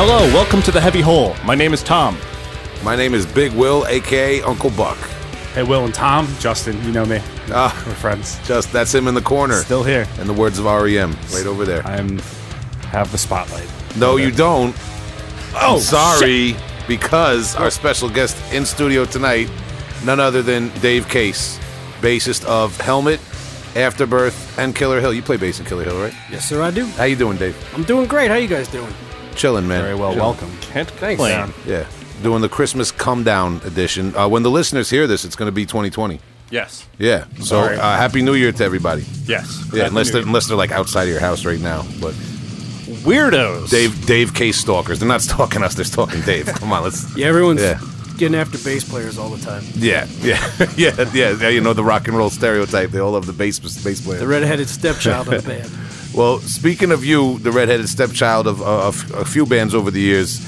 Hello, welcome to the Heavy Hole. My name is Tom. My name is Big Will, aka Uncle Buck. Hey, Will and Tom, Justin, you know me. Ah, We're friends. just that's him in the corner. Still here. In the words of REM, right over there. I'm have the spotlight. No, you don't. Oh, I'm sorry, because our special guest in studio tonight, none other than Dave Case, bassist of Helmet, Afterbirth, and Killer Hill. You play bass in Killer Hill, right? Yes, sir, I do. How you doing, Dave? I'm doing great. How you guys doing? Chilling, man. Very well, Chilling. welcome. Can't Thanks. complain. Yeah, doing the Christmas come down edition. Uh, when the listeners hear this, it's going to be 2020. Yes. Yeah. So uh, happy New Year to everybody. Yes. Yeah, Happy unless New they're, Year. unless they're like outside of your house right now, but. Weirdos. Dave Dave Case stalkers. They're not stalking us. They're stalking Dave. Come on, let's. Yeah, everyone's Yeah. getting after bass players all the time. Yeah, yeah, yeah, yeah, yeah. You know the rock and roll stereotype. They all love the bass bass player. The redheaded stepchild of the band. well, speaking of you, the redheaded stepchild of, uh, of a few bands over the years,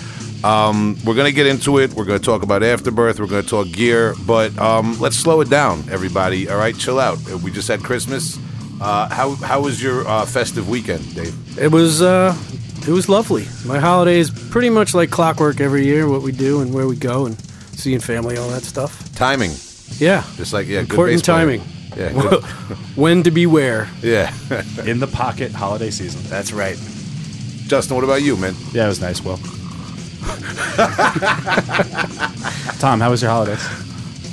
um, we're gonna get into it. We're gonna talk about Afterbirth. We're gonna talk gear, but um, let's slow it down, everybody. All right, chill out. We just had Christmas. Uh, how how was your uh, festive weekend, Dave? It was uh, it was lovely. My holiday is pretty much like clockwork every year. What we do and where we go and seeing family, all that stuff. Timing, Yeah, just like yeah, good important bass player. Timing. Yeah, good. when to be where. yeah. In the pocket holiday season. That's right. Justin, what about you, man? Yeah, it was nice, Will. Tom, how was your holidays?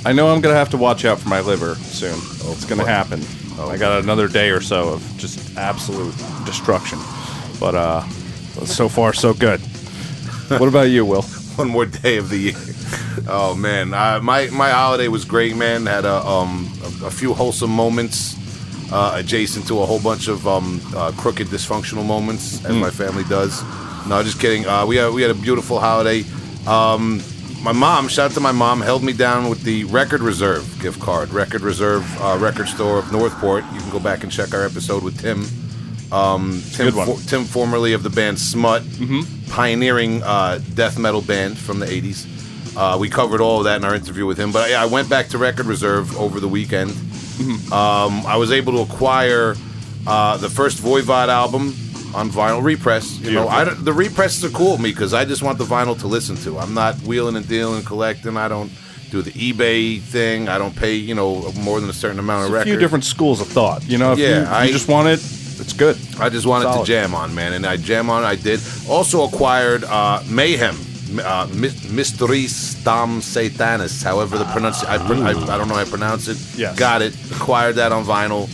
I know I'm going to have to watch out for my liver soon. it's going to what? happen. I got another day or so of just absolute destruction. But uh, so far, so good. what about you, Will? One more day of the year. Oh man, uh, my my holiday was great, man. Had a um a, a few wholesome moments, uh, adjacent to a whole bunch of um uh, crooked, dysfunctional moments, as my family does. No, just kidding. Uh, we had we had a beautiful holiday. Um, my mom, shout out to my mom, held me down with the Record Reserve gift card. Record Reserve uh, record store of Northport. You can go back and check our episode with Tim. Um, Tim, Good one. for- Tim, formerly of the band Smut, pioneering uh, death metal band from the '80s. Uh, we covered all of that in our interview with him. But yeah, I went back to Record Reserve over the weekend. Um, I was able to acquire uh, the first Voivod album on vinyl repress. You know, I the represses are cool with me because I just want the vinyl to listen to. I'm not wheeling and dealing, collecting. I don't do the eBay thing. I don't pay you know more than a certain amount of A records. few different schools of thought. You know, if Yeah, you, I- you just want it, it's good. I just wanted Solid. to jam on, man, and I jam on. I did. Also acquired uh, Mayhem, uh, Mys- Mysteries Dam Satanis. However, the pronounce I, pr- I, I don't know how to pronounce it. Yes. got it. Acquired that on vinyl.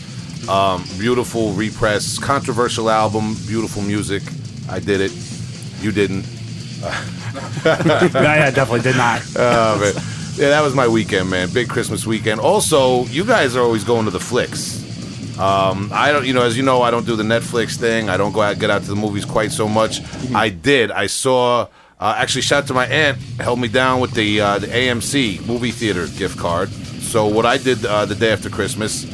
Um, beautiful repress, controversial album, beautiful music. I did it. You didn't. I definitely did not. Oh, man. Yeah, that was my weekend, man. Big Christmas weekend. Also, you guys are always going to the flicks. Um, I don't, you know, as you know, I don't do the Netflix thing. I don't go out get out to the movies quite so much. I did. I saw. Uh, actually, shout out to my aunt. Held me down with the uh, the AMC movie theater gift card. So what I did uh, the day after Christmas,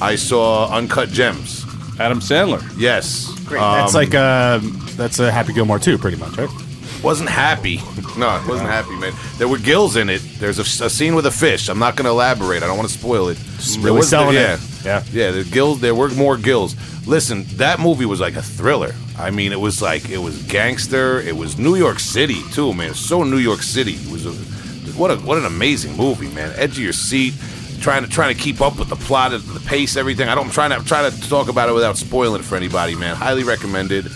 I saw Uncut Gems. Adam Sandler. Yes, Great. Um, that's like uh, that's a Happy Gilmore too, pretty much, right? wasn't happy. No, it wasn't happy, man. There were gills in it. There's a, a scene with a fish. I'm not going to elaborate. I don't want to spoil it. There really was- selling it. yeah. Yeah. yeah. The gills. There were more gills. Listen, that movie was like a thriller. I mean, it was like it was gangster. It was New York City too, man. So New York City. It was a, what a what an amazing movie, man. Edge of your seat. Trying to trying to keep up with the plot, the pace, everything. I don't I'm trying to I'm trying to talk about it without spoiling it for anybody, man. Highly recommended.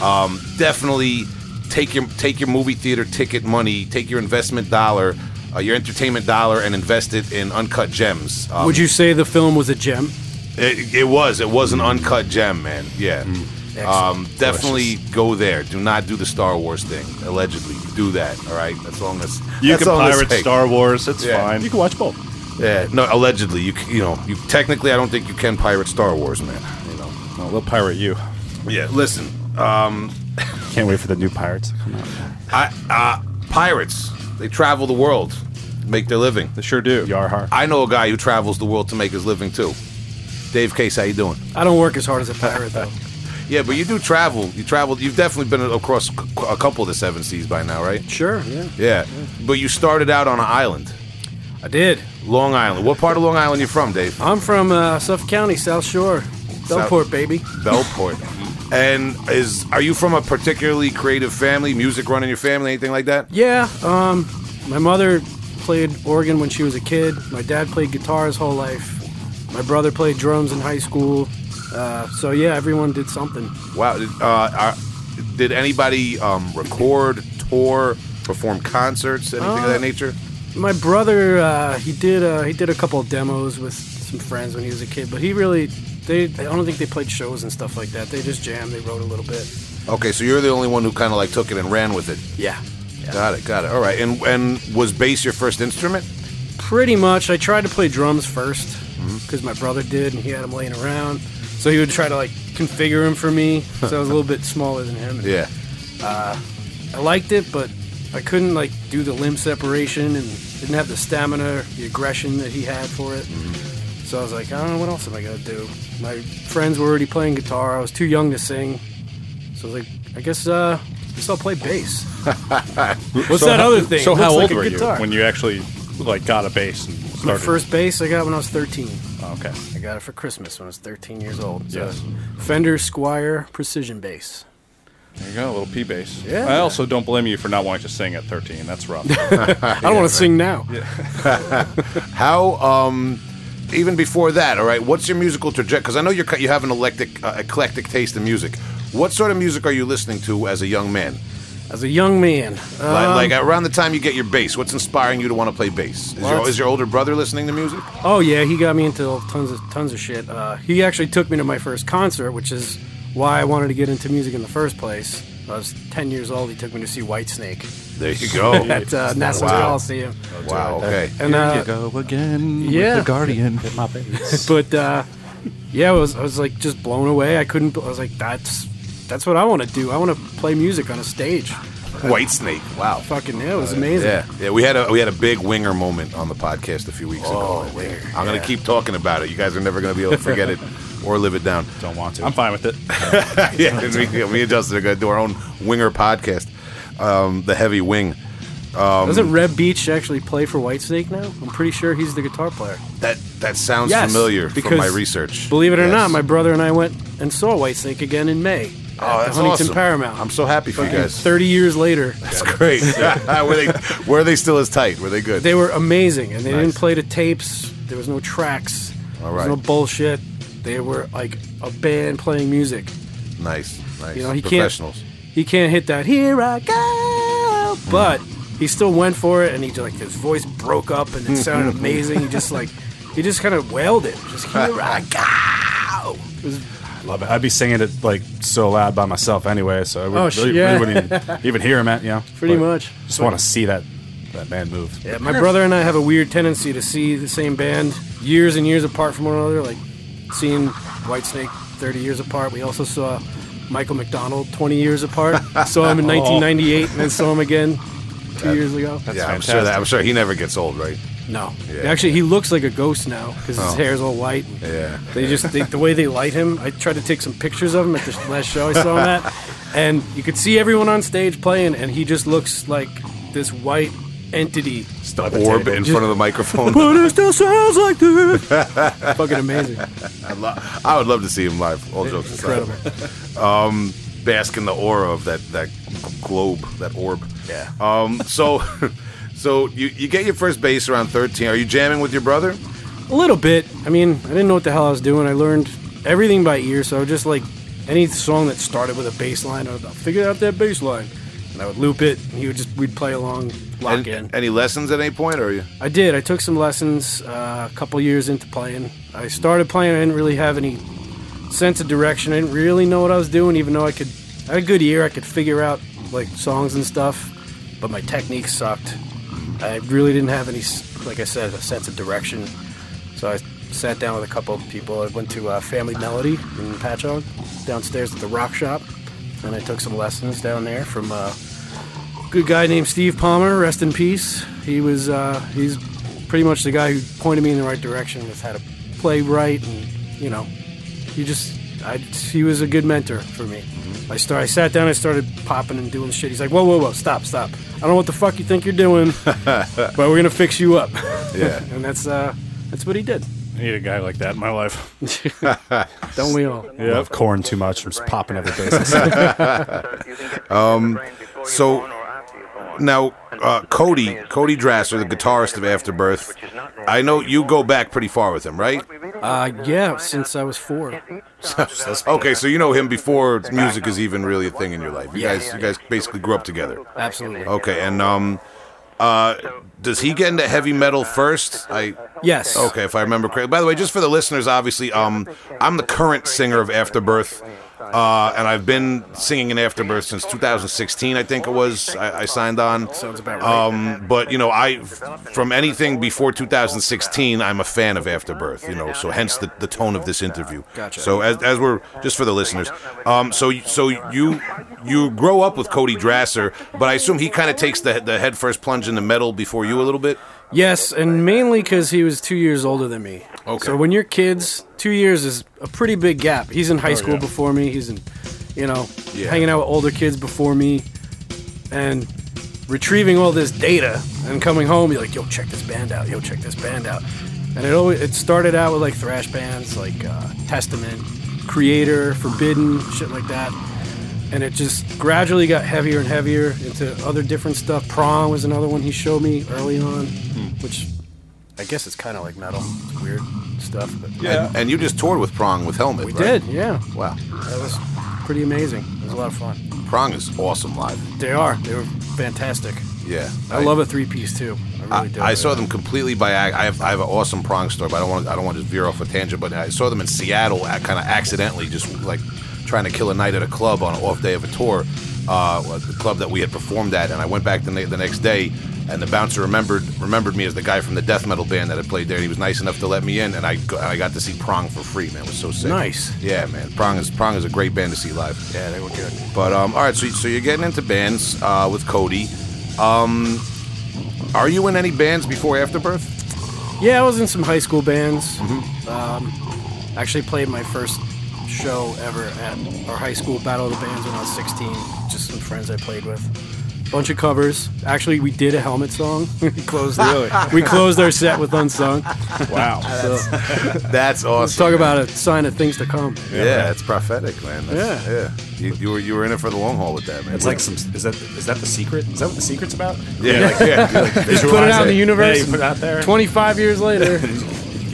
Um, definitely take your take your movie theater ticket money, take your investment dollar, uh, your entertainment dollar, and invest it in uncut gems. Um, Would you say the film was a gem? It, it was. It was an uncut gem, man. Yeah. Um, definitely go there. Do not do the Star Wars thing. Allegedly, do that. All right. That's all I'm. You that's can all I'm pirate say. Star Wars. It's Yeah. fine. You can watch both. Yeah. No. Allegedly, you c- you know you technically I don't think you can pirate Star Wars, man. You know. No, they'll pirate you. Yeah. Listen. Um, Can't wait for the new Pirates to come out. I uh, pirates. They travel the world, make their living. They sure do. Yarhar. I know a guy who travels the world to make his living too. Dave Case, how you doing? I don't work as hard as a pirate though. Yeah, but you do travel. You travel. You've definitely been across a couple of the seven seas by now, right? Sure, yeah. Yeah. But you started out on an island, I did. Long Island. What part of Long Island you from, Dave? I'm from uh, Suffolk County, South Shore, Bellport, baby. Bellport. And is are you from a particularly creative family? Music running your family, anything like that? Yeah, um, my mother played organ when she was a kid. My dad played guitar his whole life. My brother played drums in high school. Uh, so yeah, everyone did something. Wow. Did, uh, did anybody um, record, tour, perform concerts, anything of Uh, that nature? My brother, uh, he did uh, he did a couple of demos with some friends when he was a kid, but he really they I don't think they played shows and stuff like that. They just jammed. They wrote a little bit. Okay, so you're the only one who kind of like took it and ran with it. Yeah. Got it, got it. All right. And and was bass your first instrument? Pretty much. I tried to play drums first Mm-hmm. because my brother did, and he had them laying around. So he would try to like configure him for me. So I was a little bit smaller than him. and Yeah. I liked it, but I couldn't like do the limb separation and didn't have the stamina, the aggression that he had for it. So I was like, I don't know what else am I gonna do. My friends were already playing guitar. I was too young to sing, so I was like, I guess uh, I guess I'll play bass. What's that other thing? So how looks old like were guitar. you when you actually like got a bass and started? My first bass I got when I was 13. Oh, okay. I got it for Christmas when I was 13 years old. It's Yes. Fender Squier precision bass. There you go, a little P bass. Yeah. I also don't blame you for not wanting to sing at 13. That's rough. I don't want to sing now. How um even before that, all right, what's your musical trajectory? Because I know you're, ki- you have an eclectic, uh, eclectic taste in music. What sort of music are you listening to as a young man? As a young man, Like, um, like around the time you get your bass, what's inspiring you to want to play bass? Is, your, is your older brother listening to music? Oh yeah, he got me into tons of tons of shit. Uh, he actually took me to my first concert, which is why I wanted to get into music in the first place. I was 10 years old. He took me to see Whitesnake There you go. at uh, Nassau Wow. Coliseum. wow. Okay. And uh, you go again. yeah. the Guardian. Hit my bass. but uh, yeah, I was I was like just blown away. I couldn't. I was like, that's that's what I want to do. I want to play music on a stage. White Snake. Wow. Fucking yeah, it was amazing. Yeah, yeah. We had a we had a big winger moment on the podcast a few weeks Oh, ago. winger, I'm gonna yeah. keep talking about it. You guys are never gonna be able to forget it or live it down. Don't want to. I'm fine with it. yeah, and me, me and Justin are gonna do our own winger podcast, um, the Heavy Wing. Doesn't Reb Beach actually play for Whitesnake now? I'm pretty sure he's the guitar player. That that sounds Yes, familiar from because my research. Believe it or Yes. not, my brother and I went and saw Whitesnake again in May. Oh, that's Huntington awesome. Paramount. I'm so happy for you guys. 30 years later, That's great. were they were they still as tight? Were they good? they were amazing, and they Nice. didn't play the tapes. There was no tracks. All There was no bullshit. They were like a band playing music. nice, nice. You know, he can't- Professionals. He can't hit that "Here I Go," hmm. but he still went for it, and he like his voice broke up, and it sounded amazing. He just like he just kind of wailed it, just "Here I go." It was Love it. I'd be singing it like so loud by myself anyway, so I would, oh, really, yeah. really wouldn't even, even hear him at you know. Pretty But much. Just want to see that that band move. Yeah, my brother and I have a weird tendency to see the same band years and years apart from one another. Like seeing Whitesnake 30 years apart. We also saw Michael McDonald 20 years apart. saw him in 1998 and then saw him again two years ago. That's yeah, I'm sure that I'm sure he never gets old, right? No, Yeah. actually, he looks like a ghost now because his Oh. hair's all white. Yeah. They just they, the way they light him. I tried to take some pictures of him at the last show I saw him at, and you could see everyone on stage playing, and he just looks like this white entity. Orb in front of the microphone. But it still sounds like this. Fucking amazing. I, lo- I would love to see him live. All jokes aside. Incredible. bask in the aura of that that globe, that orb. Yeah. Um. So, so you you get your first bass around thirteen. Are you jamming with your brother? A little bit. I mean, I didn't know what the hell I was doing. I learned everything by ear, so just like any song that started with a bass line, I would figure out that bass line. And I would loop it, and he would just, we'd play along, lock Any, in. any lessons at any point, or are you? I did. I took some lessons uh, a couple years into playing. I started playing. I didn't really have any sense of direction. I didn't really know what I was doing, even though I could. I had a good ear. I could figure out like songs and stuff, but my technique sucked. I really didn't have any, like I said, a sense of direction. So I sat down with a couple of people. I went to uh, Family Melody in Patchogue, downstairs at the Rock Shop, and I took some lessons down there from uh, a good guy named Steve Palmer. Rest in peace. He was uh, he's pretty much the guy who pointed me in the right direction with how to play right, and you know, he just I, he was a good mentor for me. I start I sat down. I started popping and doing shit. He's like, whoa, whoa, whoa, stop, stop. I don't know what the fuck you think you're doing, but we're gonna fix you up. Yeah. and that's uh, that's what he did. I need a guy like that in my life. Don't we all? Yeah, Love Korn too much. I'm just popping every basis. so now uh, Cody, Cody Drasser, the guitarist of Afterbirth. I know you go back pretty far with him, right? Uh, yeah, since I was four. Okay, so you know him before music is even really a thing in your life. You guys, you guys basically grew up together. Absolutely. Okay, and um, uh, does he get into heavy metal first? I Yes. Okay, if I remember correctly. By the way, just for the listeners, obviously, um, I'm the current singer of Afterbirth, uh, and I've been singing in Afterbirth since 2016. I think it was. I, I signed on. Sounds about right. Um, but you know, I from anything before 2016, I'm a fan of Afterbirth. You know, so hence the, the tone of this interview. Gotcha. So as, as we're just for the listeners, um, so so you you grow up with Cody Drasser, but I assume he kind of takes the the head first plunge in the metal before you a little bit. Yes, and mainly because he was two years older than me. Okay. So when you're kids, two years is a pretty big gap. He's in high school yeah. before me. He's in, you know, Yeah. hanging out with older kids before me, and retrieving all this data and coming home, be like, "Yo, check this band out. Yo, check this band out." And it always it started out with like thrash bands like uh, Testament, Kreator, Forbidden, shit like that. And it just gradually got heavier and heavier into other different stuff. Prong was another one he showed me early on, hmm. which I guess it's kind of like metal. It's weird stuff. But Yeah. And, and you just toured with Prong with Helmet. we right? did, yeah. Wow. That was pretty amazing. It was a lot of fun. Prong is awesome live. They are. They were fantastic. Yeah. I, love a three piece too. I really do. I saw them completely by. ac- I have I have an awesome prong story, but I don't want I don't want to veer off a tangent. But I saw them in Seattle, uh, kind of accidentally, just like trying to kill a night at a club on an off day of a tour, uh, the club that we had performed at. And I went back the, ne- the next day, and the bouncer remembered remembered me as the guy from the death metal band that had played there. And he was nice enough to let me in, and I go, I got to see Prong for free. Man, it was so sick. Nice. Yeah, man. Prong is Prong is a great band to see live. Yeah, they were good. But um, all right, so so you're getting into bands uh, with Cody. Um, are you in any bands before Afterbirth? Yeah, I was in some high school bands. Mm-hmm. Um, actually played my first show ever at our high school Battle of the Bands when I was 16. Just some friends I played with. Bunch of covers. Actually, we did a Helmet song. we closed. the, We closed our set with Unsung. Wow. That's awesome. Let's talk about a sign of things to come. Yeah, it's prophetic, man. That's, Yeah. yeah. You, you were you were in it for the long haul with that, man. It's like some. Is that is that the secret? Is that what the secret's about? yeah, like, yeah. Like, Put it out in the universe. Yeah, you put it out there. 25 years later.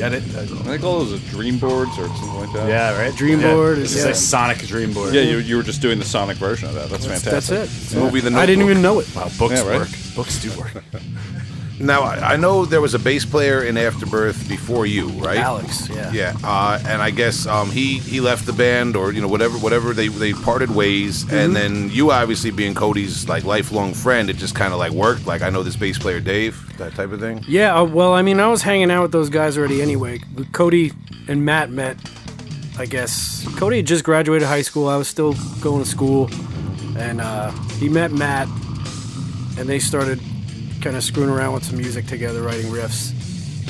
You get it. I think all those are dream boards or something like that. yeah, right. Dream yeah. board This is- is yeah. a Sonic Dream board. Yeah, you, you were just doing the Sonic version of that. That's fantastic. That's it. The movie The I didn't Notebook. even know it. Wow, books Yeah, right. work. Books do work. Now I, I know there was a bass player in Afterbirth before you, right? Alex, yeah. Yeah, uh, and I guess um, he he left the band, or you know whatever whatever they they parted ways, Mm-hmm. and then you obviously being Cody's like lifelong friend, it just kind of like worked. Like I know this bass player Dave, that type of thing. Yeah, uh, well, I mean, I was hanging out with those guys already anyway. Cody and Matt met, I guess. Cody had just graduated high school. I was still going to school. And uh, he met Matt, and they started kind of screwing around with some music together, writing riffs.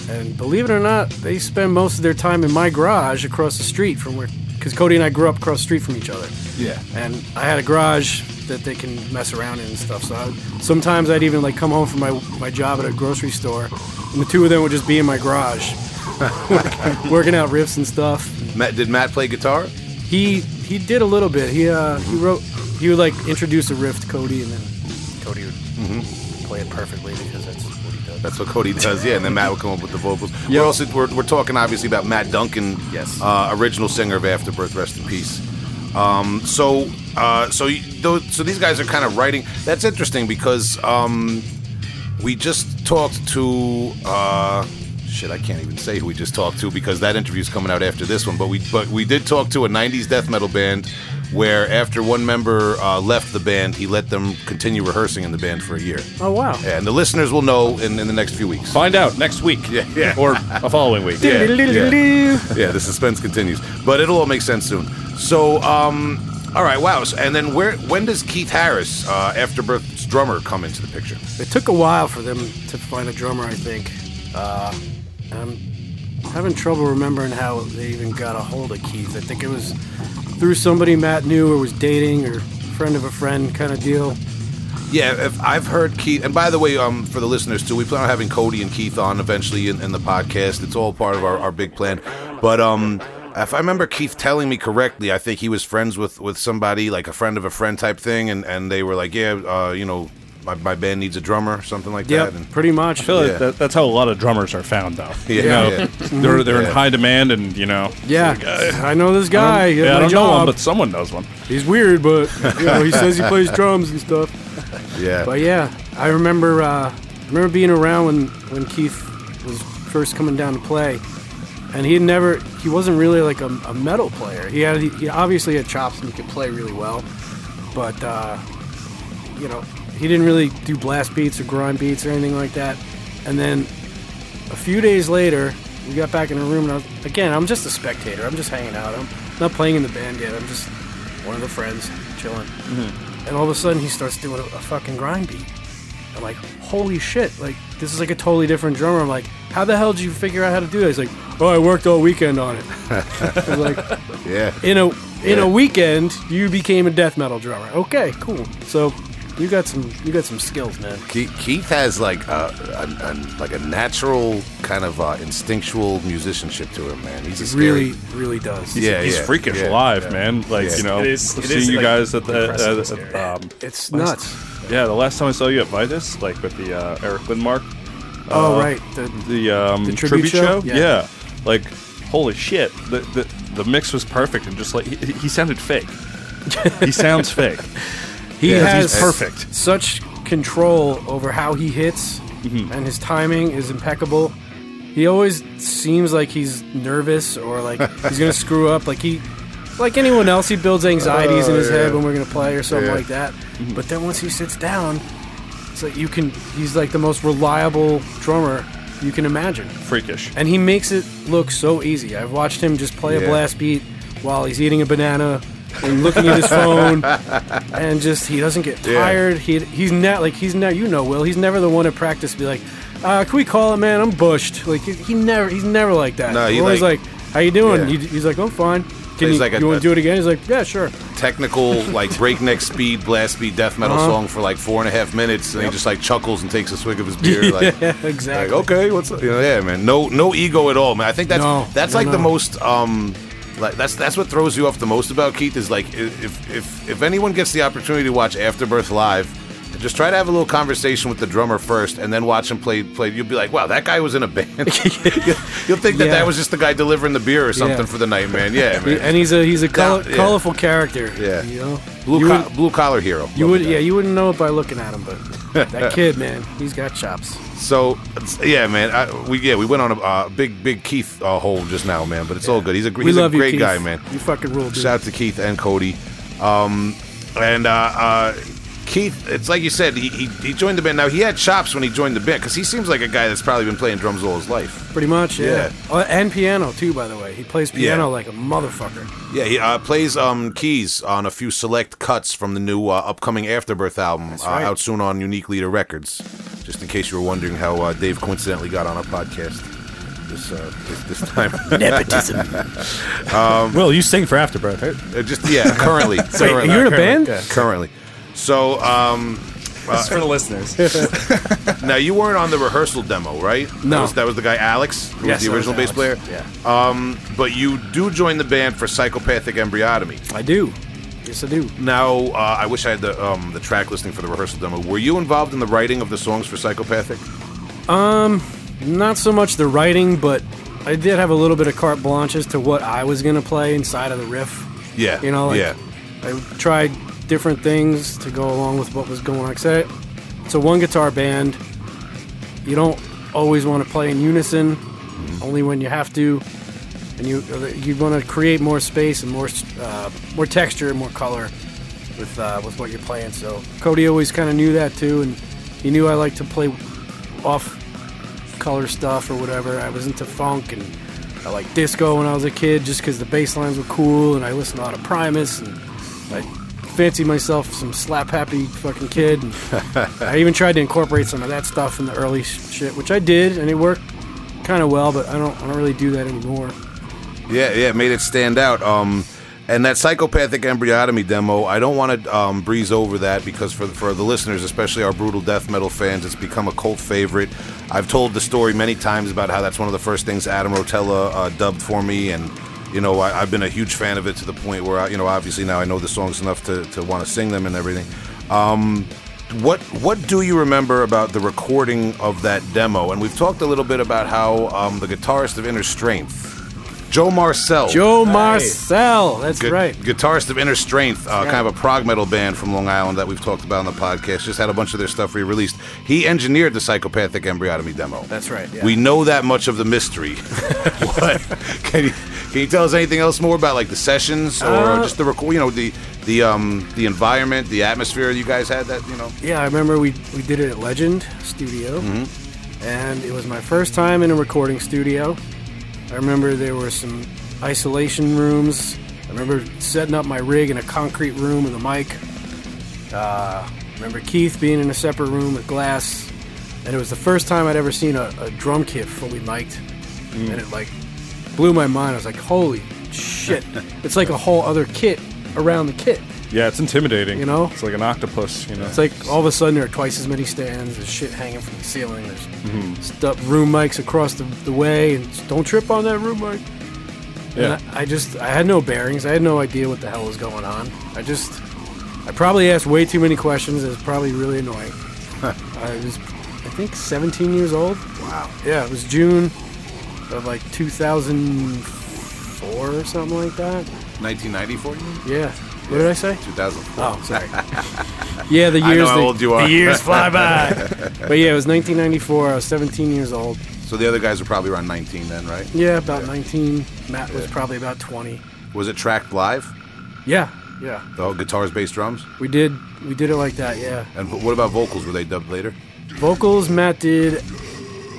And believe it or not, they spend most of their time in my garage across the street from where, because Cody and I grew up across the street from each other. Yeah. and I had a garage that they can mess around in and stuff. So I, sometimes I'd even like come home from my my job at a grocery store, and the two of them would just be in my garage, working out riffs and stuff. Matt, did Matt play guitar? He he did a little bit. He uh he wrote he would like introduce a riff to Cody, and then Cody would it perfectly because that's what he does. That's what Cody does, yeah. And then Matt would come up with the vocals. We're also we're, we're talking obviously about Matt Duncan, Yes. uh, original singer of Afterbirth, rest in peace. Um, so uh, so you, so these guys are kind of writing. That's interesting because um, we just talked to. Uh, Shit, I can't even say who we just talked to because that interview's coming out after this one. But we but we did talk to a '90s death metal band where after one member uh, left the band, he let them continue rehearsing in the band for a year. Oh wow! Yeah, and the listeners will know in, in the next few weeks. Find out next week. Yeah, yeah. Or a following week. Yeah, Diddle-diddle-diddle. yeah, the suspense continues, but it'll all make sense soon. So, um, all right, wow. So, and then where? When does Keith Harris, uh, Afterbirth's drummer, come into the picture? It took a while for them to find a drummer, I think. Uh, I'm having trouble remembering how they even got a hold of Keith. I think it was through somebody Matt knew or was dating or friend of a friend kind of deal. Yeah, if I've heard Keith, and by the way, um, for the listeners too, we plan on having Cody and Keith on eventually in, in the podcast. It's all part of our, our big plan. But um, if I remember Keith telling me correctly, I think he was friends with, with somebody, like a friend of a friend type thing, and, and they were like, yeah, uh, you know, my, my band needs a drummer or something like Yep, that. And, pretty much. I feel like that, that's how a lot of drummers are found, though. Yeah, you know, yeah. they're they're Yeah. in high demand, and you know, yeah, I know this guy. He has yeah, I don't know him, but someone knows one. He's weird, but you know, he says he plays drums and stuff. yeah. But yeah, I remember uh, I remember being around when when Keith was first coming down to play, and he never he wasn't really like a, a metal player. He had he obviously had chops and he could play really well, but uh, you know he didn't really do blast beats or grind beats or anything like that. And then a few days later, we got back in the room, and I was, again I'm just a spectator. I'm just hanging out. I'm not playing in the band yet. I'm just one of the friends chilling. Mm-hmm. And all of a sudden, he starts doing a, a fucking grind beat. I'm like, holy shit! Like this is like a totally different drummer. I'm like, how the hell did you figure out how to do this? He's like, oh, I worked all weekend on it. I like, yeah. in a in Yeah. a weekend, you became a death metal drummer. Okay, cool. So you got some you got some skills, man. Keith, Keith has like a, a, a like a natural kind of uh, instinctual musicianship to him, man. He's a scary. Really, really does. Yeah, he's yeah, freakish yeah, live, yeah. man. Like Yeah. you know, It is- it seeing is, you like, guys at the impressive at, scary. at, um, It's nuts. yeah, the last time I saw you at Vitus, like with the uh, Eric Lindmark, Oh uh, right. The, the um, The tribute, tribute show. show? Yeah. Yeah. like holy shit, the, the the mix was perfect and just like he, he sounded fake. he sounds fake. he Yeah, has perfect. Such control over how he hits, Mm-hmm. and his timing is impeccable. He always seems like he's nervous or like he's gonna screw up. Like he, like anyone else, he builds anxieties in his Oh, yeah. head when we're gonna play or something Yeah. like that. But then once he sits down, it's like you can. He's like the most reliable drummer you can imagine. Freakish. and he makes it look so easy. I've watched him just play Yeah. a blast beat while he's eating a banana and looking at his phone, and just he doesn't get Yeah. tired. He he's not like he's not you know Will. He's never the one at practice to be like, uh, "Can we call it, man? I'm bushed." Like he, he never he's never like that. No, he's always like- like, "How you doing?" Yeah. He- he's like, "I'm fine." Can He's you, like a- you want to do it again? He's like, "Yeah, sure." technical, like breakneck speed, blast beat death metal Uh-huh. song for like four and a half minutes, and he just like chuckles and takes a swig of his beer. Like, yeah, like, exactly. okay, what's up? You know, yeah, man. No, no ego at all, man. I think that's No, that's no, like the most um, like that's that's what throws you off the most about Keith is like if if if anyone gets the opportunity to watch Afterbirth live. Just try to have a little conversation with the drummer first, and then watch him play. Play. You'll be like, "Wow, that guy was in a band." You'll think that Yeah. that was just the guy delivering the beer or something Yeah. for the night, man. Yeah, man. And he's a he's a color, yeah. colorful character. Yeah. you know, blue co- would- blue collar hero. You would, yeah, you wouldn't know it by looking at him, but that kid, man, he's got chops. So yeah, man. I, we yeah we went on a uh, big big Keith uh, hole just now, man. But it's all good. He's a he's a love you, great guy, man. You fucking rule, dude. Shout out to Keith and Cody. Um, and uh, uh, Keith, it's like you said, he, he he joined the band. Now he had chops when he joined the band because he seems like a guy that's probably been playing drums all his life. Pretty much, yeah. Yeah. Oh, and piano too, by the way. He plays piano Yeah. like a motherfucker. Yeah, he uh, plays um, keys on a few select cuts from the new uh, upcoming Afterbirth album uh, right. out soon on Unique Leader Records. Just in case you were wondering how uh, Dave coincidentally got on our podcast this uh, this, this time. Nepotism. Will, you sing for Afterbirth, right? Uh, just yeah, currently. Wait, currently, you're in a band? currently. So um, This is for the listeners. now you weren't on the rehearsal demo, right? That No. was, that was the guy Alex, who Yes, was the that was original bass player. Yeah, Um, but you do join the band for Psychopathic Embryotomy. I do. Yes, I do. Now, uh, I wish I had the um, the track listing for the rehearsal demo. Were you involved in the writing of the songs for Psychopathic? Um, not so much the writing, but I did have a little bit of carte blanche as to what I was gonna play inside of the riff. Yeah, You know, like, yeah, I tried different things to go along with what was going on. 'Cause I- It's a one guitar band. You don't always want to play in unison, only when you have to. And you you want to create more space and more uh, more texture and more color with uh, with what you're playing. So Cody always kind of knew that too, and he knew I liked to play off color stuff or whatever. I was into funk and I liked disco when I was a kid just because the bass lines were cool and I listened to a lot of Primus and I fancied myself some slap happy fucking kid. I even tried to incorporate some of that stuff in the early shit, which I did and it worked kind of well, but I don't I don't really do that anymore. yeah, yeah. Made it stand out. Um, And that psychopathic embryotomy demo, I don't want to um, breeze over that because for for the listeners, especially our brutal death metal fans, it's become a cult favorite. I've told the story many times about how that's one of the first things Adam Rotella uh, dubbed for me, and you know I, I've been a huge fan of it to the point where I, you know obviously now I know the songs enough to, to want to sing them and everything. Um, what what do you remember about the recording of that demo? And we've talked a little bit about how um, the guitarist of Inner Strength, Joe Marcel, Joe Marcel. That's gu- right. guitarist of Inner Strength, uh, Yeah. kind of a prog metal band from Long Island that we've talked about on the podcast. Just had a bunch of their stuff re-released. He engineered the psychopathic embryotomy demo. That's right. Yeah. We know that much of the mystery. what can you can you tell us anything else more about like the sessions or Uh, just the record? You know the the um the environment, the atmosphere you guys had. That you know. Yeah, I remember we we did it at Legend Studio, and it was my first time in a recording studio. I remember there were some isolation rooms. I remember setting up my rig in a concrete room with a mic. Uh, I remember Keith being in a separate room with glass, and it was the first time I'd ever seen a, a drum kit fully mic'd, and it like blew my mind. I was like, "Holy shit!" it's like a whole other kit around the kit. Yeah, it's intimidating. You know? it's like an octopus. You know, It's like all of a sudden there are twice as many stands. There's shit hanging from the ceiling. There's mm-hmm. stuff, room mics across the, the way, and don't trip on that room mic. yeah. And I, I just I had no bearings. I had no idea what the hell was going on. I just I probably asked way too many questions. It was probably really annoying. I was I think 17 years old. Wow. Yeah, it was June of like 2004 or something like that. 1994. Yeah. What did I say? 2004. Oh, sorry. yeah, the I know years. how the, old you are. The years fly by. but yeah, it was 1994. I was 17 years old. So the other guys were probably around 19 then, right? Yeah, about 19. Matt was probably about 20. Was it tracked live? Yeah, yeah. The whole guitars, bass, drums, We did we did it like that. Yeah. and what about vocals? Were they dubbed later? Vocals, Matt did.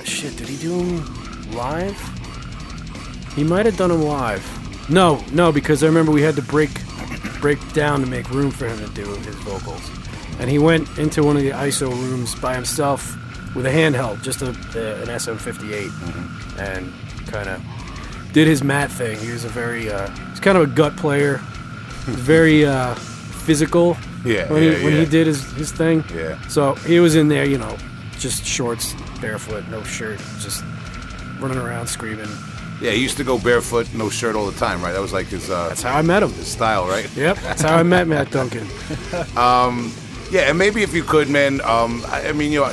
Shit, did he do them live? He might have done them live. No, no, because I remember we had to break break down to make room for him to do his vocals, and he went into one of the ISO rooms by himself with a handheld, just a, an SM58, and kind of did his Matt thing. He was a very uh, he's kind of a gut player, very uh, physical. Yeah, when yeah, he when yeah. he did his his thing. Yeah. So he was in there, you know, just shorts, barefoot, no shirt, just running around screaming. Yeah, he used to go barefoot, no shirt all the time, right? That was like his uh, That's how I met him. his style, right? Yep, that's how I met Matt Duncan. Yeah, and maybe if you could, man. Um, I, I mean, you know,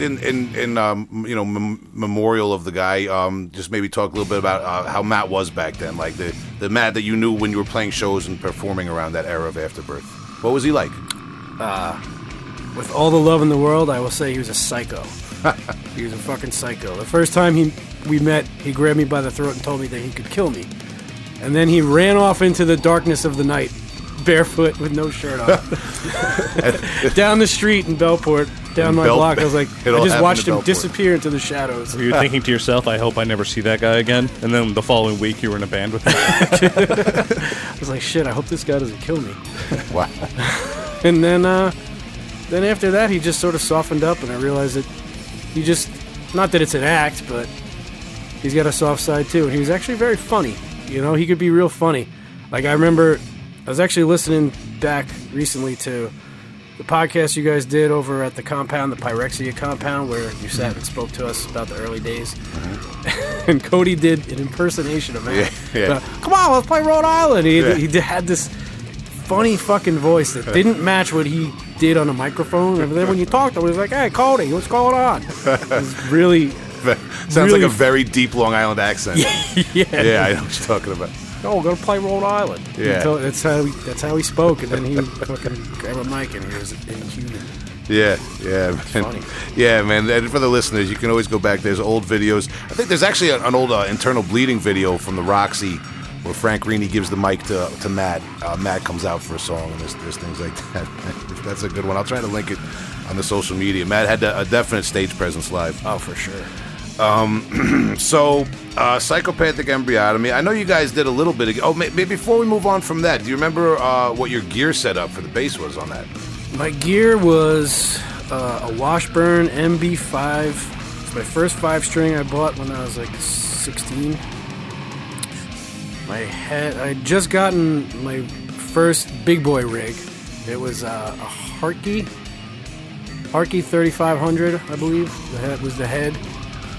in in in um, you know mem- memorial of the guy. Um, just maybe talk a little bit about uh, how Matt was back then, like the the Matt that you knew when you were playing shows and performing around that era of Afterbirth. What was he like? With all the love in the world, I will say he was a psycho. he was a fucking psycho. The first time he we met, he grabbed me by the throat and told me that he could kill me. And then he ran off into the darkness of the night, barefoot with no shirt on. down the street in Bellport, down In my Bel- block. I was like, I just watched him disappear into the shadows. Were you thinking to yourself, "I hope I never see that guy again"? And then the following week, you were in a band with him. I was like, shit, I hope this guy doesn't kill me. Wow. And then, uh, then after that, he just sort of softened up, and I realized that he just, not that it's an act, but he's got a soft side too. And he was actually very funny. You know, he could be real funny. Like I remember, I was actually listening back recently to the podcast you guys did over at the compound, the Pyrexia compound, where you sat and spoke to us about the early days. and Cody did an impersonation of that. Yeah, yeah. Uh, Come on, let's play Rhode Island. He, Yeah. he had this funny fucking voice that didn't match what he did on a microphone. And then when you talked to him, he was like, "Hey, Cody, what's going on?" It was really, Sounds Really like a very deep Long Island accent. yeah. yeah, I know what you're talking about. Oh, we're gonna play Rhode Island. Yeah. told- that's how he, that's how he spoke, and then he fucking grabbed a mic and he was inhuman. Yeah, yeah, man. funny. Yeah, man. And for the listeners, you can always go back. There's old videos. I think there's actually an, an old uh, internal bleeding video from the Roxy where Frank Rini gives the mic to, to Matt. Uh, Matt comes out for a song, and there's, there's things like that. That's a good one. I'll try to link it on the social media. Matt had a, a definite stage presence live. Oh, for sure. So, uh, psychopathic embryotomy. I know you guys did a little bit. Of, oh, may, maybe before we move on from that, do you remember uh, what your gear setup for the bass was on that? My gear was uh, a Washburn MB5. It's my first five string I bought when I was like 16. My head. I had just gotten my first big boy rig. It was uh, a Hartke, Hartke 3500, I believe. The head was the head,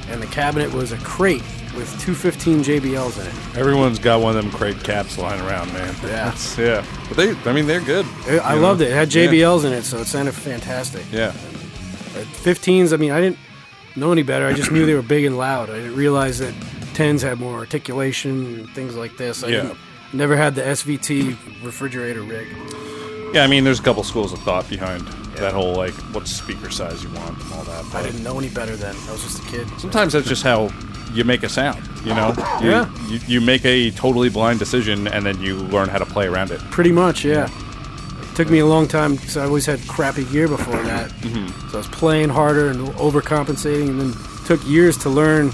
and the cabinet was a crate with 215 JBLs in it. Everyone's got one of them crate cabs lying around, man. Yeah. That's- yeah. But they, I mean, they're good. I I you loved it. It had JBLs in it, so it sounded fantastic. Yeah. At 15s, I mean, I didn't know any better. I just knew they were big and loud. I didn't realize that 10s had more articulation and things like this. I Yeah. never had the SVT refrigerator rig. Yeah, I mean, there's a couple schools of thought behind that whole like what speaker size you want and all that. I didn't know any better then. I was just a kid. Sometimes that's just how you make a sound. You know, you, Yeah. You, you make a totally blind decision and then you learn how to play around it. Pretty much, yeah. It took me a long time because I always had crappy gear before that. Mm-hmm. So I was playing harder and overcompensating, and then took years to learn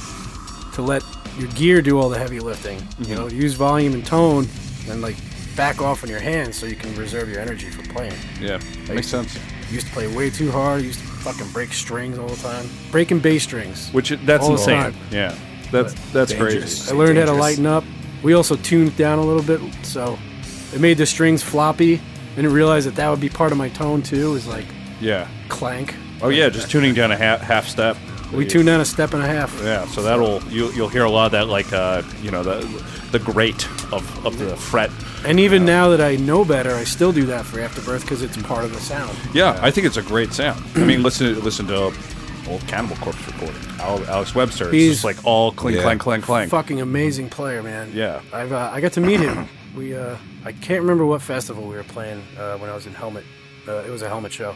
to let your gear do all the heavy lifting. Mm-hmm. You know, use volume and tone, and like back off on your hands so you can reserve your energy for playing. Yeah, makes sense. Used to play way too hard. Used to fucking break strings all the time, breaking bass strings. Which that's insane. time. Yeah, that's that's Dangerous. crazy. I learned how to lighten up. We also tuned down a little bit, so it made the strings floppy. I didn't realize that that would be part of my tone too. Is like Yeah. clank. Oh yeah, just tuning down a half, half step. We tuned down a step and a half. Yeah, so that'll you'll, you'll hear a lot of that, like uh, you know the the grate of, of the fret. And even now that I know better, I still do that for Afterbirth because it's part of the sound. Yeah, I think it's a great sound. I mean, listen listen to old Cannibal Corpse recording. Alex Webster. It's He's- just like all clink Yeah. clank clank clank. Fucking amazing player, man. Yeah. I've uh, I got to meet him. We uh, I can't remember what festival we were playing uh, when I was in Helmet. Uh, it was a Helmet show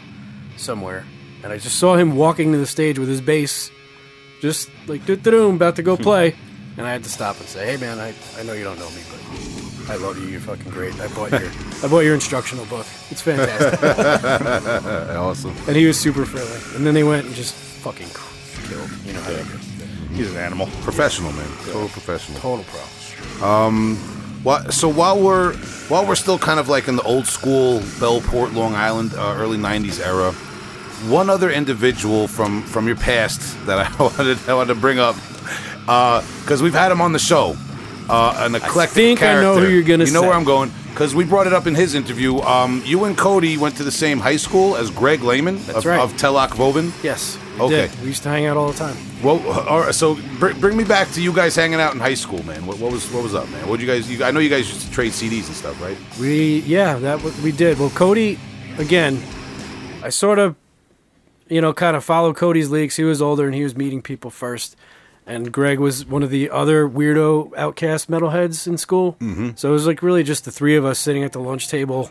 somewhere, and I just saw him walking to the stage with his bass, just like doo about to go play, and I had to stop and say, "Hey, man, I, I know you don't know me, but I love you. You're fucking great. I bought your I bought your instructional book. It's fantastic." Awesome. and he was super friendly. And then they went and just fucking killed. You know how they do. He's an animal. Professional, man. Total professional. Total pro. Wha- so while we're while we're still kind of like in the old school Bellport, Long Island, uh, early '90s era, one other individual from from your past that I wanted I wanted to bring up because we've had him on the show. Uh, an eclectic I think I know who you're gonna You know say. where I'm going because we brought it up in his interview. Um, you and Cody went to the same high school as Greg Lehman That's of, right. of Telok Voven. Yes. We Okay. Did. We used to hang out all the time. Well, right, so br- bring me back to you guys hanging out in high school, man. What, what was what was up, man? What you guys? You, I know you guys used to trade CDs and stuff, right? We yeah, that w- we did. Well, Cody, again, I sort of, you know, kind of follow Cody's leaks. He was older and he was meeting people first, and Greg was one of the other weirdo outcast metalheads in school. Mm-hmm. So it was like really just the three of us sitting at the lunch table.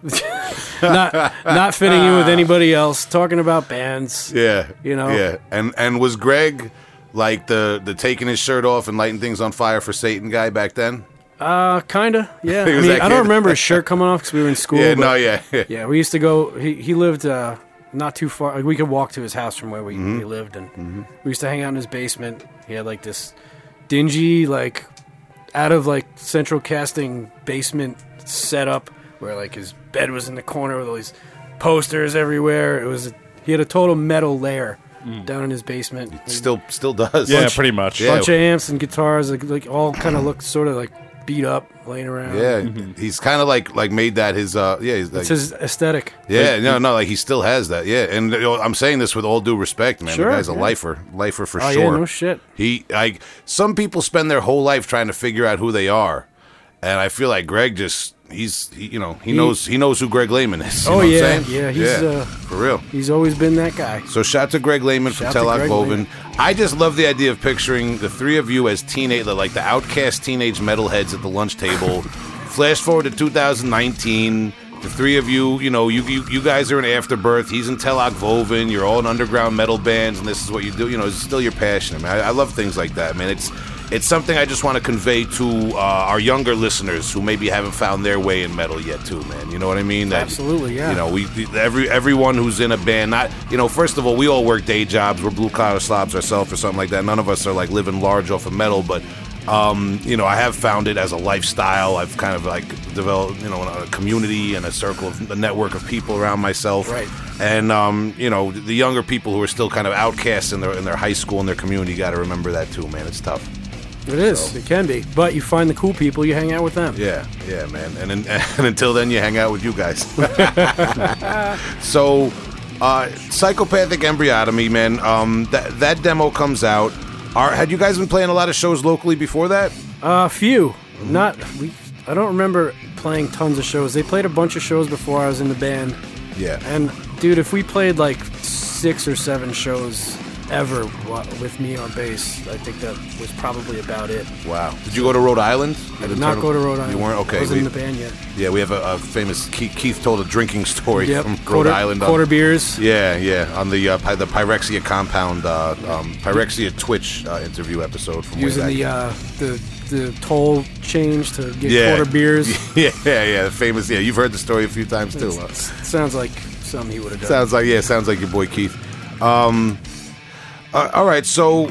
not not fitting in with anybody else, talking about bands. Yeah, You know? Yeah, and and was Greg like the the taking his shirt off and lighting things on fire for Satan guy back then? Uh, kinda. Yeah. I mean, I don't remember his shirt coming off because we were in school. yeah, no, yeah, Yeah, we used to go. He he lived uh, not too far. Like, we could walk to his house from where we, mm-hmm. we lived, and mm-hmm. we used to hang out in his basement. He had like this dingy, like out of like central casting basement setup where like his bed was in the corner with all these posters everywhere. It was he had a total metal lair mm. down in his basement. still still does. Yeah, pretty much. Yeah. bunch of amps and guitars, like, like all kind of looked sort of like beat up, laying around. yeah. He's kind of like like made that his uh yeah he's like, it's his aesthetic. yeah no no like he still has that yeah and you know, I'm saying this with all due respect man Sure, the guy's a yeah. lifer lifer for Oh sure yeah, no shit. He like some people spend their whole life trying to figure out who they are, and I feel like Greg just he's he, you know he, knows he knows who Greg Lehman is. you Oh, know what I'm yeah, saying? yeah, he's, uh, for real. He's always been that guy. So shout to Greg Lehman from Shout to Telok Boven. I just love the idea of picturing the three of you as teenage, like the outcast teenage metalheads at the lunch table. Flash forward to 2019. The three of you, you know, you, you you guys are in Afterbirth. He's in Telok Voven. You're all in underground metal bands, and this is what you do. You know, it's still your passion. I, mean, I, I love things like that, man. It's it's something I just want to convey to uh, our younger listeners who maybe haven't found their way in metal yet, too, man. You know what I mean? That- Absolutely, yeah. You know, we every everyone who's in a band, not you know, first of all, we all work day jobs. We're blue collar slobs ourselves or something like that. None of us are like living large off of metal, but um, you know, I have found it as a lifestyle. I've kind of like developed, you know, a community and a circle of a network of people around myself. Right. And um, you know, the younger people who are still kind of outcasts in their in their high school and their community got to remember that too, man. It's tough. It is. It can be. But you find the cool people, you hang out with them. Yeah, yeah, man. And, and, and until then, you hang out with you guys. so, uh, psychopathic embryotomy, man. Um, that that demo comes out. Are, had you guys been playing a lot of shows locally before that? A Uh, few. Not we. I don't remember playing tons of shows. They played a bunch of shows before I was in the band. Yeah. And dude, if we played like six or seven shows ever with me on bass, I think that was probably about it. Wow. Did you go to Rhode Island? I did not go to Rhode Island. You weren't okay. I wasn't we- in the band yet. Yeah, we have a, a famous Keith, Keith told a drinking story Yep. from Rhode quarter, Island. on- quarter beers. Yeah, yeah, on the uh, the Pyrexia compound, uh, um, Pyrexia Twitch uh, interview episode from Using the uh, the the toll change to get yeah. quarter beers. yeah, yeah, the famous. Yeah, you've heard the story a few times too. huh? Sounds like something he would have done. Sounds like yeah, sounds like your boy Keith. Um, uh, all right, so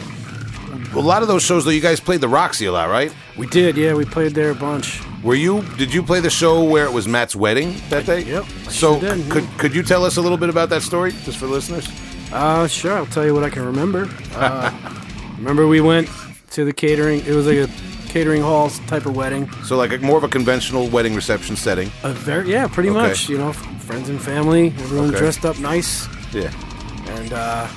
a lot of those shows though, you guys played the Roxy a lot, right? we did, yeah. We played there a bunch. Were you? Did you play the show where it was Matt's wedding that day? Yep, I So sure did, could yeah. could you tell us a little bit about that story, just for listeners? Uh, sure. I'll tell you what I can remember. Uh, remember we went to the catering. It was like a catering hall type of wedding. So like a, more of a conventional wedding reception setting. A very yeah, pretty Okay. much. You know, f- friends and family, everyone Okay. dressed up nice, Yeah. and uh,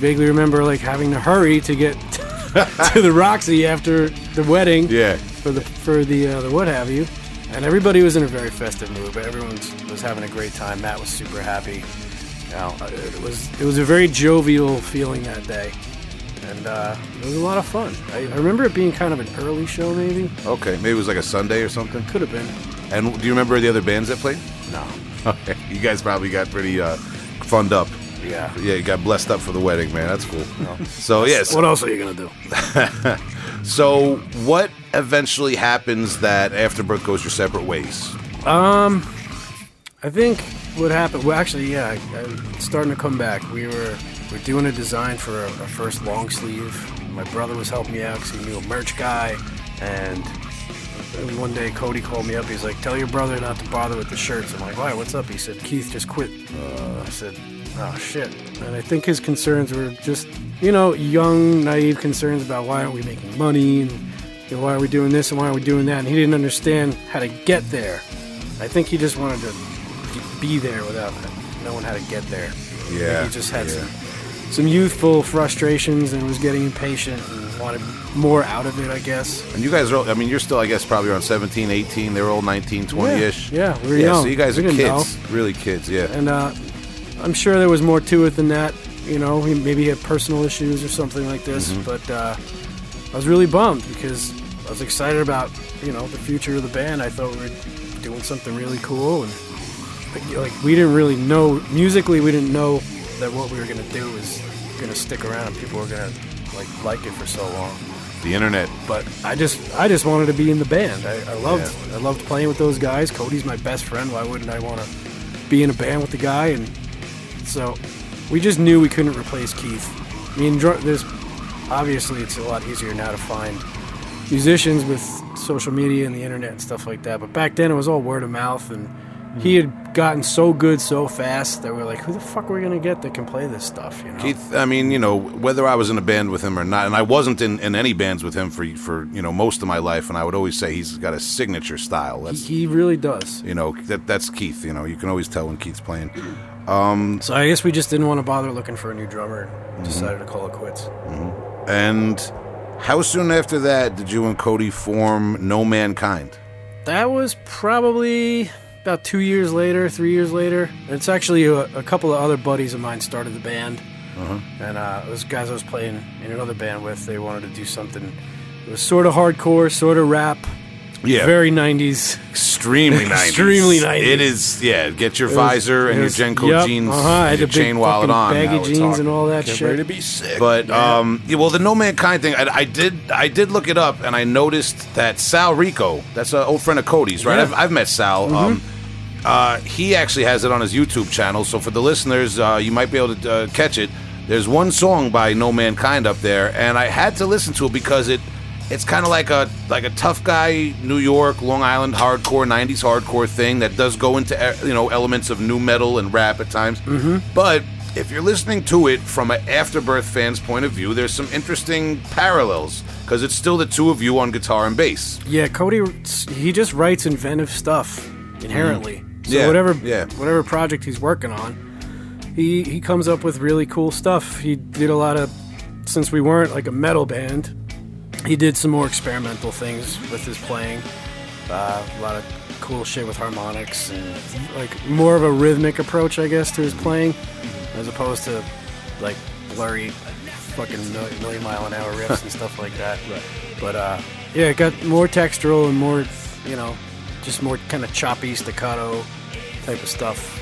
vaguely remember like having to hurry to get to the Roxy after the wedding. Yeah. For the for the uh, the what have you, and everybody was in a very festive mood. But everyone was, having a great time. Matt was super happy. You know, uh, it was it was a very jovial feeling that day, and uh, it was a lot of fun. I, I remember it being kind of an early show, maybe. Okay, maybe it was like a Sunday or something. Could have been. And do you remember the other bands that played? No. Okay, you guys probably got pretty uh, funned up. Yeah. Yeah, you got blessed up for the wedding, man. That's cool. So yes. What else are you gonna do? So what eventually happens that after Brooke goes your separate ways? Um, I think what happened. Well, actually, yeah, I, I'm starting to come back. We were we're doing a design for our, our first long sleeve. My brother was helping me out because he knew a merch guy, and one day Cody called me up. He's like, "Tell your brother not to bother with the shirts." I'm like, "Why? What's up?" He said, "Keith just quit." Uh, I said, "Oh shit!" And I think his concerns were just, you know, young, naive concerns about why aren't we making money and you know, why are we doing this and why are we doing that. And he didn't understand how to get there. I think he just wanted to be there without knowing how to get there. Yeah, he just had yeah. some some youthful frustrations and was getting impatient and wanted more out of it. I guess. And you guys are, I mean, you're still, I guess, probably around 17, 18. They were all 19, 20 ish. Yeah, yeah, we were yeah, young. So you guys We are didn't kids. Really kids, yeah. And uh, I'm sure there was more to it than that. You know, he maybe he had personal issues or something like this. Mm-hmm. But uh, I was really bummed because I was excited about you know the future of the band. I thought we were doing something really cool, and like, we didn't really know musically. We didn't know that what we were gonna do was gonna stick around. People were gonna like like it for so long. the internet. But I just I just wanted to be in the band. I, I loved I loved playing with those guys. Cody's my best friend. Why wouldn't I want to be in a band with the guy? And so we just knew we couldn't replace Keith. I mean, there's obviously it's a lot easier now to find musicians with social media and the internet and stuff like that. But back then it was all word of mouth, and he hmm. had gotten so good so fast that we're like, who the fuck are we gonna get that can play this stuff? You know? Keith, I mean, you know, whether I was in a band with him or not, and I wasn't in, in any bands with him for for you know most of my life, and I would always say he's got a signature style. That's he really does. you know that that's Keith. You know, you can always tell when Keith's playing. Um, so I guess we just didn't want to bother looking for a new drummer. and mm-hmm. Decided to call it quits. Mm-hmm. And how soon after that did you and Cody form Nomankind? That was probably about two years later, three years later. It's actually a, a couple of other buddies of mine started the band, uh-huh. and uh, those guys I was playing in another band with. They wanted to do something. It was sort of hardcore, sort of rap, Yeah, very '90s. extremely nice. Extremely 90s. It is. Yeah, get your It was- visor it and your was- JNCO yep, jeans, uh-huh, I had your the big chain wallet fucking on. baggy now we're jeans talking. and all that Get shit. ready to be sick. But um, yeah, well, the Nomankind thing, I, I did, I did look it up, and I noticed that Sal Rico, that's an old friend of Cody's, right? Yeah. I've, I've met Sal. Um, uh, he actually has it on his YouTube channel. So for the listeners, uh, you might be able to uh, catch it. There's one song by Nomankind up there, and I had to listen to it because it, it's kind of like a like a tough guy New York, Long Island hardcore '90s hardcore thing that does go into eh, you know elements of new metal and rap at times. Mm-hmm. But if you're listening to it from an Afterbirth fan's point of view, there's some interesting parallels because it's still the two of you on guitar and bass. Yeah, Cody, he just writes inventive stuff inherently. Mm-hmm. Yeah, whatever, yeah. whatever project he's working on, he he comes up with really cool stuff. He did a lot of, since we weren't like a metal band, he did some more experimental things with his playing. Uh, a lot of cool shit with harmonics and like more of a rhythmic approach, I guess, to his playing, as opposed to like blurry, fucking million, mile an hour riffs and stuff like that. But uh, yeah, it got more textural and more, you know, just more kind of choppy staccato type of stuff.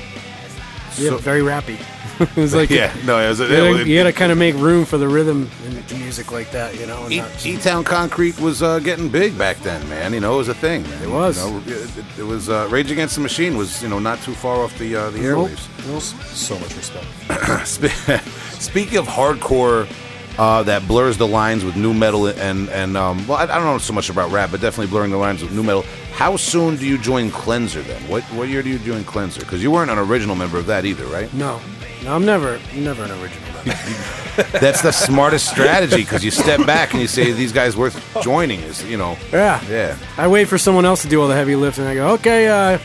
Yeah, So- very rappy. it was like yeah, no, it was, you it, gotta, you gotta kind of make room for the rhythm in in music like that, you know. And E- not- E-Town Concrete was uh, getting big back then, man. You know, it was a thing. Man. It was. You know, it, it- it was uh, Rage Against the Machine was you know not too far off the uh, the Nope. airwaves. So much respect. Speaking of hardcore, uh, that blurs the lines with new metal and and um, well, I, I don't know so much about rap, but definitely blurring the lines with new metal. How soon do you join Cleanser then? What what year do you join Cleanser? Because you weren't an original member of that either, right? No, no, I'm never, never an original. That's the smartest strategy because you step back and you say these guys worth joining. Is you know, yeah, yeah, I wait for someone else to do all the heavy lifting. And I go, okay, uh,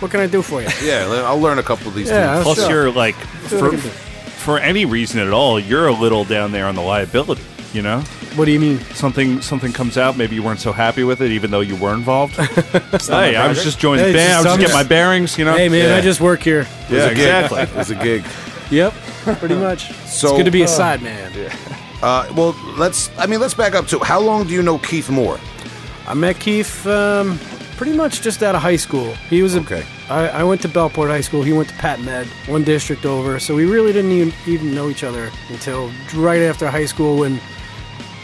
what can I do for you? yeah. I'll learn a couple of these Yeah, things. Plus, sure. you're like, See what I for, for any reason at all, you're a little down there on the liability. You know, What do you mean? something something comes out, maybe you weren't so happy with it, even though you were involved. hey, I was just joining Hey, the band. I was some- just getting my bearings. You know. Hey, man, Yeah. I just work here. It was Yeah, a gig. exactly. It was a gig. Yep, pretty much. So- it's good to be a uh, side man. Uh, well, let's. I mean, let's back up to how long do you know Keith Moore? I met Keith um, pretty much just out of high school. He was a. Okay. I, I went to Bellport High School. He went to Pat Med, one district over. So we really didn't even, even know each other until right after high school when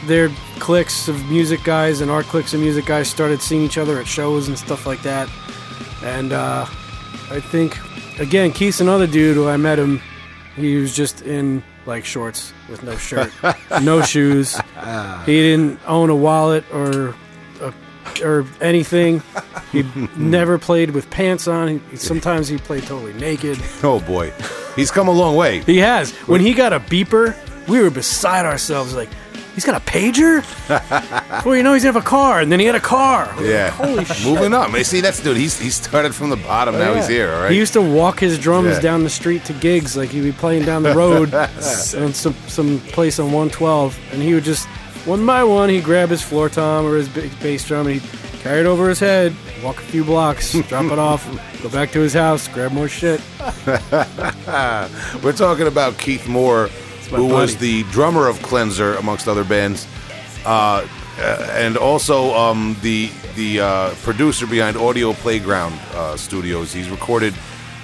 their cliques of music guys and our cliques of music guys started seeing each other at shows and stuff like that. And uh, I think, again, Keith's another dude who I met him. He was just in like shorts with no shirt, no shoes. He didn't own a wallet or a, or anything. He never played with pants on. He, sometimes he played totally naked. Oh boy, he's come a long way. He has. When he got a beeper, we were beside ourselves. Like, he's got a pager. Before you know, he's gonna have a car, and then he had a car. Yeah, Holy shit. moving up. Man, see, that's dude. He's he started from the bottom. Oh, now he's here. All right. He used to walk his drums Yeah. down the street to gigs, like he'd be playing down the road on some some place on 112, and he would just one by one he'd grab his floor tom or his ba- bass drum and he'd carry it over his head, walk a few blocks, drop it off, go back to his house, grab more shit. We're talking about Keith Moore, who was the drummer of Cleanser, amongst other bands, uh, uh, and also um, the the uh, producer behind Audio Playground uh, Studios. He's recorded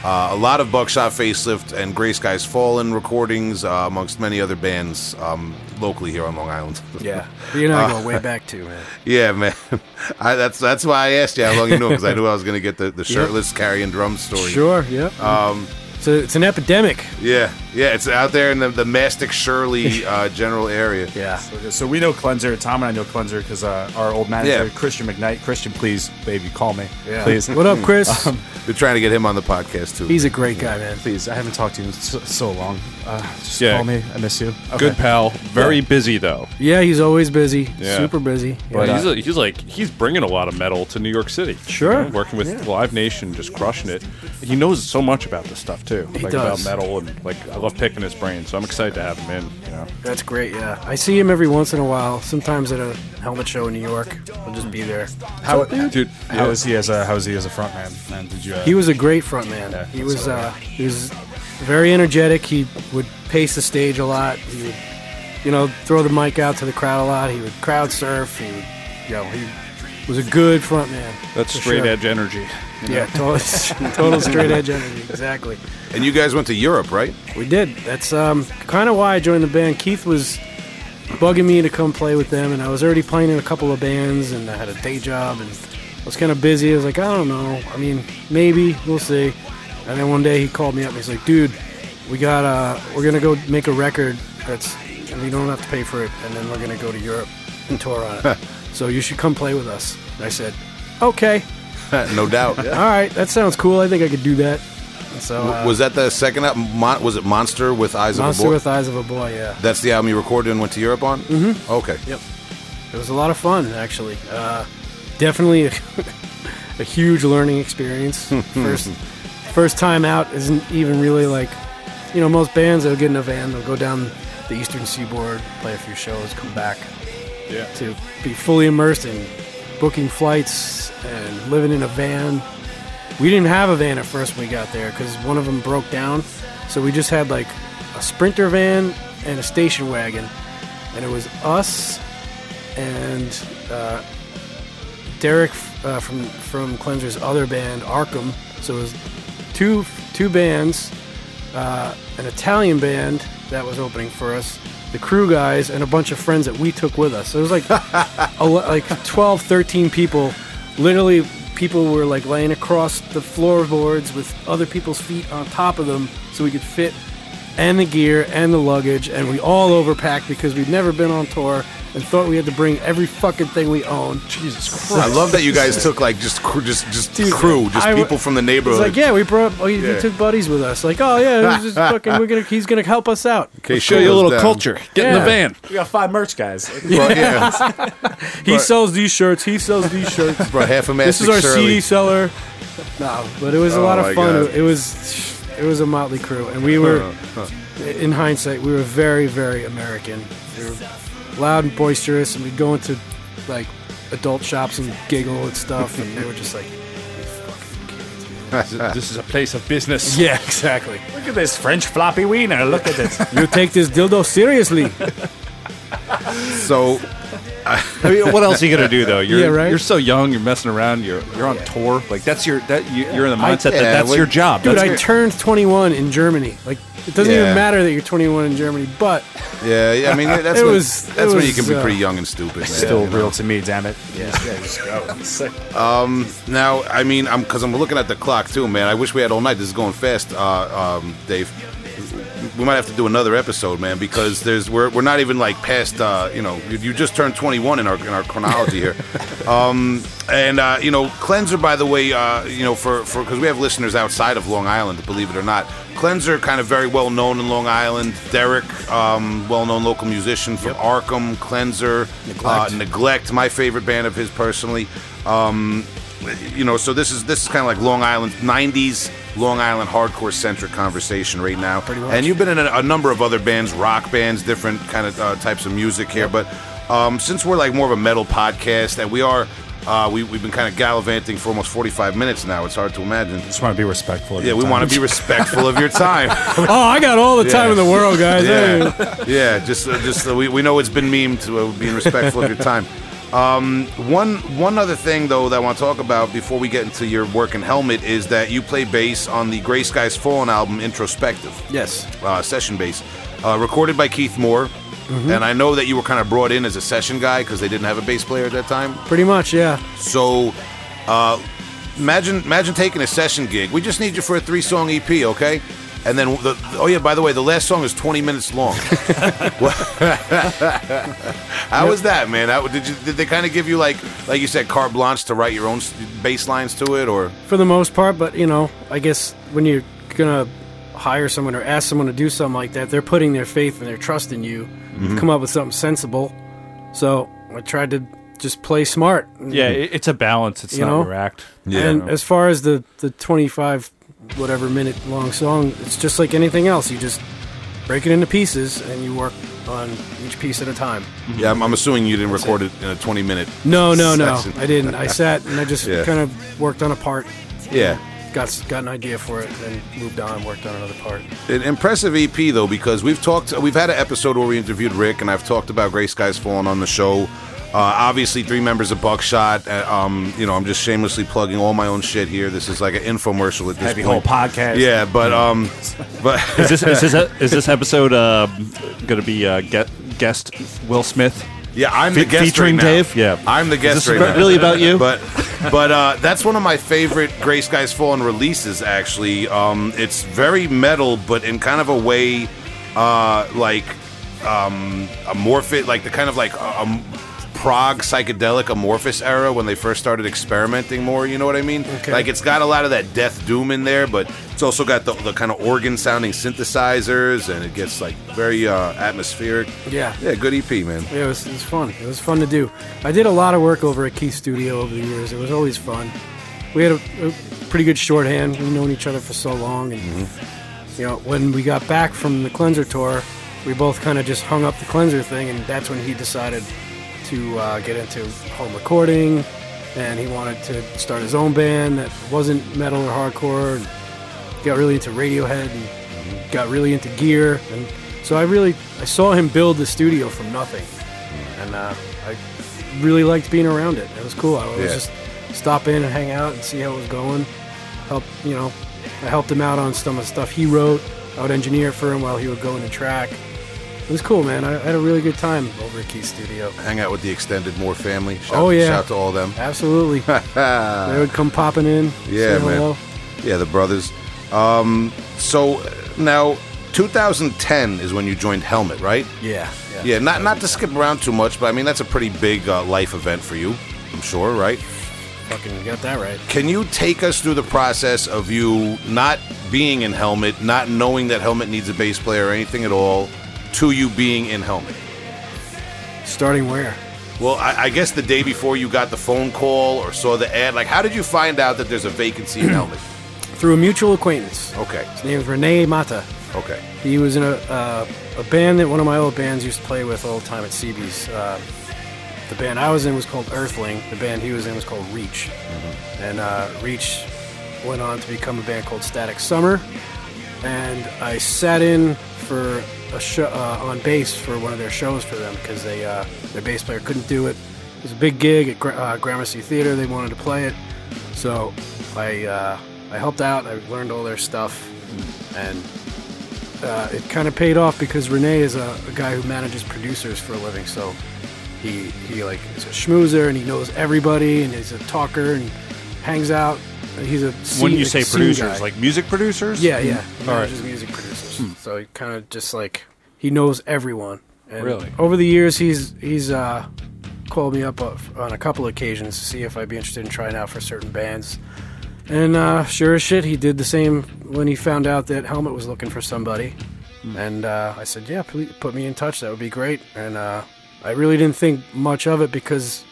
uh, a lot of Buckshot Facelift and Grey Skies Fallen recordings, uh, amongst many other bands um, locally here on Long Island. Yeah, you know, I go way back too, man. Yeah, man. I, that's that's why I asked you how long you knew because I knew I was going to get the, the shirtless carrying drum story. Sure, Yeah. Um, it's, a, it's an epidemic. yeah, yeah. It's out there in the, the Mastic Shirley uh, general area. Yeah. So, so we know Cleanser. Tom and I know Cleanser because uh, our old manager, Yeah. Christian McKnight. Christian, please, baby, call me. Yeah. Please. What up, Chris? We're trying to get him on the podcast too. He's a great guy, man. Please, I haven't talked to him in so, so long. Uh, just Yeah. call me. I miss you. Okay. Good pal. Very busy though. Yeah, he's always busy. Yeah. Super busy. But Yeah. he's, a, he's like he's bringing a lot of metal to New York City. Sure. You know, working with Live Nation, just crushing it. He knows so much about this stuff too, He like does. about metal and like I love picking his brain. So I'm excited to have him in. You know. That's great, yeah. I see him every once in a while, sometimes at a helmet show in New York. I'll just be there. How, Dude, how is he as a how is he as a frontman? And did you? Uh, He was a great front man. Yeah, he was uh, he was very energetic. He would pace the stage a lot. He would, you know, throw the mic out to the crowd a lot. He would crowd surf. He would, you know, he was a good front man. That's straight sure. edge energy. Yeah, total, total straight edge energy. Exactly. And you guys went to Europe, right? We did. That's um, kind of why I joined the band. Keith was bugging me to come play with them, and I was already playing in a couple of bands, and I had a day job, and I was kind of busy. I was like, I don't know. I mean, maybe we'll see. And then one day he called me up. and He's like, Dude, we got uh, we're gonna go make a record that's, and we don't have to pay for it, and then we're gonna go to Europe and tour on it. so you should come play with us. And I said, Okay. no doubt. All right, that sounds cool. I think I could do that. So uh, was that the second album? Mon- was it Monster with Eyes Monster of a Boy? with Eyes of a Boy? Yeah, That's the album you recorded and went to Europe on. Mm-hmm. Okay. Yep. It was a lot of fun, actually. Uh, definitely a, a huge learning experience. first, first time out isn't even really like, you know, most bands they'll get in a van, they'll go down the eastern seaboard, play a few shows, come back. Yeah. To be fully immersed in booking flights and living in a van. We didn't have a van at first when we got there because one of them broke down. So we just had like a sprinter van and a station wagon. And it was us and uh, Derek uh, from from Cleanser's other band, Arkham. So it was two two bands, uh, an Italian band that was opening for us, the crew guys, and a bunch of friends that we took with us. So it was like a, like 12, 13 people. Literally, people were like laying across the floorboards with other people's feet on top of them, so we could fit and the gear and the luggage, and we all overpacked because we'd never been on tour and thought we had to bring every fucking thing we own. Jesus Christ! I love that you guys took like just cr- just just Dude, crew, just I w- people from the It's neighborhood. like, yeah, we brought, oh, we Yeah. took buddies with us. Like, oh yeah, it was just fucking, we're gonna, he's gonna help us out. okay, Show you a little down. culture. Get in the van. We got five merch guys. Brought, yeah, He sells these shirts. He sells these shirts. brought half a this is our Shirley. CD seller. No, but it was a Oh lot of fun. God. It, it was, it was a motley crew, and we were, in hindsight, we were very, very American. We were loud and boisterous, and we'd go into like adult shops and giggle and stuff, and they were just like, This is- this is a place of business. yeah, exactly. Look at this French floppy wiener. Look at this. You take this dildo seriously. So I mean, what else are you gonna do though? You're Yeah, right? you're so young. You're messing around. You're you're on tour. Like that's your that you, you're in the mindset yeah, that that's well, your job. Dude, That's I your- turned 21 in Germany. Like, it doesn't Yeah. even matter that you're 21 in Germany, but yeah, yeah, I mean that's It when, was- that's it when you can be uh, pretty young and stupid. Man, Still you know? real to me, damn it. Yeah, yeah just go. It's like- Now, I mean, I'm because I'm looking at the clock too, man. I wish we had all night. This is going fast, uh, um, Dave. We might have to do another episode, man, because there's we're, we're not even like past. Uh, you know, you, you just turned 21 in our in our chronology here, um, and uh, you know, cleanser. By the way, uh, you know, for for because we have listeners outside of Long Island, believe it or not. Cleanser, kind of very well known in Long Island. Derek, um, well known local musician from Arkham. Cleanser, Neglect. Uh, Neglect, my favorite band of his personally. Um, you know, so this is this is kind of like Long Island '90s Long Island hardcore centric conversation right now. And you've been in a, a number of other bands, rock bands, different kind of uh, types of music here. But um, since we're like more of a metal podcast, and we are, uh, we, we've been kind of gallivanting for almost 45 minutes now. It's hard to imagine. just want to be respectful. Of Yeah, we time. want to be respectful of your time. oh, I got all the time in the world, guys. Hey. Yeah, yeah. Just, uh, just uh, we, we know it's been memed uh, being respectful of your time. Um, one one other thing though that I want to talk about before we get into your work in Helmet is that you play bass on the Grey Skies Fallen album, Introspective, Yes. uh, session bass, uh, recorded by Keith Moore. And I know that you were kind of brought in as a session guy because they didn't have a bass player at that time. Pretty much, yeah. So, uh, imagine imagine taking a session gig. We just need you for a three song EP, okay? And then, the, oh yeah, by the way, the last song is 20 minutes long. How was that, man? How, did you did they kind of give you like like you said carte blanche to write your own s- bass lines to it, or For the most part, but, you know, I guess when you're going to hire someone or ask someone to do something like that, they're putting their faith and their trust in you. to mm-hmm. Come up with something sensible. So I tried to just play smart. yeah, it's a balance. It's You not know? your act. and as far as the, the 25 whatever minute long song, it's just like anything else. You just break it into pieces and you work on each piece at a time. yeah, I'm, I'm assuming you didn't record it in a 20 minute. No, no, no. Session. I didn't. I sat and I just Yeah. kind of worked on a part. Yeah. Got got an idea for it, then moved on, worked on another part. An impressive EP though, because we've talked, we've had an episode where we interviewed Rick, and I've talked about Grey Skies Fallen on the show. Uh, obviously, three members of Buckshot. Uh, um, you know, I'm just shamelessly plugging all my own shit here. This is like an infomercial at this Heavy Hole point. podcast. Yeah, but um, but Is this is this, is this episode uh, going to be uh, get, guest Will Smith? yeah, I'm Fe- the guest featuring right now. Dave? Yeah. I'm the guest Is this right about- now. really about you? But but uh, that's one of my favorite Grey Skies Fallen releases. Actually, um, it's very metal, but in kind of a way, uh, like um, amorphic, like the kind of like um, prog psychedelic Amorphis era when they first started experimenting more. You know what I mean? Okay. Like it's got a lot of that death doom in there, but it's also got the, the kind of organ sounding synthesizers, and it gets like very uh, atmospheric. Yeah. Yeah, good EP, man. Yeah, it was, it was fun. It was fun to do. I did a lot of work over at Keith Studio over the years. It was always fun. We had a, a pretty good shorthand. We've known each other for so long, and you know, when we got back from the Cleanser tour, we both kind of just hung up the Cleanser thing, and that's when he decided to uh, get into home recording, and he wanted to start his own band that wasn't metal or hardcore. And got really into Radiohead and got really into gear, and so I really I saw him build the studio from nothing, and uh, I really liked being around it. It was cool. I would Yeah. just stop in and hang out and see how it was going. Help you know, I helped him out on some of the stuff he wrote. I would engineer for him while he would go into track. It was cool, man. I, had a really good time over at Key Studio. Hang out with the extended Moore family. Shout, Oh, yeah. Shout to all of them. Absolutely, they would come popping in. Yeah, man. hello. Yeah, the brothers. Um, so now, 2010 is when you joined Helmet, right? Yeah, yeah. Yeah, not not to skip around too much, but I mean that's a pretty big uh, life event for you, I'm sure, right? Fucking got that right. Can you take us through the process of you not being in Helmet, not knowing that Helmet needs a bass player or anything at all, to you being in Helmet? Starting where? Well, I, I guess the day before you got the phone call or saw the ad, like how did you find out that there's a vacancy in Helmet? Through a mutual acquaintance. Okay, His name is Rene Mata. okay, He was in a uh, a band that one of my old bands used to play with all the time at CB's. Uh, the band I was in was called Earthling. The band he was in was called Reach, and uh, Reach went on to become a band called Static Summer. And I sat in for a show uh, on bass for one of their shows for them because they uh, their bass player couldn't do it. It was a big gig at Gra- uh, Gramercy Theater. They wanted to play it, so I uh, I helped out. I learned all their stuff, and uh, it kind of paid off because Renee is a, a guy who manages producers for a living. So he he like is a schmoozer and he knows everybody and he's a talker and hangs out. He's a when you say producers, guy. like music producers? yeah yeah he All right. music producers. So he kind of just like he knows everyone. And Really? Over the years, he's he's uh, called me up on a couple occasions to see if I'd be interested in trying out for certain bands. And uh, sure as shit, he did the same when he found out that Helmet was looking for somebody. And uh, I said, "Yeah, please put me in touch. That would be great." And uh, I really didn't think much of it because,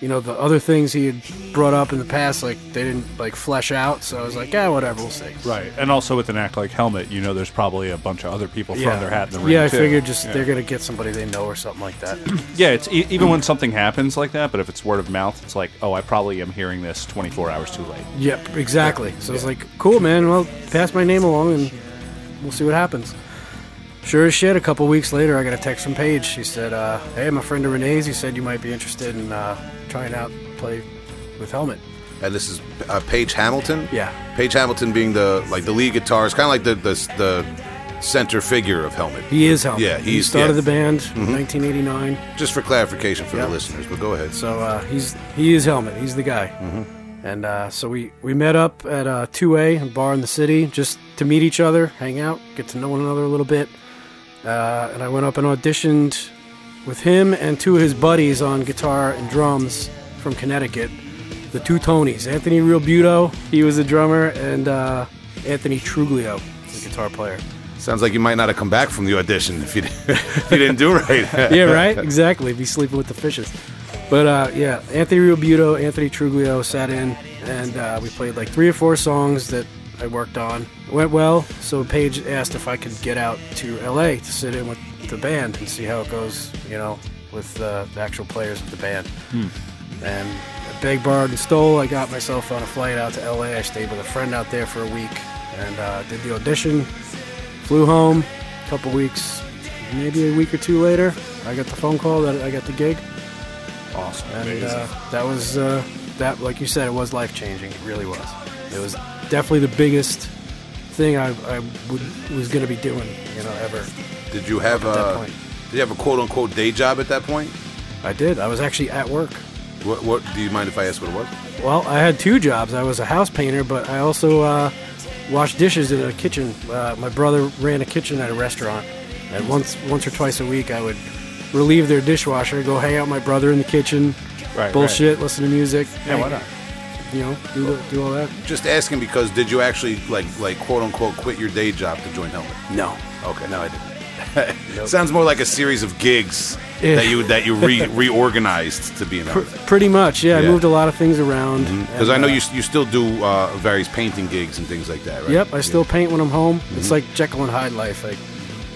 you know, the other things he had brought up in the past, like they didn't like flesh out. So I was like, "Yeah, whatever, we'll see." Right. And also with an act like Helmet, you know there's probably a bunch of other people throwing their hat in the ring. Yeah, I too. figured just Yeah. they're gonna get somebody they know or something like that. Yeah, it's e- even when something happens like that, but if it's word of mouth, it's like, oh, I probably am hearing this 24 hours too late. Yep, exactly. So I was like, cool, man. Well, pass my name along and we'll see what happens. Sure as shit, a couple weeks later, I got a text from Page. She said, uh, hey, I'm a friend of Renee's. He said you might be interested in uh, trying out play with Helmet. and this is uh, Page Hamilton. Yeah. Page Hamilton being the like the lead guitarist, kind of like the, the the center figure of Helmet. He is Helmet. Yeah, he started yeah. the band in 1989. Just for clarification for Yeah. the listeners, but go ahead. So uh, he's he is Helmet. He's the guy. And uh, so we, we met up at uh, 2A, a bar in the city, just to meet each other, hang out, get to know one another a little bit. Uh, and I went up and auditioned with him and two of his buddies on guitar and drums from Connecticut, the two Tonys, Anthony Realbuto, he was the drummer, and uh, Anthony Truglio, the guitar player. Sounds like you might not have come back from the audition if you if you didn't do right. yeah, right. Exactly. Be sleeping with the fishes. But uh, yeah, Anthony Realbuto, Anthony Truglio sat in, and uh, we played like three or four songs that I worked on. It went well. So Page asked if I could get out to LA to sit in with the band and see how it goes. You know, with uh, the actual players of the band. And I begged, borrowed, and stole. I got myself on a flight out to LA. I stayed with a friend out there for a week and uh, did the audition. Flew home. A couple weeks, maybe a week or two later, I got the phone call that I got the gig. Awesome. And uh, that was uh, that, like you said, it was life changing. It really was. It was definitely the biggest thing I, I would, was going to be doing, you know, ever. Did you have a. Did you have a quote unquote day job at that point? I did. I was actually at work. What, what do you mind if I ask what it was? Well, I had two jobs. I was a house painter, but I also uh, washed dishes in a kitchen. Uh, my brother ran a kitchen at a restaurant, and once once or twice a week, I would relieve their dishwasher, go hang out with my brother in the kitchen, Right, bullshit, listen to music. Yeah, why not? You know, do the, do all that. Just asking because did you actually like like quote unquote quit your day job to join Helmet? No. Okay, no, I didn't. Sounds more like a series of gigs Yeah. that you that you re- reorganized to be in Pr- pretty much, yeah, I moved a lot of things around. Because and, I know uh, you you still do uh, various painting gigs and things like that, right? Yep, I still paint when I'm home. Mm-hmm. It's like Jekyll and Hyde life. I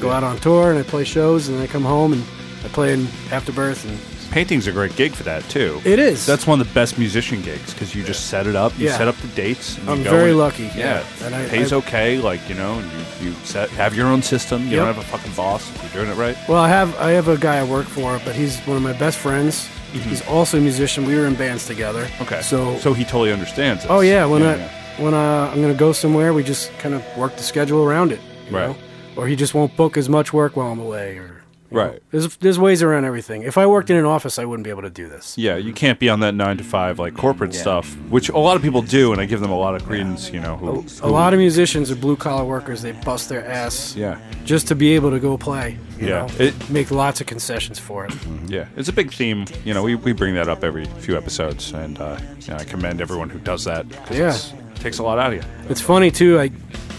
go out on tour and I play shows, and then I come home and I play in Afterbirth, and Painting's a great gig for that too. it is. That's one of the best musician gigs because you just set it up, you Yeah. set up the dates. And you I'm go very and- lucky, Yeah, yeah. And I- pays I- okay, like you know, and you, you set have your own system. You Yep. don't have a fucking boss. If You're doing it right. Well, I have I have a guy I work for, but he's one of my best friends. He's also a musician. We were in bands together. Mm-hmm. Okay, So, so he totally understands. This. oh yeah, when I when uh, I'm gonna go somewhere, we just kind of work the schedule around it. you Right. know? Or he just won't book as much work while I'm away. Or you know. Right. There's there's ways around everything. If I worked in an office, I wouldn't be able to do this. Yeah, you can't be on that nine to five like corporate stuff, which a lot of people do, and I give them a lot of credence. You know, who, A lot of musicians are blue collar workers. They bust their ass yeah, just to be able to go play. You Yeah. know? It- make lots of concessions for it. yeah, it's a big theme. You know, we, we bring that up every few episodes, and uh, you know, I commend everyone who does that. 'cause Yeah. it takes a lot out of you. It's funny too, like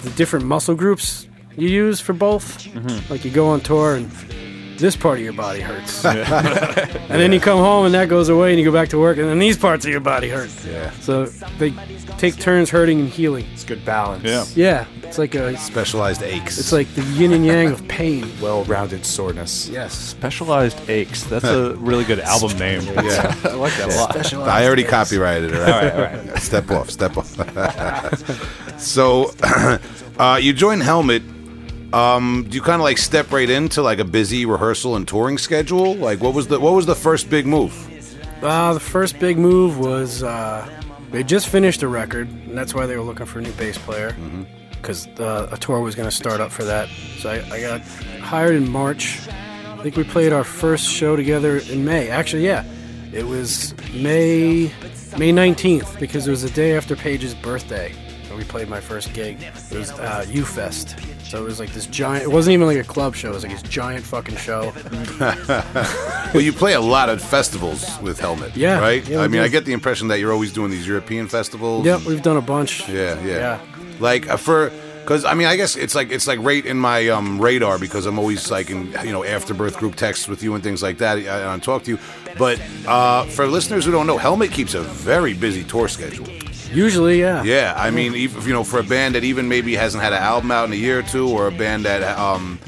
the different muscle groups you use for both. Mm-hmm. Like you go on tour and this part of your body hurts, and then you come home and that goes away, and you go back to work, and then these parts of your body hurt. Yeah. So they take turns hurting and healing. It's good balance. Yeah. Yeah, it's like a Specialized aches. it's like the yin and yang of pain. Well-rounded soreness. Yes. Specialized aches. That's a really good album name. yeah. I like that a lot. I already copyrighted it. All right, all right. Step off, step off. so, uh, you join Helmet. Um, do you kind of like step right into like a busy rehearsal and touring schedule? Like, what was the what was the first big move? Uh, the first big move was uh, they just finished a record, and that's why they were looking for a new bass player because uh, a tour was going to start up for that. So I, I got hired in March. I think we played our first show together in May. Actually, yeah, it was May May nineteenth because it was the day after Page's birthday. We played my first gig. It was uh, U Fest. So it was like this giant. It wasn't even like a club show. It was like this giant fucking show. Well, you play a lot of festivals with Helmet. Yeah, right. yeah, I mean, do. I get the impression that you're always doing these European festivals. Yep, we've done a bunch. Yeah, yeah. Yeah. Like uh, for because I mean I guess it's like it's like right in my um, radar because I'm always like in you know afterbirth group texts with you and things like that and I talk to you. But uh, for listeners who don't know, Helmet keeps a very busy tour schedule. Usually, yeah. Yeah, I mean, even, you know, for a band that even maybe hasn't had an album out in a year or two, or a band that um,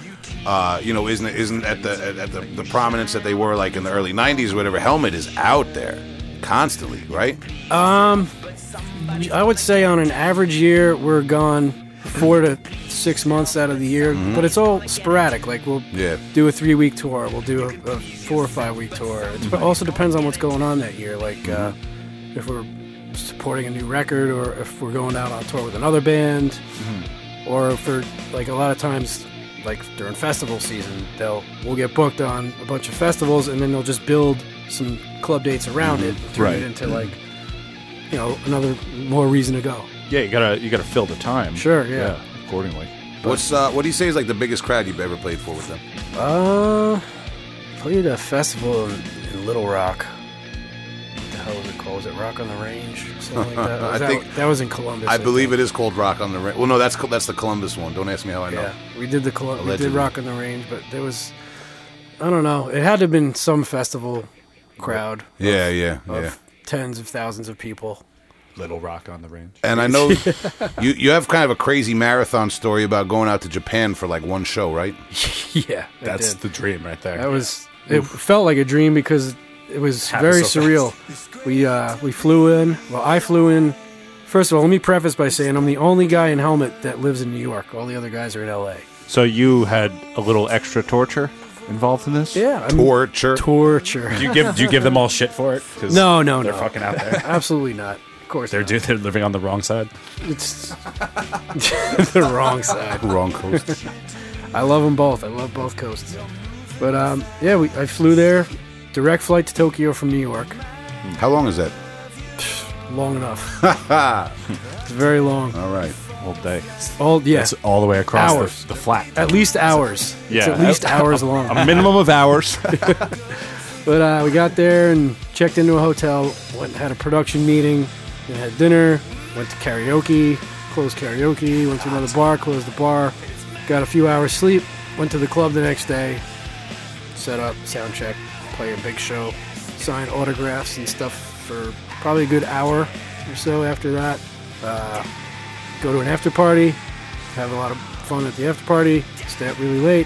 uh, you know isn't isn't at the at, at the, the prominence that they were like in the early '90s or whatever. Helmet is out there constantly, right? Um, I would say on an average year, we're gone four to six months out of the year, but it's all sporadic. Like we'll Yeah. do a three week tour, we'll do a, a four or five week tour. It also depends on what's going on that year. Like uh, if we're supporting a new record, or if we're going out on tour with another band, or for like a lot of times. Like during festival season, they'll we'll get booked on a bunch of festivals, and then they'll just build some club dates around it, turn Right. it into like you know another more reason to go. Yeah, you gotta you gotta fill the time. Sure, yeah. accordingly. What's uh, what do you say is like the biggest crowd you've ever played for with them? Uh, played a festival in, in Little Rock. It called? Was it Rock on the Range? Something like that. I that, think- that was in Columbus. I believe think. it is called Rock on the Range. Well, no, that's that's the Columbus one. Don't ask me how I know. Yeah, we did the Colu- we did Rock on the Range, but there was I don't know. It had to have been some festival crowd Yeah, yeah, of yeah. tens of thousands of people. Little Rock on the range. And I know you you have kind of a crazy marathon story about going out to Japan for like one show, right? yeah, That's did. the dream right there. That was it. Felt like a dream because it was Happened very so surreal. We uh, we flew in. Well, I flew in. First of all, let me preface by saying I'm the only guy in helmet that lives in New York. All the other guys are in L.A. So you had a little extra torture involved in this? Yeah, I'm Torture. torture. do you give do you give them all shit for it? No, no, no. they're no. fucking out there. Absolutely not. Of course, They're not. do- they're living on the wrong side. It's the wrong side. Wrong coast. I love them both. I love both coasts. But um, yeah, we, I flew there, direct flight to Tokyo from New York. How long is that? Long enough. it's very long. All right. All day. All yeah, It's all the way across Hours. the, the flat. at least hours. it's Yeah. at least hours long. A minimum of hours. But uh, we got there and checked into a hotel. Went and had a production meeting. Then had dinner. Went to karaoke. Closed karaoke. Went to another bar. Closed the bar. Got a few hours sleep. Went to the club the next day. Set up sound check. Play a big show. Sign autographs and stuff for probably a good hour or so after that. Uh, go to an after party. Have a lot of fun at the after party. Stay up really late.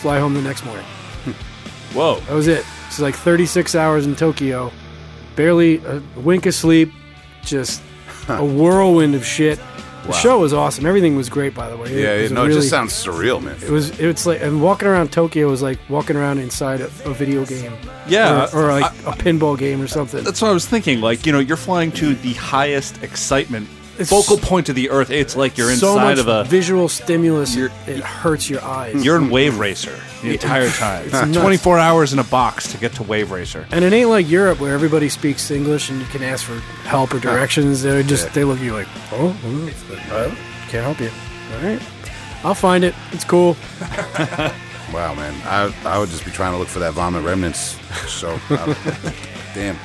Fly home the next morning. Whoa. That was it. It's like 36 hours in Tokyo. Barely a wink of sleep. Just a whirlwind of shit. The show was awesome. Everything was great, by the way. Yeah, was no, a it just sounds surreal, man. It was. It's like and walking around Tokyo was like walking around inside a, a video game. Yeah, or, or like a pinball game or something. That's what I was thinking. Like, you know, you're flying to the highest excitement, It's focal point of the Earth. It's like you're so inside much of a. visual stimulus. You're- it hurts your eyes. You're in Wave Racer the entire time. It's nuts. 24 hours in a box to get to Wave Racer. And it ain't like Europe where everybody speaks English and you can ask for help or directions. They just they look at you like, oh, oh, can't help you. All right, I'll find it. It's cool. Wow, man. I I would just be trying to look for that vomit remnants. So, uh, damn.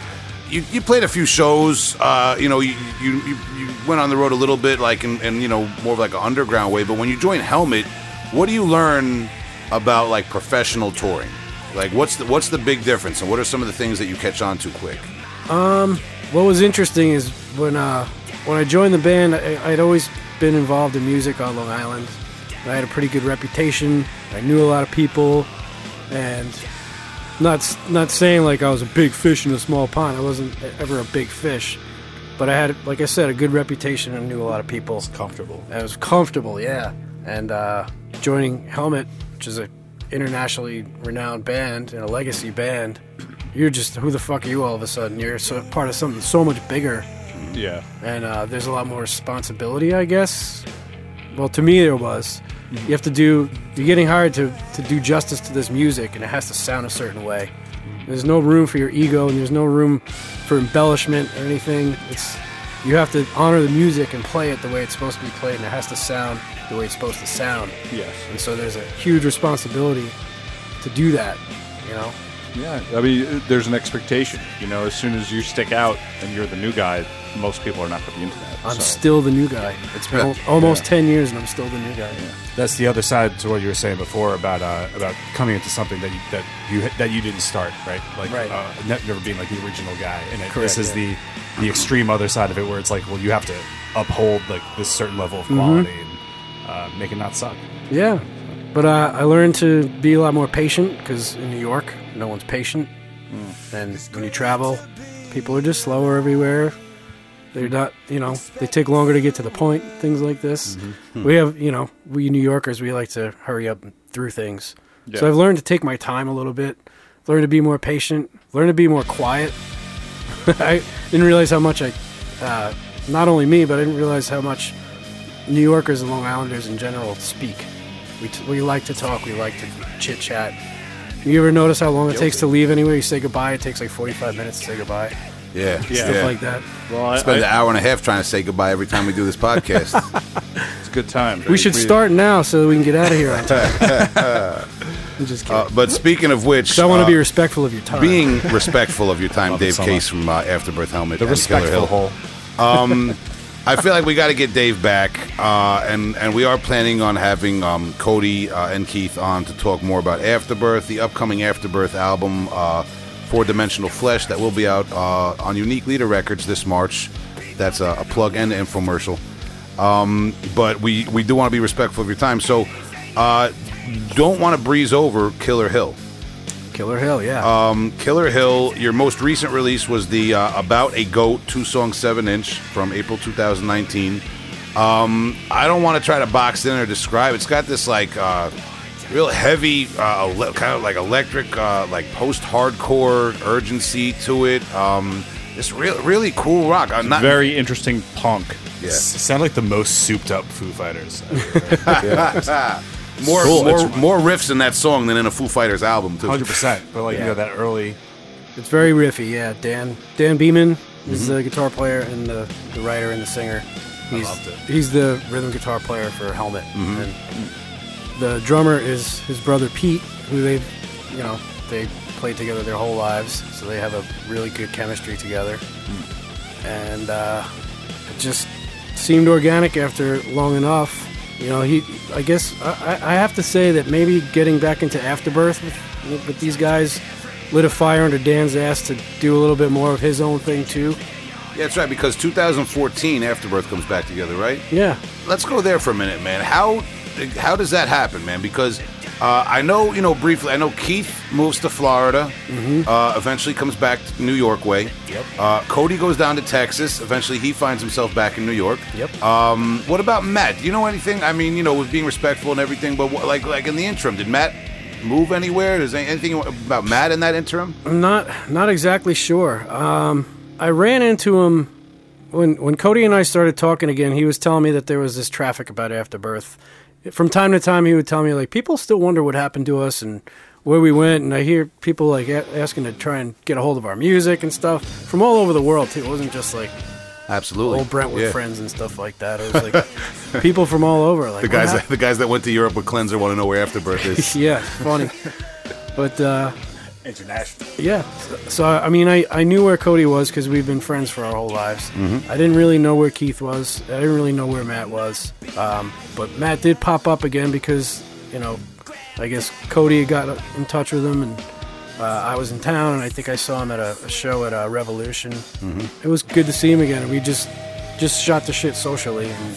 You, you played a few shows. Uh, you know, you, you you went on the road a little bit, like in, in you know more of like an underground way. But when you join Helmet, what do you learn about like professional touring? Like, what's the what's the big difference, and what are some of the things that you catch on to quick? Um, What was interesting is when uh, when I joined the band, I, I'd always been involved in music on Long Island. I had a pretty good reputation. I knew a lot of people, and not not saying like I was a big fish in a small pond. I wasn't ever a big fish, but I had, like I said, a good reputation and knew a lot of people. comfortable. I was comfortable, yeah. And uh, joining Helmet, which is a internationally renowned band and a legacy band, you're just who the fuck are you all of a sudden? You're so, part of something so much bigger, Yeah. and uh, there's a lot more responsibility, I guess. Well, to me, there was. You have to do. You're getting hired to to do justice to this music, and it has to sound a certain way. There's no room for your ego, and there's no room for embellishment or anything. It's you have to honor the music and play it the way it's supposed to be played, and it has to sound the way it's supposed to sound. Yes. And so there's a huge responsibility to do that. You know. Yeah. I mean, there's an expectation. You know, as soon as you stick out and you're the new guy, most people are not going to be into that. I'm so. still the new guy. It's been al- almost ten years, and I'm still the new guy. That's the other side to what you were saying before about uh, about coming into something that you, that you that you didn't start, right? Like Right. Uh, ne- never being like the original guy, and it, Correct, this is yeah. the the extreme other side of it, where it's like, well, you have to uphold like this certain level of Mm-hmm. quality and uh, make it not suck. Yeah, but uh, I learned to be a lot more patient because in New York, no one's patient, and when you travel, people are just slower everywhere. They're not, you know, they take longer to get to the point. Things like this. We have, you know, we New Yorkers, we like to hurry up through things. So I've learned to take my time a little bit, learn to be more patient, learn to be more quiet. I didn't realize how much I, uh, not only me, but I didn't realize how much New Yorkers and Long Islanders in general speak. We, t- we like to talk, we like to chit chat. You ever notice how long it takes to leave anywhere? You say goodbye, it takes like 45 minutes to say goodbye. Yeah, Stuff like that. Well, I, Spend an hour and a half trying to say goodbye every time we do this podcast. it's a good time. We should start now so we can get out of here. I'm just kidding. uh, but speaking of which, so I want to uh, be respectful of your time. being respectful of your time, Dave so Case from uh, Afterbirth Helmet. The and respectful Hill. hole. I feel like we got to get Dave back, uh, and and we are planning on having um, Cody uh, and Keith on to talk more about Afterbirth, the upcoming Afterbirth album, uh, Four Dimensional Flesh, that will be out uh, on Unique Leader Records this March. That's a, a plug and an infomercial. Um, but we we do want to be respectful of your time, so uh, don't want to breeze over Killer Hill. Killer Hill, yeah. Um, Killer Hill, your most recent release was the uh, About a Goat two song seven inch from April 2019. Um, I don't want to try to box in or describe. It's got this like uh, real heavy, uh, ele- kind of like electric, uh, like post hardcore urgency to it. Um, it's real, really cool rock. Uh, not, Very interesting punk. yeah. S- sound like the most souped up Foo Fighters. more Cool. more, It's- more riffs in that song than in a Foo Fighters album too. Hundred percent. But like you Yeah. know that early. it's very riffy, yeah. Dan Dan Beeman is Mm-hmm. the guitar player and the, the writer and the singer. He's loved it. he's the rhythm guitar player for Helmet, Mm-hmm. and the drummer is his brother Pete, who they've you know they played together their whole lives, so they have a really good chemistry together, and uh, it just seemed organic after long enough. You know, he. I guess I, I I have to say that maybe getting back into Afterbirth with, with these guys lit a fire under Dan's ass to do a little bit more of his own thing too. Yeah, that's right. Because 2014, Afterbirth comes back together, right? Yeah. let's go there for a minute, man. How how does that happen, man? Because uh, I know, you know, briefly, I know Keith moves to Florida, uh, eventually comes back to New York way. Yep. Uh, Cody goes down to Texas. Eventually, he finds himself back in New York. Yep. Um, what about Matt? Do you know anything? I mean, you know, with being respectful and everything, but what, like, like in the interim, did Matt move anywhere? Is there anything about Matt in that interim? I'm not not exactly sure. Um, I ran into him when when Cody and I started talking again. He was telling me that there was this traffic about Afterbirth. From time to time, he would tell me like people still wonder what happened to us and where we went. And I hear people like a- asking to try and get a hold of our music and stuff from all over the world too. It wasn't just like Absolutely. old Brentwood Yeah. friends and stuff like that. It was like people from all over. Like The guys, that, the guys that went to Europe with Cleanser want to know where Afterbirth is. yeah, funny. But uh, International. Yeah. So, so, I mean, I, I knew where Cody was because we've been friends for our whole lives. I didn't really know where Keith was. I didn't really know where Matt was. Um, but Matt did pop up again because, you know, I guess Cody got in touch with him and uh, I was in town and I think I saw him at a, a show at uh, Revolution. It was good to see him again. We just just shot the shit socially and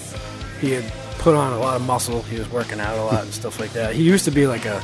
he had put on a lot of muscle. He was working out a lot and stuff like that. He used to be like a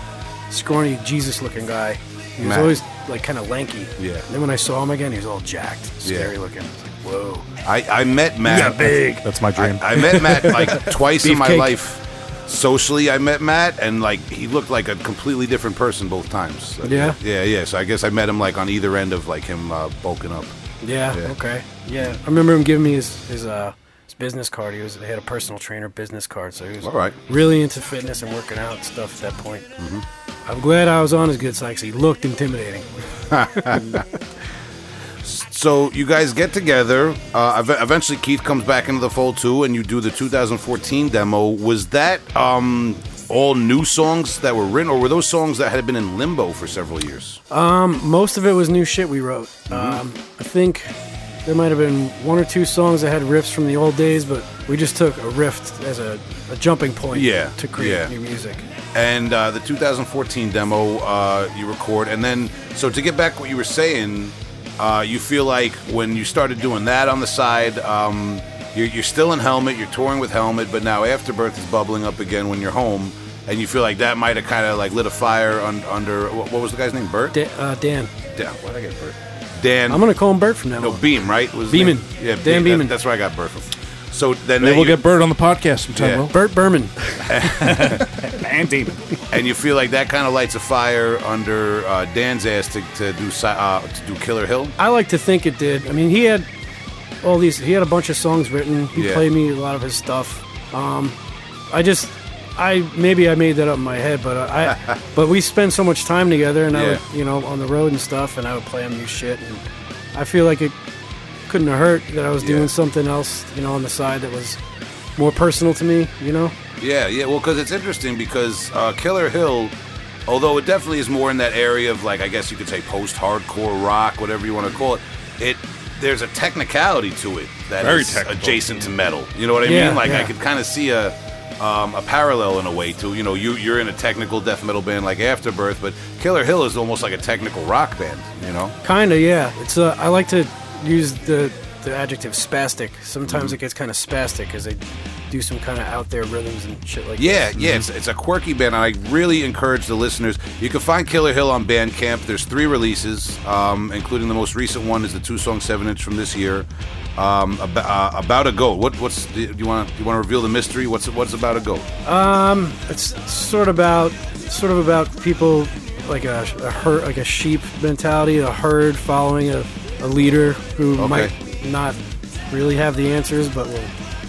scrawny Jesus looking guy. He was Matt. always like kind of lanky. Yeah. Then when I saw him again, he was all jacked, scary Yeah. looking. I was like, whoa. I, I met Matt. yeah, big. That's my dream. I, I met Matt like twice in my Beefcake. life. Socially, I met Matt, and like he looked like a completely different person both times. Yeah? yeah, yeah. So I guess I met him like on either end of like him uh, bulking up. Yeah, Yeah. Okay. Yeah. I remember him giving me his his uh his business card. He was he had a personal trainer business card, so he was All right. really into fitness and working out and stuff at that point. Mm-hmm. I'm glad I was on his good side because he looked intimidating. So you guys get together. Uh, eventually, Keith comes back into the fold too, and you do the 2014 demo. Was that um, all new songs that were written, or were those songs that had been in limbo for several years? Most of it was new shit we wrote. Mm-hmm. Um, I think there might have been one or two songs that had riffs from the old days, but we just took a riff as a, a jumping point Yeah, to create yeah. new music. and uh, the 2014 demo uh, you record, and then so to get back what you were saying, uh, you feel like when you started doing that on the side, um, you're, you're still in Helmet, you're touring with Helmet, but now Afterbirth is bubbling up again when you're home, and you feel like that might have kind of like lit a fire un- under what, what was the guy's name? Bert. Da- uh, Dan, Dan. Why did I get Bert? Dan. I'm gonna call him Bert from now no on. Beam, right? Was his Beeman. name? Yeah, Dan Beam. Beeman. That- that's where I got Bert from. So then Maybe that we'll get Bird on the podcast sometime. Yeah. Will. Bert Berman. and Demon. and you feel like that kind of lights a fire under uh, Dan's ass to, to do si- uh, to do Killer Hill. I like to think it did. I mean, he had all these. He had a bunch of songs written. He Yeah. played me a lot of his stuff. Um, I just, I maybe I made that up in my head, but I, but we spend so much time together, and I would, you know, on the road and stuff, and I would play him new shit, and I feel like it couldn't have hurt that I was Yeah. doing something else, you know, on the side that was more personal to me, you know. Yeah, yeah. Well, because it's interesting because uh, Killer Hill, although it definitely is more in that area of like I guess you could say post-hardcore rock, whatever you want to call it, it there's a technicality to it that Very is technical. adjacent to metal. You know what I Yeah, mean? Like I could kind of see a. Um, a parallel in a way to you know you you're in a technical death metal band like Afterbirth, but Killer Hill is almost like a technical rock band. You know? Kinda, yeah. It's uh, I like to use the the adjective spastic. Sometimes Mm-hmm. it gets kind of spastic because they do some kind of out there rhythms and shit like Yeah, that. yeah, it's, it's a quirky band, I really encourage the listeners. You can find Killer Hill on Bandcamp. There's three releases, um, including the most recent one is the two song seven inch from this year. Um, about, uh, about a goat. What, what's do you want? You want to reveal the mystery? What's what's about a goat? It's sort of about sort of about people like a, a herd, like a sheep mentality, a herd following a, a leader who Okay. might not really have the answers, but will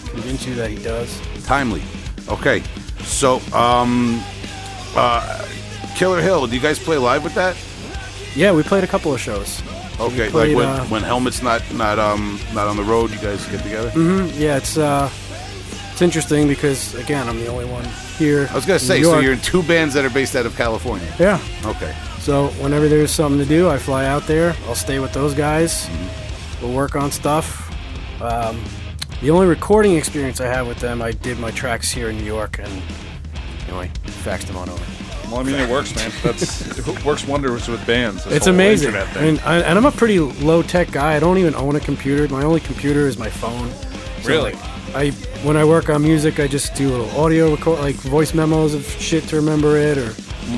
convince you that he does. Timely. Okay, so um, uh, Killer Hill. Do you guys play live with that? Yeah, we played a couple of shows. Okay, played, like when, uh, when Helmet's not not um not on the road, you guys get together. Mm-hmm. Yeah, it's uh, it's interesting because again, I'm the only one here. I was gonna say, so you're in two bands that are based out of California. yeah. Okay. So whenever there's something to do, I fly out there. I'll stay with those guys. Mm-hmm. We'll work on stuff. Um, the only recording experience I have with them, I did my tracks here in New York, and you know, I faxed them on over. Well, I mean, it works, man. That's it works wonders with bands. It's amazing. thing. And, I, and I'm a pretty low tech guy. I don't even own a computer. My only computer is my phone. So, Really? like, I when I work on music, I just do a little audio record, like voice memos of shit to remember it or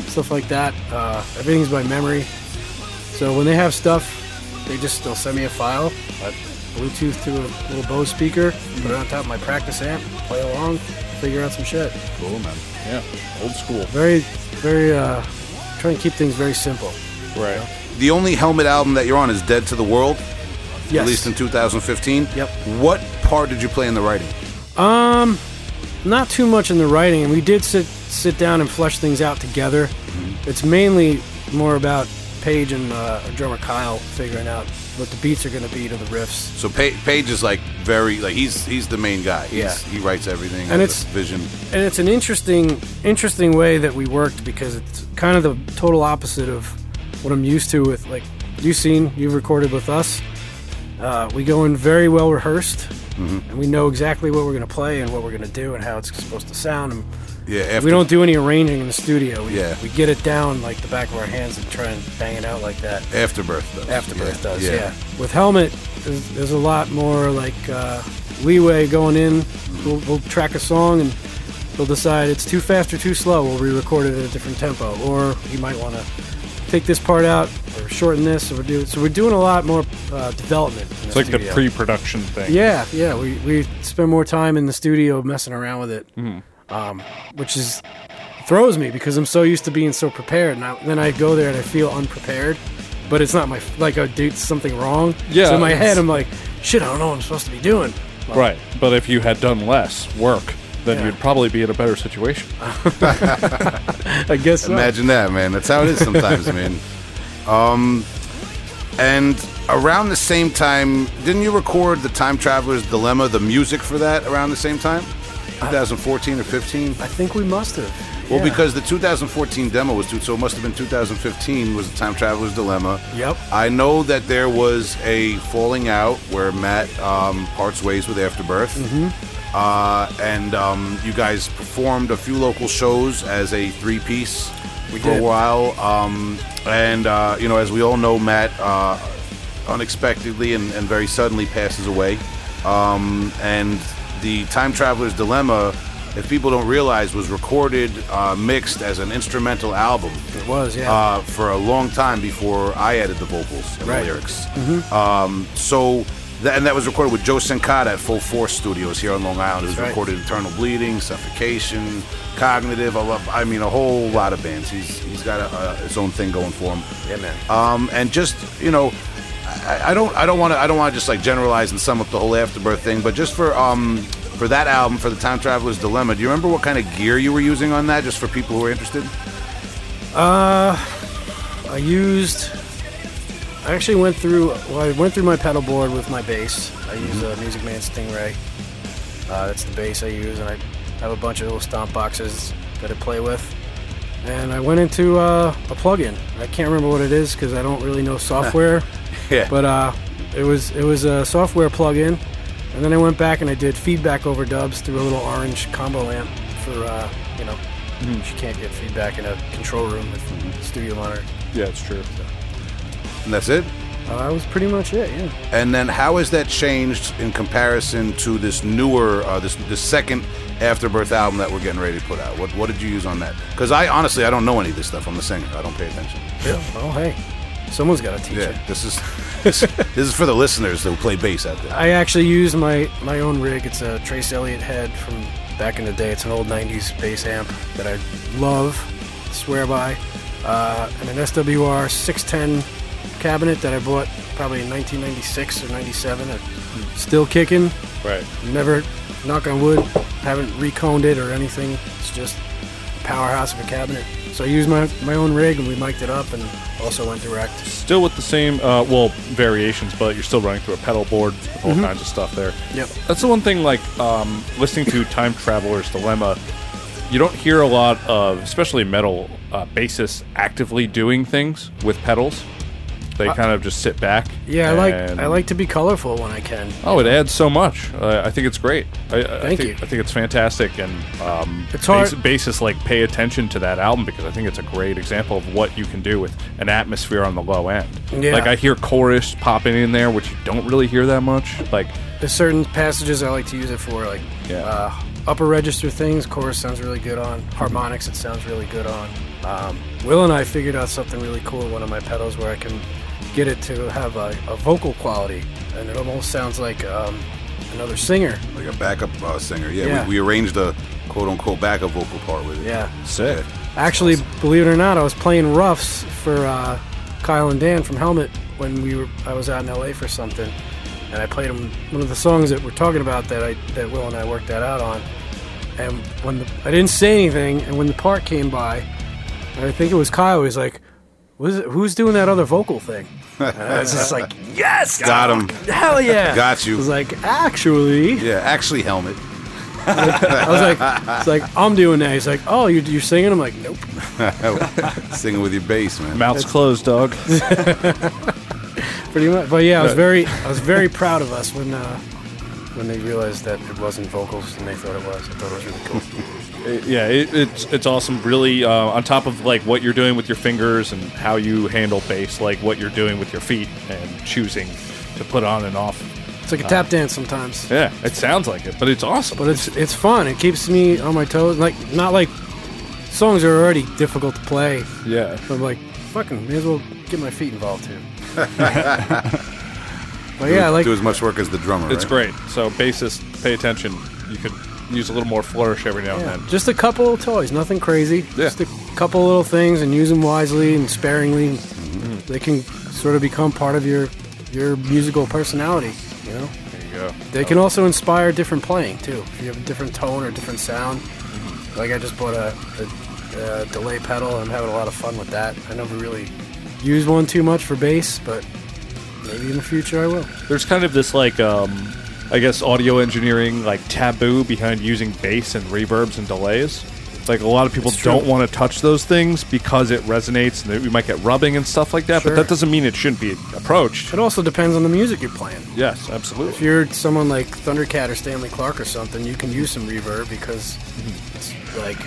stuff like that. Uh, everything's by memory. So when they have stuff, they just they'll send me a file. I Bluetooth to a little Bose speaker, put it on top of my practice amp, play along, figure out some shit. cool, man. Yeah, old school. Very, very. uh Trying to keep things very simple. Right. The only Helmet album that you're on is Dead to the World, Yes. released in 2015. Yep. What part did you play in the writing? Um, not too much in the writing. We did sit sit down and flesh things out together. It's mainly more about Page and uh, our drummer Kyle figuring out what the beats are going to be to the riffs. So Pa- Page is like very like he's he's the main guy. He's, Yeah. he writes everything. And it's- vision. And it's an interesting interesting way that we worked because it's kind of the total opposite of what I'm used to with like you've seen you've recorded with us. Uh, we go in very well rehearsed, and we know exactly what we're going to play and what we're going to do and how it's supposed to sound. And Yeah, after, we don't do any arranging in the studio. We, Yeah. we get it down like the back of our hands and try and bang it out like that. Afterbirth does. Afterbirth Yeah, does, yeah. With Helmet, there's, there's a lot more like uh, leeway going in. We'll, we'll track a song and we'll decide it's too fast or too slow. We'll re-record it at a different tempo, or you might want to take this part out or shorten this. Or we're so we're doing a lot more uh, development. In It's like the pre-production thing. Yeah, yeah. We, we spend more time in the studio messing around with it, Mm-hmm. Um, which is throws me because I'm so used to being so prepared, and I, then I go there and I feel unprepared. But it's not my like I do something wrong. Yeah, So in my head, I'm like, shit, I don't know what I'm supposed to be doing. Right. But if you had done less work, then Yeah. you'd probably be in a better situation. I guess. so. Imagine that, man. That's how it is sometimes, man. Um, and around the same time, didn't you record the Time Traveler's Dilemma, the music for that around the same time? 2014 or 15? I think we must have. Well, Yeah. because the 2014 demo was, two, so it must have been 2015 was the Time Traveler's Dilemma. Yep. I know that there was a falling out where Matt um, parts ways with Afterbirth. Mm-hmm. Uh, and um, you guys performed a few local shows as a three piece for did. a while. Um, and, uh, you know, as we all know, Matt uh, unexpectedly and, and very suddenly passes away. Um, and the Time Traveler's Dilemma, if people don't realize, was recorded, uh, mixed as an instrumental album It was. Yeah. uh, for a long time before I added the vocals and Right. the lyrics. Um, so, that, and that was recorded with Joe Cincotta at Full Force Studios here on Long Island. It was right. recorded Eternal Bleeding, Suffocation, Cognitive. I, love, I mean, a whole lot of bands. He's he's got a, a, his own thing going for him. yeah, man. Um, and just you know, I, I don't I don't want to I don't want to just like generalize and sum up the whole Afterbirth thing, but just for um for that album for the Time Traveler's Dilemma, do you remember what kind of gear you were using on that? Just for people who are interested. Uh, I used. I actually went through. Well, I went through my pedal board with my bass. I use a Music Man Stingray. Uh, that's the bass I use, and I have a bunch of little stomp boxes that I play with. And I went into uh, a plugin. I can't remember what it is because I don't really know software. Yeah. But uh, it was it was a software plugin, and then I went back and I did feedback over dubs through a little orange combo amp for uh, you know. You can't get feedback in a control room with a studio monitor. Yeah, it's true. And that's it. Uh, that was pretty much it. Yeah. And then how has that changed in comparison to this newer, uh, this the second Afterbirth album that we're getting ready to put out? What what did you use on that? Because I honestly I don't know any of this stuff. I'm the singer. I don't pay attention. Yeah. Oh, hey, someone's got to teach Yeah, you. this is this, this is for the listeners who play bass out there. I actually use my my own rig. It's a Trace Elliot head from back in the day. It's an old '90s bass amp that I love, swear by, uh, and an SWR 610 cabinet that I bought probably in 1996 or 97. Uh, Still kicking. Right. Never, knock on wood, haven't reconed it or anything. It's just a powerhouse of a cabinet. So I used my my own rig and we mic'd it up and also went direct. Still with the same, uh, well, variations, but you're still running through a pedal board all kinds of stuff there. Yep. That's the one thing, like, um, listening to Time Traveler's Dilemma, you don't hear a lot of, especially metal, uh, bassists actively doing things with pedals. They kind of just sit back. Yeah, I like I like to be colorful when I can. Oh, it adds so much. Uh, I think it's great. I, I Thank think, you. I think it's fantastic, and um, It's hard- bass- bassists like pay attention to that album because I think it's a great example of what you can do with an atmosphere on the low end. Yeah. Like I hear chorus popping in there, which you don't really hear that much. Like There's certain passages I like to use it for, like Yeah. uh, upper register things. Chorus sounds really good on. Harmonics, it sounds really good on. Um, Will and I figured out something really cool one of my pedals where I can get it to have a, a vocal quality, and it almost sounds like um, another singer. Like a backup uh, singer. Yeah, Yeah. We, we arranged a quote unquote backup vocal part with it. Yeah. sick. Actually, believe it or not, I was playing roughs for uh, Kyle and Dan from Helmet when we were. I was out in LA for something, and I played them one of the songs that we're talking about that I that Will and I worked that out on. And when the, I didn't say anything, and when the part came by, I think it was Kyle. He was like, "Was it, who's doing that other vocal thing?" And I was just like, "Yes, Got him. hell yeah, Got you. I was like, "Actually." Yeah, actually, helmet. I was like, "It's like I'm doing that." He's like, "Oh, you're, you're singing?" I'm like, "Nope." Singing with your bass, man. Mouth's closed, dog. pretty much. But yeah, I was very, I was very proud of us when uh, when they realized that it wasn't vocals and they thought it was. I thought it was really cool. It- yeah, it, it's it's awesome. Really, uh, on top of like what you're doing with your fingers and how you handle bass, like what you're doing with your feet and choosing to put on and off. It's like a tap dance sometimes, Yeah, it sounds like it, but it's awesome. but it's it's fun. It keeps me on my toes. Like not like songs are already difficult to play. yeah, But I'm like, fucking, may as well get my feet involved too. but yeah, I like do as much work as the drummer. it's right? great. So bassist, pay attention. You could use a little more flourish every now yeah, and then. just a couple of toys, nothing crazy. Yeah. Just a couple little things, and use them wisely and sparingly. Mm-hmm. They can sort of become part of your your musical personality. You know. There you go. They can also inspire different playing too. If you have a different tone or different sound, like I just bought a, a, a delay pedal. I'm having a lot of fun with that. I never really use one too much for bass, but maybe in the future I will. There's kind of this like, um, I guess, audio engineering like taboo behind using bass and reverbs and delays. Like a lot of people It's true. don't want to touch those things because it resonates and that we might get rubbing and stuff like that. But that doesn't mean it shouldn't be approached. It also depends on the music you're playing. Yes, absolutely. If you're someone like Thundercat or Stanley Clarke or something, you can use some reverb because it's like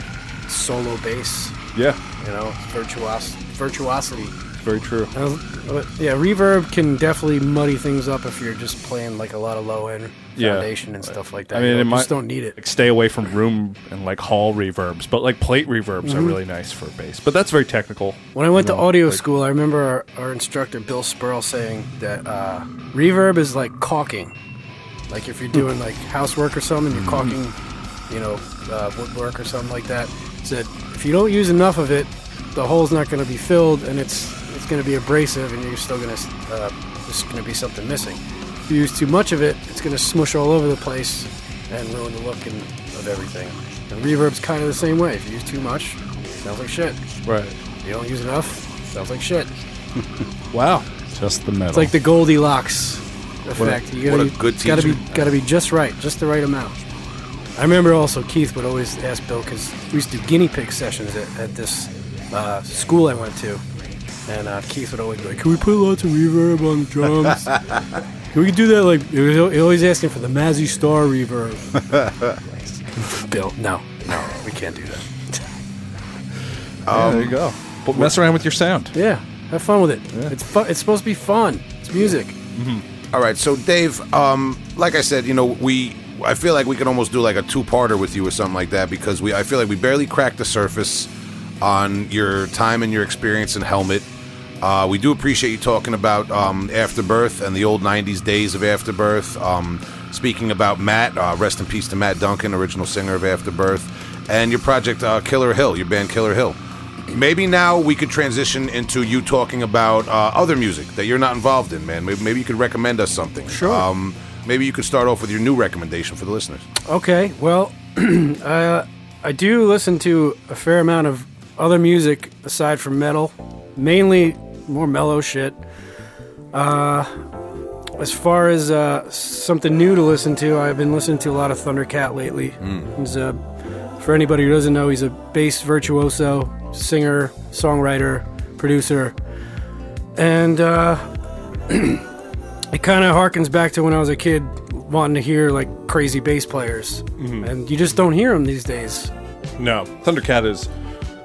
solo bass. yeah, You know, virtuos virtuosity. Very true. But yeah, reverb can definitely muddy things up if you're just playing like a lot of low end Yeah. foundation and stuff like that. I mean, you might- just don't need it. Like stay away from room and like hall reverbs, but like plate reverbs Mm-hmm. are really nice for bass. But that's very technical. When I went you to audio like- school, I remember our, our instructor Bill Spurl saying that uh, reverb is like caulking. Like if you're doing like housework or something, you're caulking, you know, uh, woodwork or something like that. Said if you don't use enough of it, the hole's not going to be filled, and it's it's going to be abrasive, and you're still going to uh, there's going to be something missing. If you use too much of it, it's going to smush all over the place and ruin the look and, of everything. And reverb's kind of the same way. If you use too much, sounds like shit. Right. If you don't use enough, sounds like shit. Wow. Just the metal. It's like the Goldilocks effect. you what gotta, a good it's gotta be teacher. gotta be just right, just the right amount. I remember also Keith would always ask Bill because we used to do guinea pig sessions at, at this uh, school I went to, and uh, Keith would always be like, "Can we put lots of reverb on the drums? Can we do that?" Like he was always asking for the Mazzy Star reverb. Bill, no, no, we can't do that. yeah, there you go. But mess around with your sound. Yeah, have fun with it. It's fun. It's supposed to be fun. It's music. All right, so Dave, um, like I said, you know, we I feel like we could almost do like a two-parter with you or something like that because we I feel like we barely cracked the surface on your time and your experience in Helmet. Uh, we do appreciate you talking about um, Afterbirth and the old '90s days of Afterbirth. Um, speaking about Matt, uh, rest in peace to Matt Duncan, original singer of Afterbirth, and your project uh, Killer Hill, your band Killer Hill. Maybe now we could transition into you talking about uh, other music that you're not involved in, man. Maybe, maybe you could recommend us something. Sure. Um, maybe you could start off with your new recommendation for the listeners. Okay, well, uh, I do listen to a fair amount of other music aside from metal, mainly more mellow shit. Uh, as far as uh, something new to listen to, I've been listening to a lot of Thundercat lately. He's a, for anybody who doesn't know, he's a bass virtuoso, singer, songwriter, producer, and uh, it kind of harkens back to when I was a kid, wanting to hear like crazy bass players, and you just don't hear them these days. No, Thundercat is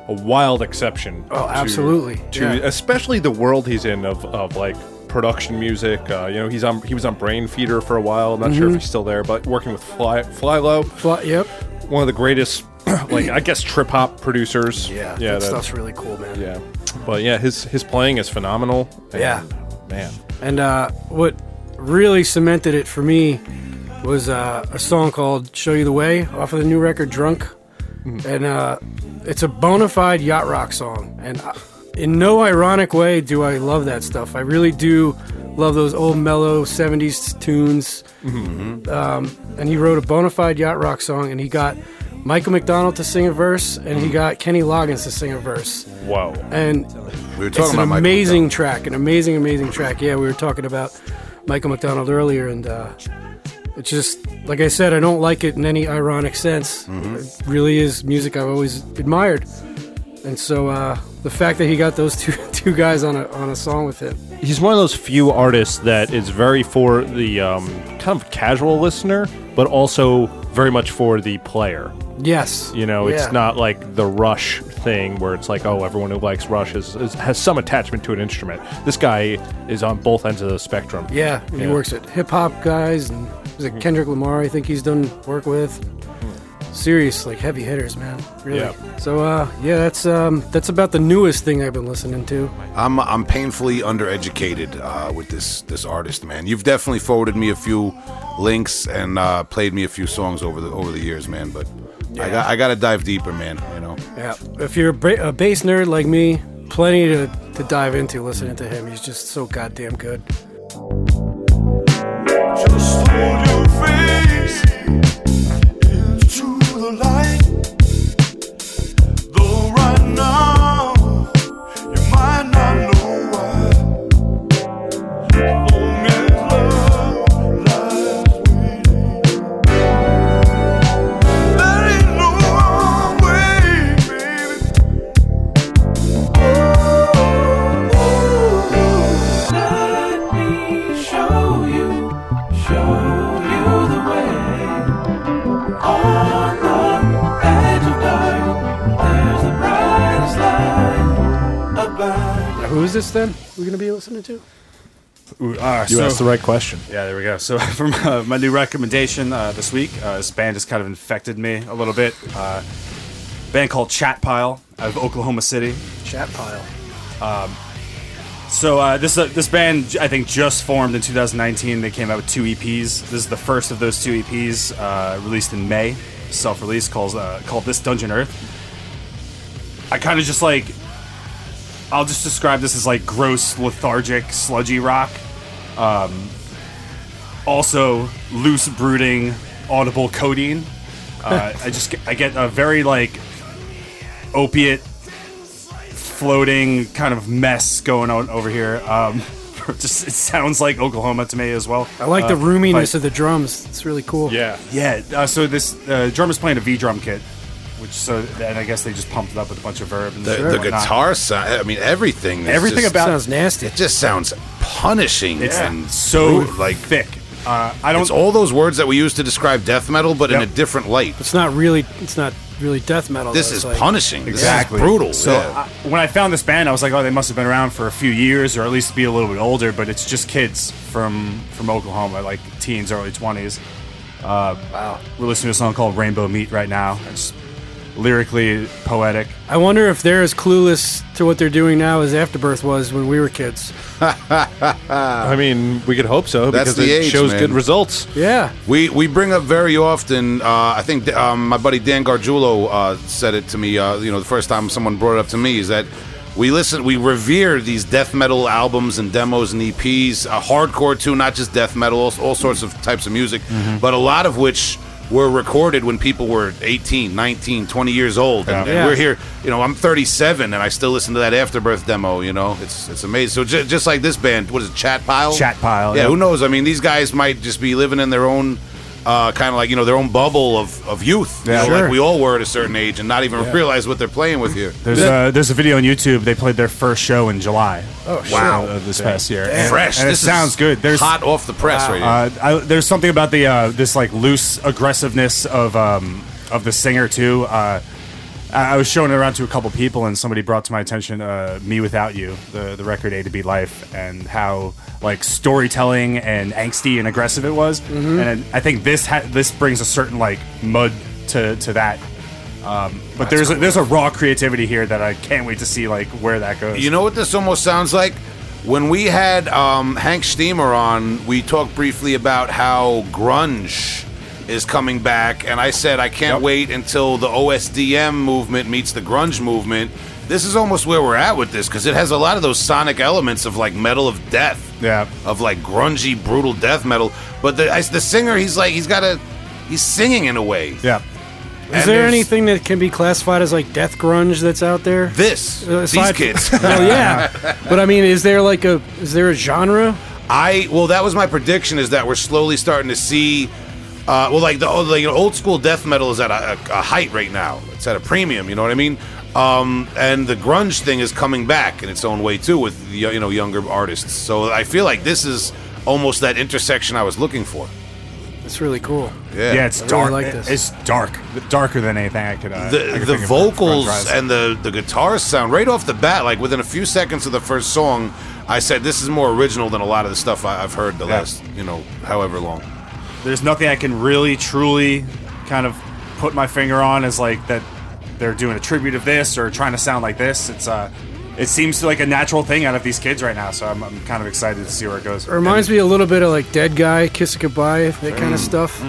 a wild exception. Oh, to- absolutely. To, Yeah. especially the world he's in of, of like production music. Uh, you know, he's on he was on Brainfeeder for a while. I'm not sure if Mm-hmm. he's still there, but working with Fly Flylo, Fly, yep. one of the greatest, like I guess trip hop producers. Yeah, yeah, that that- stuff's really cool, man. yeah. But yeah, his his playing is phenomenal. and, Yeah. man. And uh, what really cemented it for me was uh, a song called "Show You the Way" off of the new record "Drunk," and uh, it's a bona fide yacht rock song. And I, in no ironic way do I love that stuff. I really do love those old mellow '70s tunes. Um, and he wrote a bona fide yacht rock song, and he got Michael McDonald to sing a verse, and he got Kenny Loggins to sing a verse. Whoa. And We were it's talking an about amazing track, an amazing, amazing track. Yeah, we were talking about Michael McDonald earlier, and uh, it's just like I said, I don't like it in any ironic sense. Mm-hmm. It really is music I've always admired, and so uh, the fact that he got those two two guys on a on a song with him, he's one of those few artists that is very for the um, kind of casual listener, but also very much for the player. yes, You know, Yeah. it's not like the Rush thing where it's like, oh, everyone who likes Rush is, is, has some attachment to an instrument. This guy is on both ends of the spectrum. Yeah, he Yeah. works at hip hop guys, and is it Kendrick Lamar? I think he's done work with. Serious, like heavy hitters, man. Really. Yeah. So, uh, yeah, that's um, that's about the newest thing I've been listening to. I'm I'm painfully undereducated uh, with this this artist, man. You've definitely forwarded me a few links and uh, played me a few songs over the over the years, man. But I got I got to dive deeper, man. You know. Yeah, if you're a, ba- a bass nerd like me, plenty to, to dive into listening to him. He's just so goddamn good. Just Now, who is this then? We're gonna be listening to? Ooh, uh, You so- asked the right question. Yeah, there we go. So, from uh, my new recommendation uh, this week, uh, this band has kind of infected me a little bit. Uh, band called Chat Pile out of Oklahoma City. Chat pile. So uh, this uh, this band I think just formed in 2019. They came out with two EPs. This is the first of those two EPs uh, released in May, self-release called uh, called This Dungeon Earth. I kind of just like I'll just describe this as like gross, lethargic, sludgy rock. Um, also, loose, brooding, audible codeine. Uh, I just get, I get a very like opiate floating kind of mess going on over here. Um, just it sounds like Oklahoma to me as well. I like the Uh, roominess but- of the drums. It's really cool. Yeah. yeah. Uh, so this uh, drummer's playing a V drum kit, which so and I guess they just pumped it up with a bunch of verb and The, shit the guitar sound. I mean, everything. Everything just- about- sounds nasty. it just sounds punishing It's and so brute, like thick. Uh, I don't. It's all those words that we use to describe death metal, but in a different light. It's not really. It's not really death metal. This though. is like- punishing. This is Exactly. brutal. So yeah. I, when I found this band, I was like, oh, they must have been around for a few years, or at least be a little bit older. But it's just kids from from Oklahoma, like teens, early twenties. Uh, wow. We're listening to a song called Rainbow Meat right now. It's lyrically poetic. I wonder if they're as clueless to what they're doing now as Afterbirth was when we were kids. I mean, we could hope so That's because the it age, shows man. good results. Yeah. We we bring up very often. Uh, I think um, my buddy Dan Gargiulo uh, said it to me. Uh, you know, the first time someone brought it up to me is that we listen, we revere these death metal albums and demos and EPs, uh, hardcore too, not just death metal, all, all sorts of types of music, but a lot of which were recorded when people were 18, 19, 20 years old. And, Yeah. and we're here, you know, I'm 37 and I still listen to that Afterbirth demo, you know. It's it's amazing. So j- just like this band, what is it, Chat Pile? Chat Pile, Yeah, yeah. who knows? I mean, these guys might just be living in their own uh, kind of like, you know, their own bubble of, of youth. you Yeah. know, Sure. Like we all were at a certain age and not even realize what they're playing with here. There's a there's a video on YouTube. They played their first show in July. Oh, shit. Wow. uh, this past year. And, Fresh. and this it sounds good. There's hot off the press right here. Uh, I, there's something about the uh, this like loose aggressiveness of um, of the singer too. Uh, I was showing it around to a couple people, and somebody brought to my attention uh, "mewithoutYou," the the record "A to B Life," and how like storytelling and angsty and aggressive it was. And I think this ha- this brings a certain like mud to to that. Um, but there's a, there's a raw creativity here that I can't wait to see like where that goes. You know what this almost sounds like? When we had um, Hank Shteamer on, we talked briefly about how grunge is coming back, and I said I can't Yep. wait until the OSDM movement meets the grunge movement. This is almost where we're at with this because it has a lot of those sonic elements of like metal of death, Yeah. of like grungy, brutal death metal. But the I, the singer, he's like he's got a he's singing in a way. yeah. Is And there anything that can be classified as like death grunge that's out there? This Uh, these aside- kids. Well, yeah, but I mean, is there like a is there a genre? I well, that was my prediction. Is that we're slowly starting to see, uh, well, like the old, like, you know, old school death metal is at a, a, a height right now. It's at a premium. You know what I mean? Um, and the grunge thing is coming back in its own way too with you know younger artists. So I feel like this is almost that intersection I was looking for. It's really cool. Yeah, Yeah, it's I really dark. like this. It's dark, darker than anything I could. Uh, I the could the think vocals grunge-wise. and the the guitars sound right off the bat. Like within a few seconds of the first song, I said this is more original than a lot of the stuff I, I've heard the Yeah. last you know however long. There's nothing I can really truly kind of put my finger on as like that they're doing a tribute of this or trying to sound like this. It's uh, it seems like a natural thing out of these kids right now. So I'm, I'm kind of excited to see where it goes. It reminds me a little bit of like Dead Guy, Kiss Goodbye, that kind of stuff.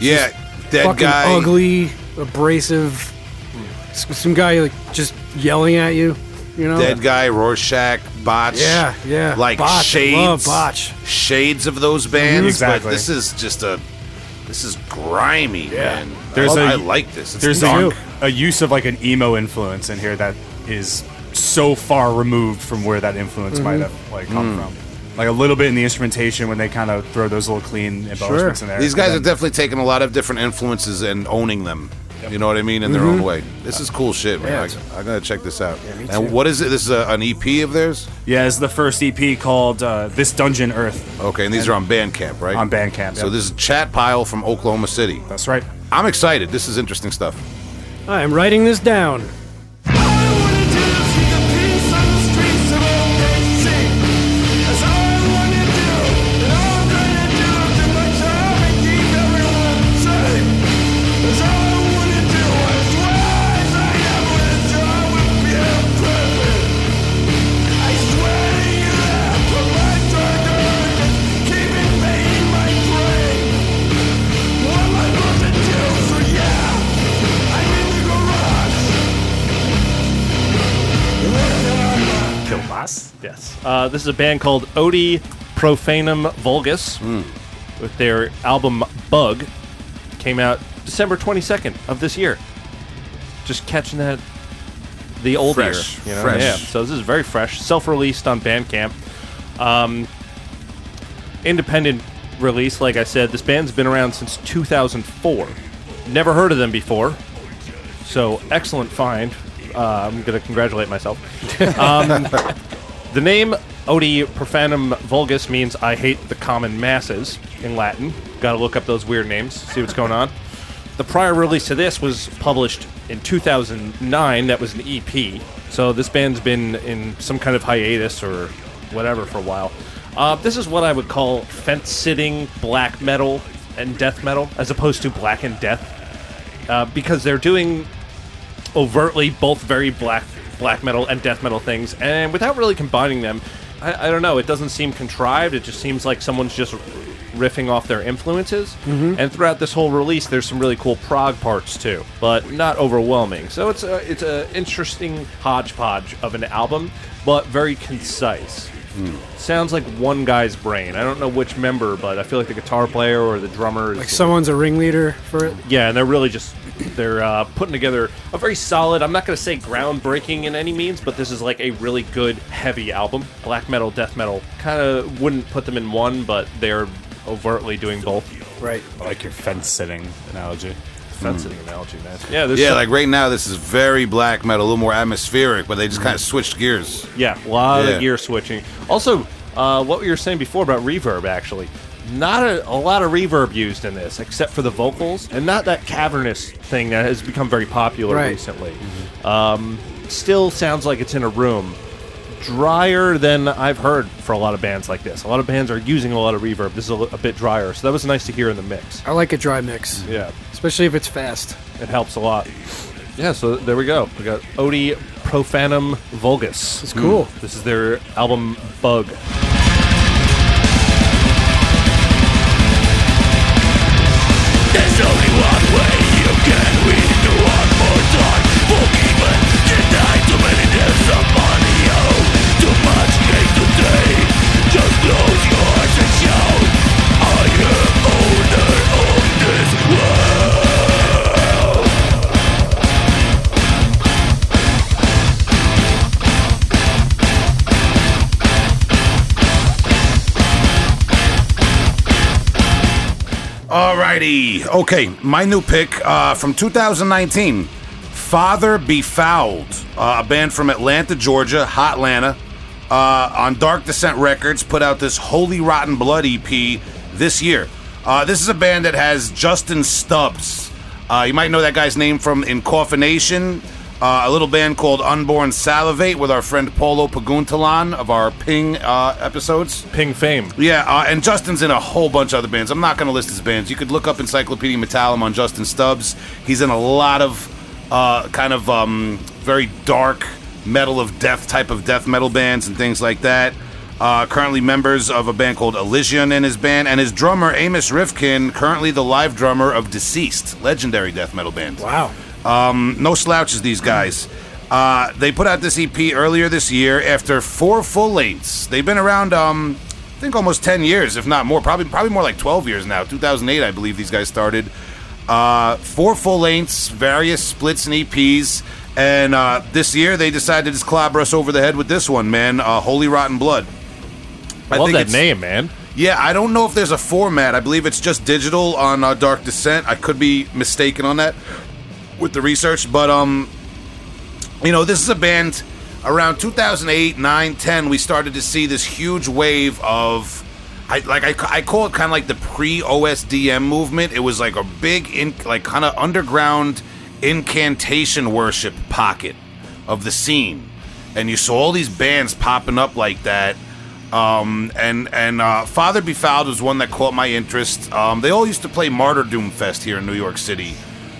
Yeah, dead guy. ugly, abrasive. s- Some guy like just yelling at you. You know. Dead guy, Rorschach, Botch. Yeah, yeah. Like Botch, shades, love Botch. shades of those bands. Exactly. But this is just a, this is grimy, man. There's I, a- I like this. It's There's dark. a, a use of like an emo influence in here that is so far removed from where that influence might mm-hmm. have like come mm. from. Like a little bit in the instrumentation when they kind of throw those little clean embellishments in there. These guys And are definitely taking a lot of different influences and owning them. You know what I mean? In their own way. This is cool shit, man. Yeah, I, it's- I gotta check this out. me and too. what is it? This is a, an EP of theirs. yeah, it's the first EP called uh, "This Dungeon Earth" Okay, and these are on Bandcamp, right? on Bandcamp. So yep. this is Chat Pile from Oklahoma City. that's right. I'm excited. This is interesting stuff. I am writing this down. Uh, this is a band called Odi Profanum Vulgus with their album Bug. Came out December 22nd of this year. Just catching that the old Fresh. year. You know? Fresh. Yeah. So this is very fresh. Self-released on Bandcamp. Um, independent release, like I said. This band's been around since 2004. Never heard of them before. So excellent find. Uh, I'm going to congratulate myself. Um, the name Odi Profanum Vulgus means I hate the common masses in Latin. Got to look up those weird names, see what's going on. The prior release to this was published in 2009. That was an EP. So this band's been in some kind of hiatus or whatever for a while. Uh, this is what I would call fence sitting black metal and death metal, as opposed to black and death, uh, because they're doing overtly both very black black metal and death metal things, and without really combining them, I, I don't know. It doesn't seem contrived. It just seems like someone's just riffing off their influences. Mm-hmm. And throughout this whole release, there's some really cool prog parts too, but not overwhelming. So it's a it's a interesting hodgepodge of an album, but very concise. Sounds like one guy's brain. I don't know which member, but I feel like the guitar player or the drummer is Like someone's a ringleader for it. yeah, and they're really just they're uh, putting together a very solid. I'm not going to say groundbreaking in any means, but this is like a really good heavy album. Black metal, death metal. Kind of wouldn't put them in one, but they're overtly doing both. Right. I like your fence sitting analogy. Fence sitting analogy, man. Yeah, there's Yeah, some- like right now, this is very black metal, a little more atmospheric, but they just kind of switched gears. yeah, a lot Yeah. of gear switching. Also, uh, what we were saying before about reverb, actually. Not a, a lot of reverb used in this, except for the vocals, and not that cavernous thing that has become very popular Right. recently. Um, still sounds like it's in a room. Drier than I've heard for a lot of bands like this. A lot of bands are using a lot of reverb. This is a, a bit drier, so that was nice to hear in the mix. I like a dry mix, Yeah, especially if it's fast. it helps a lot. Yeah, so there we go. We got Odi Profanum Vulgus. It's cool. Hmm. This is their album Bug. There's only Okay, my new pick uh, from 2019 Father Befouled, uh, a band from Atlanta, Georgia, Hot uh, on Dark Descent Records, put out this Holy Rotten Blood EP this year. Uh, this is a band that has Justin Stubbs. Uh, you might know that guy's name from Encoffination, uh, a little band called Unborn Salivate with our friend Polo Paguntalan of our Ping uh, episodes. Ping Fame. Yeah, uh, and Justin's in a whole bunch of other bands. I'm not going to list his bands. You could look up Encyclopedia Metallum on Justin Stubbs. He's in a lot of uh, kind of um, very dark metal of death type of death metal bands and things like that. Uh, currently members of a band called Elysian in his band, and his drummer Amos Rifkin, currently the live drummer of Deceased, legendary death metal band. Wow. Um, no slouches, these guys. Uh, they put out this EP earlier this year after four full lengths. They've been around, um, I think, almost ten years, if not more. Probably, probably more like twelve years now. 2008, I believe these guys started. Uh, four full lengths, various splits and EPs, and uh, this year they decided to just clobber us over the head with this one, man. Uh, Holy Rotten Blood. I love that name, man. yeah, I don't know if there's a format. I believe it's just digital on uh, Dark Descent. I could be mistaken on that with the research, but um, you know, this is a band around 2008, 9, 10. We started to see this huge wave of. I like I, I call it kind of like the pre OSDM movement. It was like a big in like kind of underground incantation worship pocket of the scene, and you saw all these bands popping up like that. Um, and and uh, Father Befouled was one that caught my interest. Um, they all used to play Martyrdoom Fest here in New York City,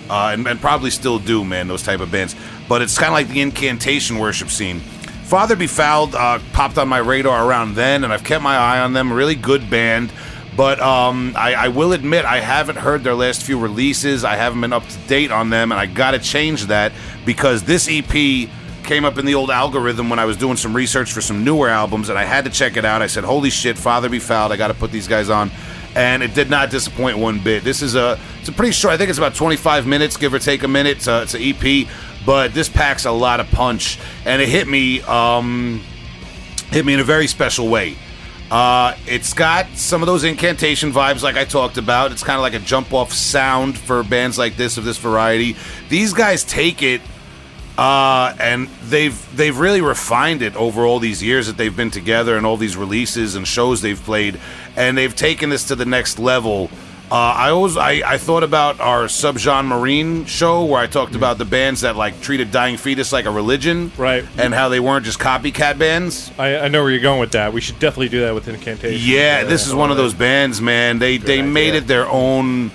uh, and, and probably still do, man. Those type of bands, but it's kind of like the incantation worship scene. Father Befouled uh, popped on my radar around then, and I've kept my eye on them. Really good band, but um, I, I will admit I haven't heard their last few releases. I haven't been up to date on them, and I got to change that because this EP came up in the old algorithm when I was doing some research for some newer albums, and I had to check it out. I said, "Holy shit, Father Befouled! I got to put these guys on," and it did not disappoint one bit. This is a it's a pretty short. I think it's about 25 minutes, give or take a minute. It's, a, it's an EP, but this packs a lot of punch, and it hit me um, hit me in a very special way. Uh, it's got some of those incantation vibes, like I talked about. It's kind of like a jump off sound for bands like this of this variety. These guys take it uh, and they've they've really refined it over all these years that they've been together and all these releases and shows they've played, and they've taken this to the next level. Uh, I always I, I thought about our subgenre marine show where I talked about the bands that like treated Dying Fetus like a religion, Right. And how they weren't just copycat bands. I, I know where you're going with that. We should definitely do that with Incantation. Yeah, this is one of those bands, man. They they made it their own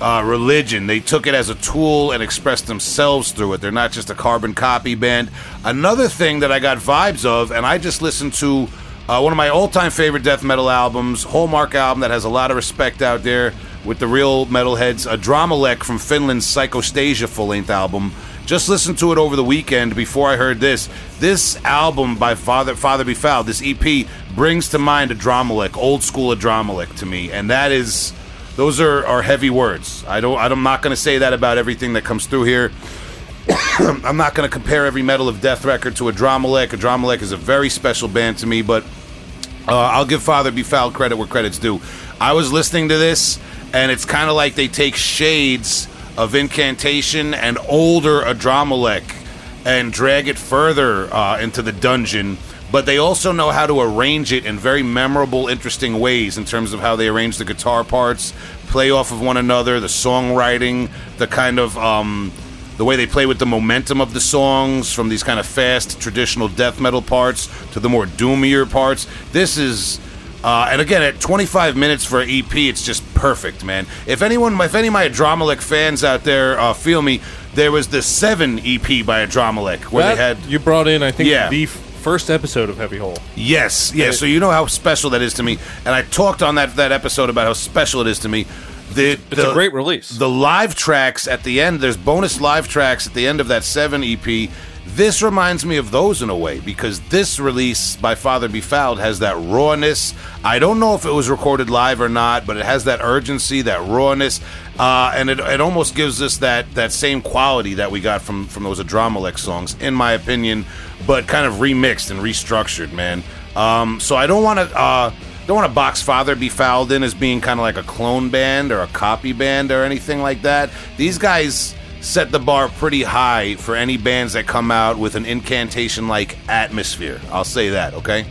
uh, religion. They took it as a tool and expressed themselves through it. They're not just a carbon copy band. Another thing that I got vibes of, and I just listened to uh, one of my all-time favorite death metal albums, Hallmark album that has a lot of respect out there with the real metalheads. Adramelech from Finland's Psychostasia full-length album. just listened to it over the weekend before I heard this. This album by Father Father Be Foul, this EP brings to mind Adramelech, old school Adramelech to me, and that is those are, are heavy words. I don't I'm not going to say that about everything that comes through here. I'm not going to compare every Metal of Death record to Adramelech. Adramelech is a very special band to me, but uh, I'll give Father Be Foul credit where credit's due. I was listening to this, and it's kind of like they take shades of Incantation and older Adramelech and drag it further uh, into the dungeon. But they also know how to arrange it in very memorable, interesting ways in terms of how they arrange the guitar parts, play off of one another, the songwriting, the kind of um, the way they play with the momentum of the songs from these kind of fast traditional death metal parts to the more doomier parts. This is uh, and again, at 25 minutes for an EP, it's just perfect, man. If anyone, if any of my Adramelech fans out there uh, feel me, there was the Seven EP by Adramelech where That they had you brought in, I think, Yeah. the first episode of Heavy Hole. Yes, yes. So you know how special that is to me, and I talked on that that episode about how special it is to me. The, It's a great release. The live tracks at the end. There's bonus live tracks at the end of that seven EP. This reminds me of those in a way because this release by Father Befouled has that rawness. I don't know if it was recorded live or not, but it has that urgency, that rawness, uh, and it, it almost gives us that that same quality that we got from from those Adramelech songs, in my opinion, but kind of remixed and restructured, man. Um, so I don't want to. Uh, don't want to box Father Befouled in as being kind of like a clone band or a copy band or anything like that. These guys set the bar pretty high for any bands that come out with an incantation like atmosphere. I'll say that, okay?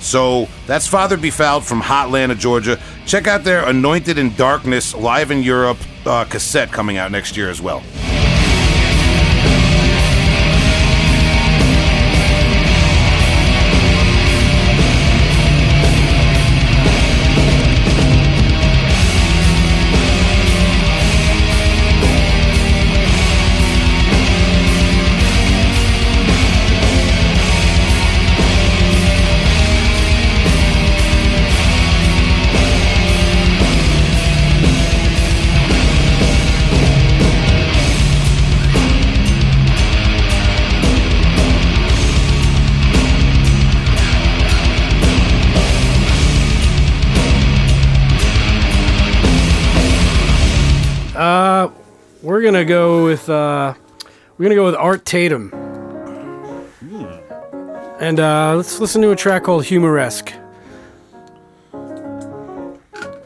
So that's Father Befouled from Hotlanta, Georgia. Check out their Anointed in Darkness live in Europe uh, cassette coming out next year as well. Go with uh, we're gonna go with Art Tatum, and uh, let's listen to a track called Humoresque.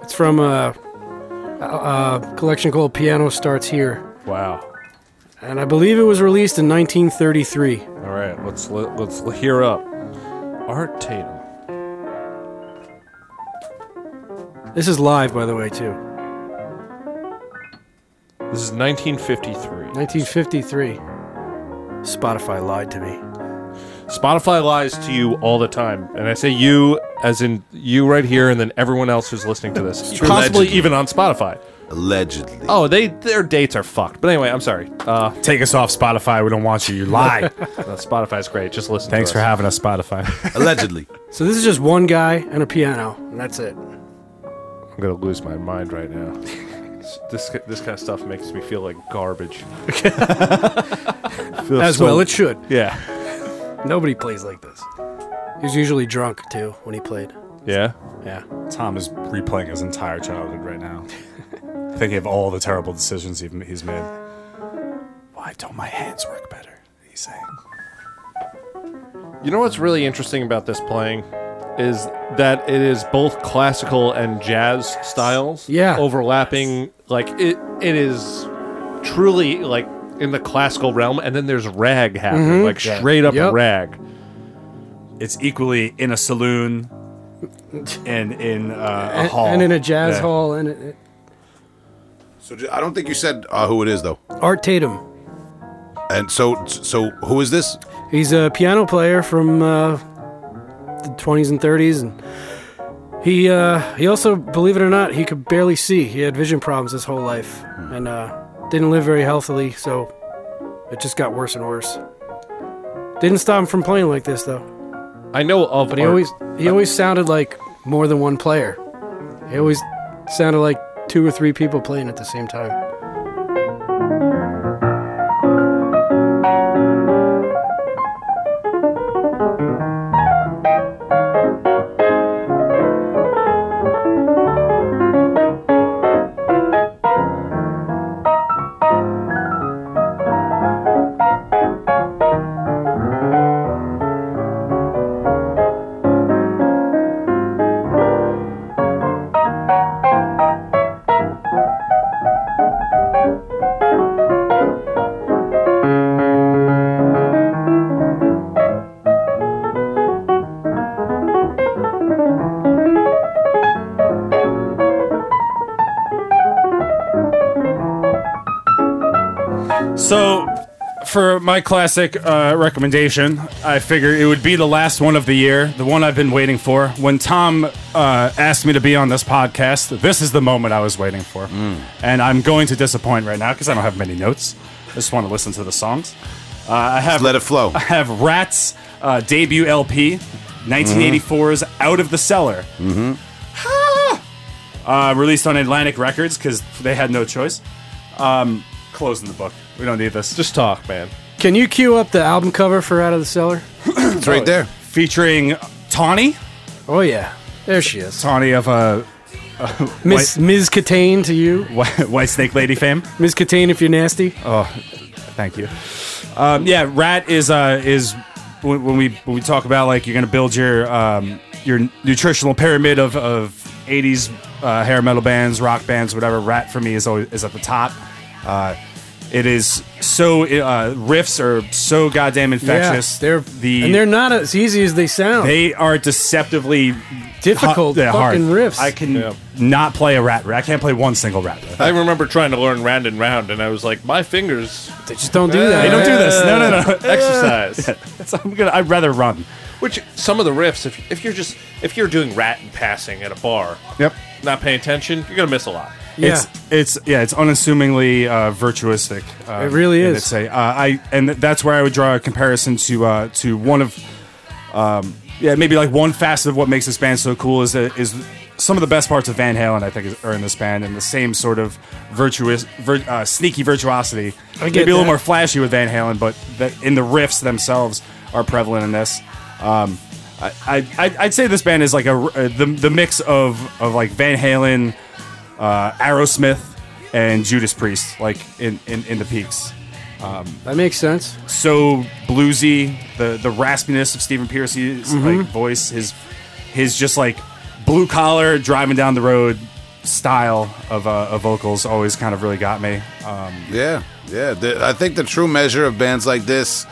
It's from a, a, a collection called Piano Starts Here, Wow. and I believe it was released in 1933. All right, let's let, let's hear up. Art Tatum. This is live, by the way, too. This is 1953. 1953. Spotify lied to me. Spotify lies to you all the time, and I say you as in you right here, and then everyone else who's listening to this, possibly Allegedly. even on Spotify. Allegedly. Oh, they their dates are fucked. But anyway, I'm sorry. Uh, Take us off Spotify. We don't want you. You lie. uh, Spotify's great. Just listen. Thanks to for us. having us, Spotify. Allegedly. So this is just one guy and a piano, and that's it. I'm gonna lose my mind right now. this this kind of stuff makes me feel like garbage. Feels As so- well, it should. Yeah. Nobody plays like this. He was usually drunk too when he played. Yeah. Yeah. Tom is replaying his entire childhood right now, thinking of all the terrible decisions he's made. Why don't my hands work better? He's saying. You know what's really interesting about this playing is that it is both classical and jazz styles. Yeah. Overlapping. Like it it is truly like in the classical realm, and then there's rag happening, like Yeah. straight up Yep. rag. It's equally in a saloon and in uh, a And, hall. and in a jazz Yeah. hall, and it, it- So i don't think you said uh, who it is though. Art Tatum. And so so who is this? He's a piano player from uh, the 20s and 30s, and he uh, he also, believe it or not, he could barely see. He had vision problems his whole life, and uh, didn't live very healthily. So it just got worse and worse. Didn't stop him from playing like this though. I know of But he art- always he always sounded like more than one player. He always sounded like two or three people playing at the same time. My classic uh, recommendation, I figure it would be the last one of the year, the one I've been waiting for. When Tom uh, asked me to be on this podcast, this is the moment I was waiting for. And I'm going to disappoint right now because I don't have many notes. I just want to listen to the songs. Uh, I have Let it flow. I have Ratt's uh, debut LP, 1984's Out of the Cellar. Mm-hmm. Uh, released on Atlantic Records because they had no choice. Um, closing the book. We don't need this. Just talk, man. Can you cue up the album cover for Out of the Cellar? It's right there. featuring Tawny, Oh yeah, there she is. Tawny of uh, Miss Ms. Kitaen to you, White, Whitesnake Lady fame. Ms. Kitaen if you're nasty. Oh, thank you. Um, yeah, Ratt is uh, is when, when we when we talk about like you're gonna build your um, your nutritional pyramid of, of 80s uh, hair metal bands, rock bands, whatever. Ratt for me is always is at the top. Uh, it is so uh, riffs are so goddamn infectious. Yeah, they're the and they're not as easy as they sound. They are deceptively Difficult hu- yeah, fucking hard. riffs. I can Yeah. not play a Ratt. I can't play one single Ratt. riff. I remember trying to learn round and round, and I was like, my fingers they just don't do that. They don't do this. No, no, no. exercise. It's- I'm gonna. I'd rather run. Which some of the riffs, if, if you're just if you're doing rat and passing at a bar, Yep. not paying attention, you're gonna miss a lot. Yeah. It's it's yeah. It's unassumingly uh, virtuistic. Uh, It really is. its way. Uh, I and th- that's where I would draw a comparison to uh, to one of um, yeah maybe like one facet of what makes this band so cool is that is some of the best parts of Van Halen I think is, are in this band and the same sort of virtuous vir- uh, sneaky virtuosity. Maybe a little more flashy with Van Halen, but in the riffs themselves are prevalent in this. Um, I, I I'd- I'd say this band is like a uh, the the mix of of like Van Halen uh, Aerosmith and Judas Priest, like in, in, in the peaks. Um, That makes sense. So bluesy, the the raspiness of Stephen Pearcy's like voice, his his just like blue collar driving down the road style of, uh, of vocals always kind of really got me. Um, Yeah, yeah. The, I think the true measure of bands like this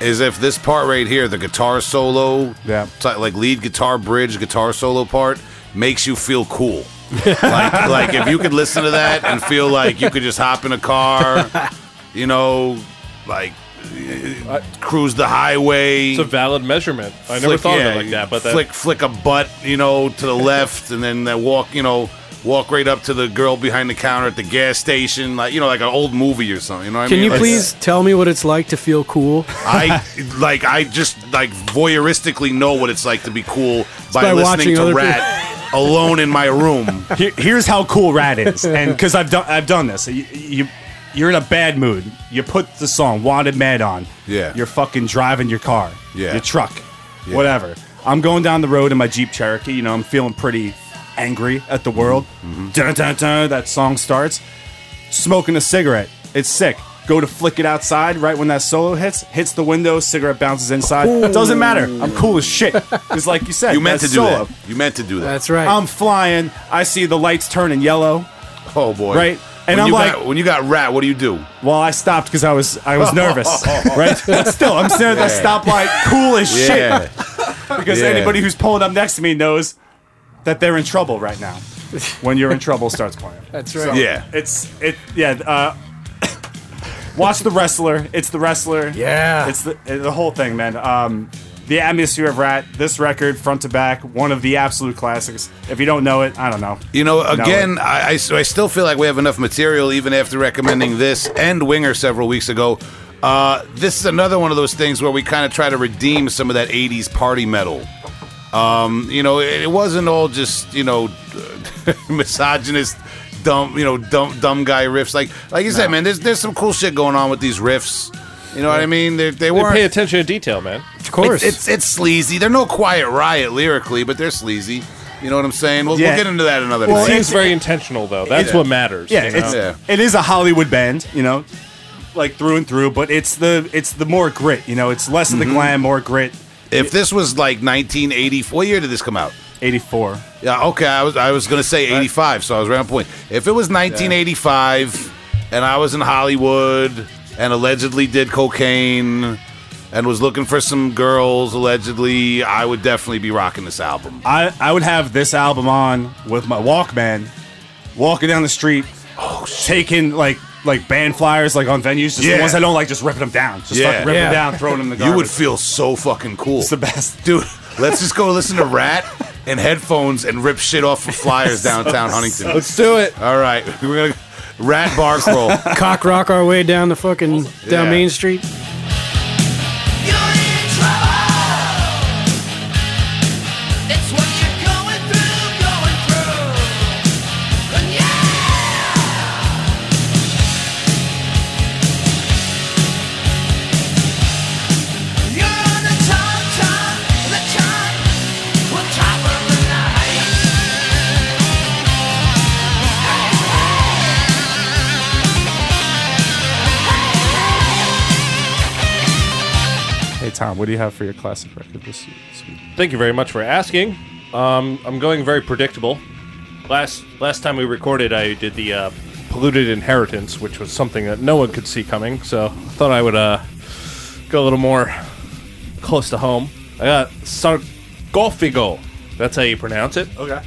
is if this part right here, the guitar solo, Yeah. ti- like lead guitar bridge, guitar solo part, makes you feel cool. Like, like if you could listen to that and feel like you could just hop in a car, you know, like uh, cruise the highway. It's a valid measurement. I never thought yeah, of it like that, but that, flick flick a butt, you know, to the left, and then uh, walk, you know, walk right up to the girl behind the counter at the gas station, like you know, like an old movie or something. You know what I Can mean? you Like, please tell me what it's like to feel cool? I like I just like voyeuristically know what it's like to be cool by, by listening watching to other Ratt alone in my room. here, here's how cool Ratt is, and because I've done I've done this. You, you you're in a bad mood. You put the song "Wanted Man" on. Yeah. You're fucking driving your car. Yeah. Your truck. Whatever. I'm going down the road in my Jeep Cherokee. You know, I'm feeling pretty angry at the world. Mm-hmm. Dun, dun, dun, that song starts. Smoking a cigarette. It's sick. Go to flick it outside right when that solo hits. Hits the window. Cigarette bounces inside. Doesn't matter. I'm cool as shit. It's like you said. You meant to do solo. that. You meant to do that. That's right. I'm flying. I see the lights turning yellow. oh boy, Right. And when I'm you like- got, when you got Ratt, what do you do? Well, I stopped because I was I was nervous, right? But still, I'm standing at that stoplight, cool as Yeah, shit, because Yeah. anybody who's pulling up next to me knows that they're in trouble right now. When you're in trouble starts playing. That's right. yeah. It's it yeah. Uh, watch the wrestler. It's the wrestler. Yeah. It's the the whole thing, man. Um, the atmosphere of Ratt. This record, front to back, one of the absolute classics. If you don't know it, I don't know. You know, Know again, it. I, I, I still feel like we have enough material, even after recommending this and Winger several weeks ago. Uh, this is another one of those things where we kind of try to redeem some of that 80s party metal. Um, you know, it, it wasn't all just, you know, misogynist, dumb, you know, dumb, dumb guy riffs. Like, like you said, man, there's, there's some cool shit going on with these riffs. You know what I mean? They, they they weren't. pay attention to detail, man. Of course. It's, it's it's sleazy. They're no Quiet Riot lyrically, but they're sleazy. You know what I'm saying? We'll, Yeah. we'll get into that another Well, day. It seems very intentional, though. That's Yeah. what matters. Yeah, you know? it's Yeah. it is a Hollywood band, you know, like through and through. But it's the it's the more grit, you know. It's less of the mm-hmm. glam, more grit. If this was like 1980, what year did this come out? Eighty four. Yeah, okay. I was I was gonna say 85, so I was right on point. If it was 1985, and I was in Hollywood and allegedly did cocaine, and was looking for some girls, allegedly, I would definitely be rocking this album. I, I would have this album on with my Walkman, walking down the street, oh, taking like like band flyers like on venues, just Yeah. the ones I don't like, just ripping them down, just Yeah. fucking ripping Yeah. them down, throwing them in the garbage. You would feel so fucking cool. it's the best. Dude, let's just go listen to Ratt and headphones and rip shit off of flyers downtown Huntington. Let's do it. All right, we're gonna Ratt bar crawl. Cock rock our way down the fucking down Yeah. Main Street. Do you have for your classic record this this week? Thank you very much for asking. Um, I'm going very predictable. Last last time we recorded, I did the uh, polluted inheritance, which was something that no one could see coming. So I thought I would uh, go a little more close to home. I got Sarcófago. That's how you pronounce it. Okay.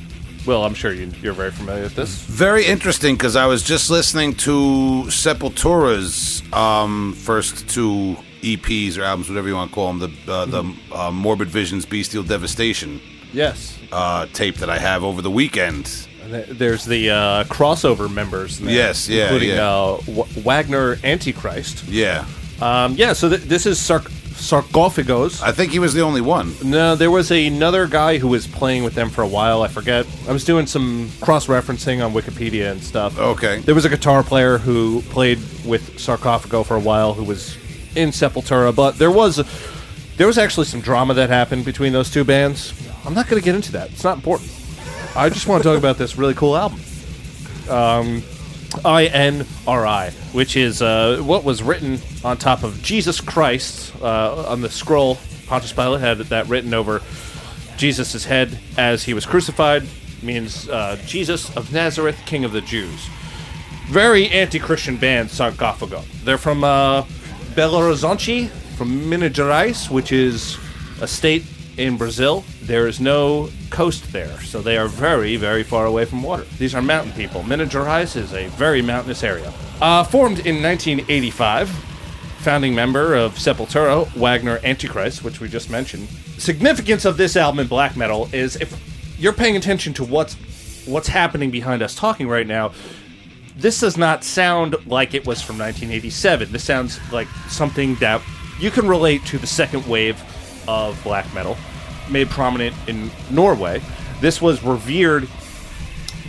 Well, I'm sure you, you're very familiar with this. Very interesting because I was just listening to Sepultura's um, first two EPs or albums, whatever you want to call them, the uh, the uh, Morbid Visions, Bestial Devastation Yes. uh, tape that I have over the weekend. Th- There's the uh, crossover members. there, Yes, yeah, including yeah. Uh, w- Wagner Antichrist. Yeah, Um, yeah, so th- this is sarc- sarcophagos. I think he was the only one. No, there was another guy who was playing with them for a while. I forget. I was doing some cross referencing on Wikipedia and stuff. Okay. There was a guitar player who played with Sarcófago for a while who was in Sepultura, but there was there was actually some drama that happened between those two bands. I'm not going to get into that. It's not important. I just want to talk about this really cool album. Um, I N R I, which is uh, what was written on top of Jesus Christ uh, on the scroll. Pontius Pilate had that written over Jesus' head as he was crucified. Means uh, Jesus of Nazareth, King of the Jews. Very anti-Christian band, Sarcófago. They're from uh, Belo Horizonte, from Minas Gerais, which is a state in Brazil. There is no coast there, so they are very, very far away from water. These are mountain people. Minas Gerais is a very mountainous area. Uh, formed in 1985, founding member of Sepultura, Wagner Antichrist, which we just mentioned. Significance of this album in black metal is if you're paying attention to what's what's happening behind us talking right now, this does not sound like it was from 1987. This sounds like something that you can relate to the second wave of black metal, made prominent in Norway. This was revered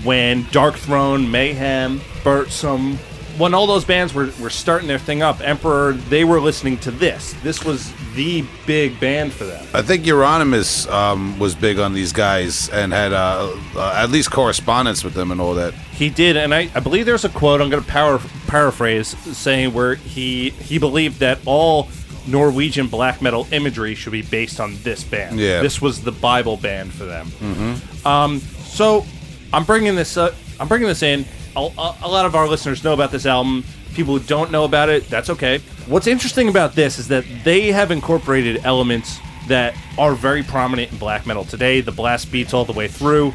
when Darkthrone, Mayhem, Burzum, when all those bands were, were starting their thing up, Emperor, they were listening to this. This was the big band for them. I think Euronymous um, was big on these guys and had uh, uh, at least correspondence with them and all that. He did, and I, I believe there's a quote I'm going to power, paraphrase saying where he he believed that all Norwegian black metal imagery should be based on this band. Yeah. this was the Bible band for them. Mm-hmm. Um, so I'm bringing this up. I'm bringing this in. A, a, a lot of our listeners know about this album. People who don't know about it, that's okay. What's interesting about this is that they have incorporated elements that are very prominent in black metal today. The blast beats all the way through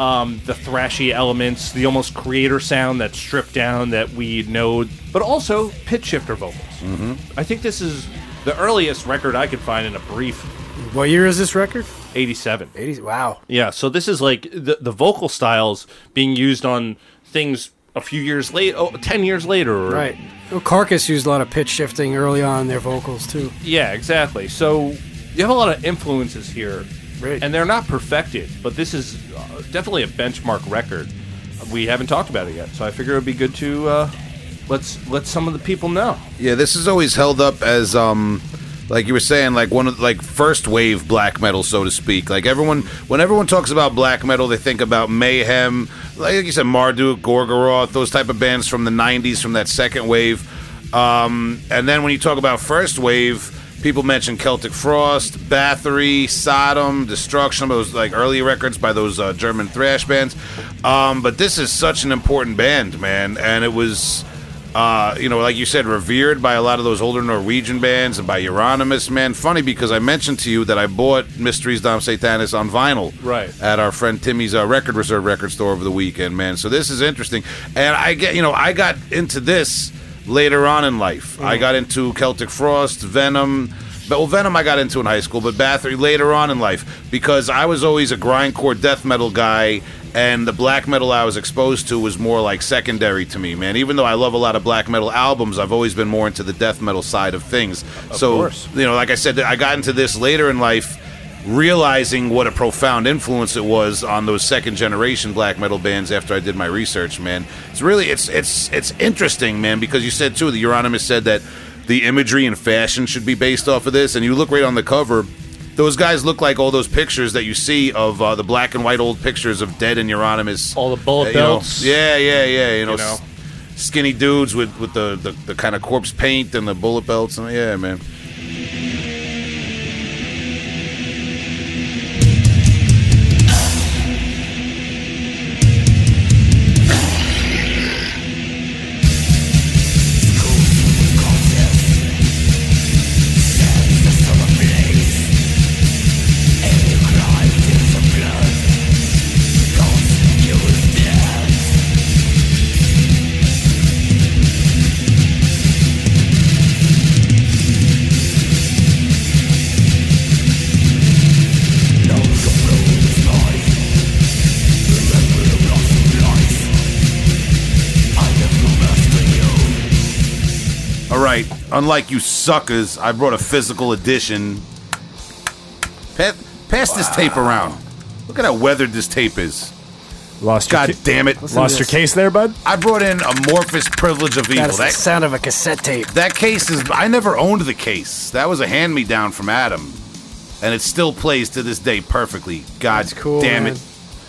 um, the thrashy elements, the almost Kreator sound that's stripped down that we know, but also pitch shifter vocals. Mm-hmm. I think this is the earliest record I could find in a brief What year is this record? 87. 80s. Wow. Yeah, so this is like the, the vocal styles being used on things a few years late, oh, 10 years later. Or, Right. Well, Carcass used a lot of pitch shifting early on in their vocals too. Yeah, exactly. So you have a lot of influences here, Right. and they're not perfected, but this is uh, definitely a benchmark record. We haven't talked about it yet, so I figure it would be good to uh, let's let some of the people know. Yeah, this is always held up as um like you were saying, like one of like first wave black metal, so to speak. Like everyone, when everyone talks about black metal, they think about Mayhem, like you said, Marduk, Gorgoroth, those type of bands from the '90s, from that second wave. Um, and then when you talk about first wave, people mentioned Celtic Frost, Bathory, Sodom, Destruction, those like early records by those uh, German thrash bands. Um, but this is such an important band, man, and it was uh, you know, like you said, revered by a lot of those older Norwegian bands and by Euronymous, man. Funny because I mentioned to you that I bought Mysteriis Dom Sathanas on vinyl Right. at our friend Timmy's uh, Record Reserve record store over the weekend, man. So this is interesting. And I get, you know, I got into this later on in life. I got into Celtic Frost, Venom. But well, Venom I got into in high school, but Bathory later on in life because I was always a grindcore death metal guy, and the black metal I was exposed to was more like secondary to me, man. Even though I love a lot of black metal albums, I've always been more into the death metal side of things. so, course. you know, like I said, I got into this later in life realizing what a profound influence it was on those second generation black metal bands after I did my research, man. It's really it's it's it's interesting, man, because you said too, the Euronymous said that the imagery and fashion should be based off of this, and you look right on the cover. Those guys look like all those pictures that you see of uh, the black and white old pictures of Dead and Euronymous. All the bullet Uh, you know, belts. yeah, yeah, yeah. You know, You know. s- skinny dudes with with the, the, the kind of corpse paint and the bullet belts. And yeah, man. Unlike you suckers, I brought a physical edition. Pa- pass this tape around. Look at how weathered this tape is. Lost your God ca- damn it. lost your case there, bud. I brought in Amorphis Privilege of Evil. That's the That, sound of a cassette tape. that case is. I never owned the case. That was a hand me down from Adam. And it still plays to this day perfectly. God Cool. damn man. it.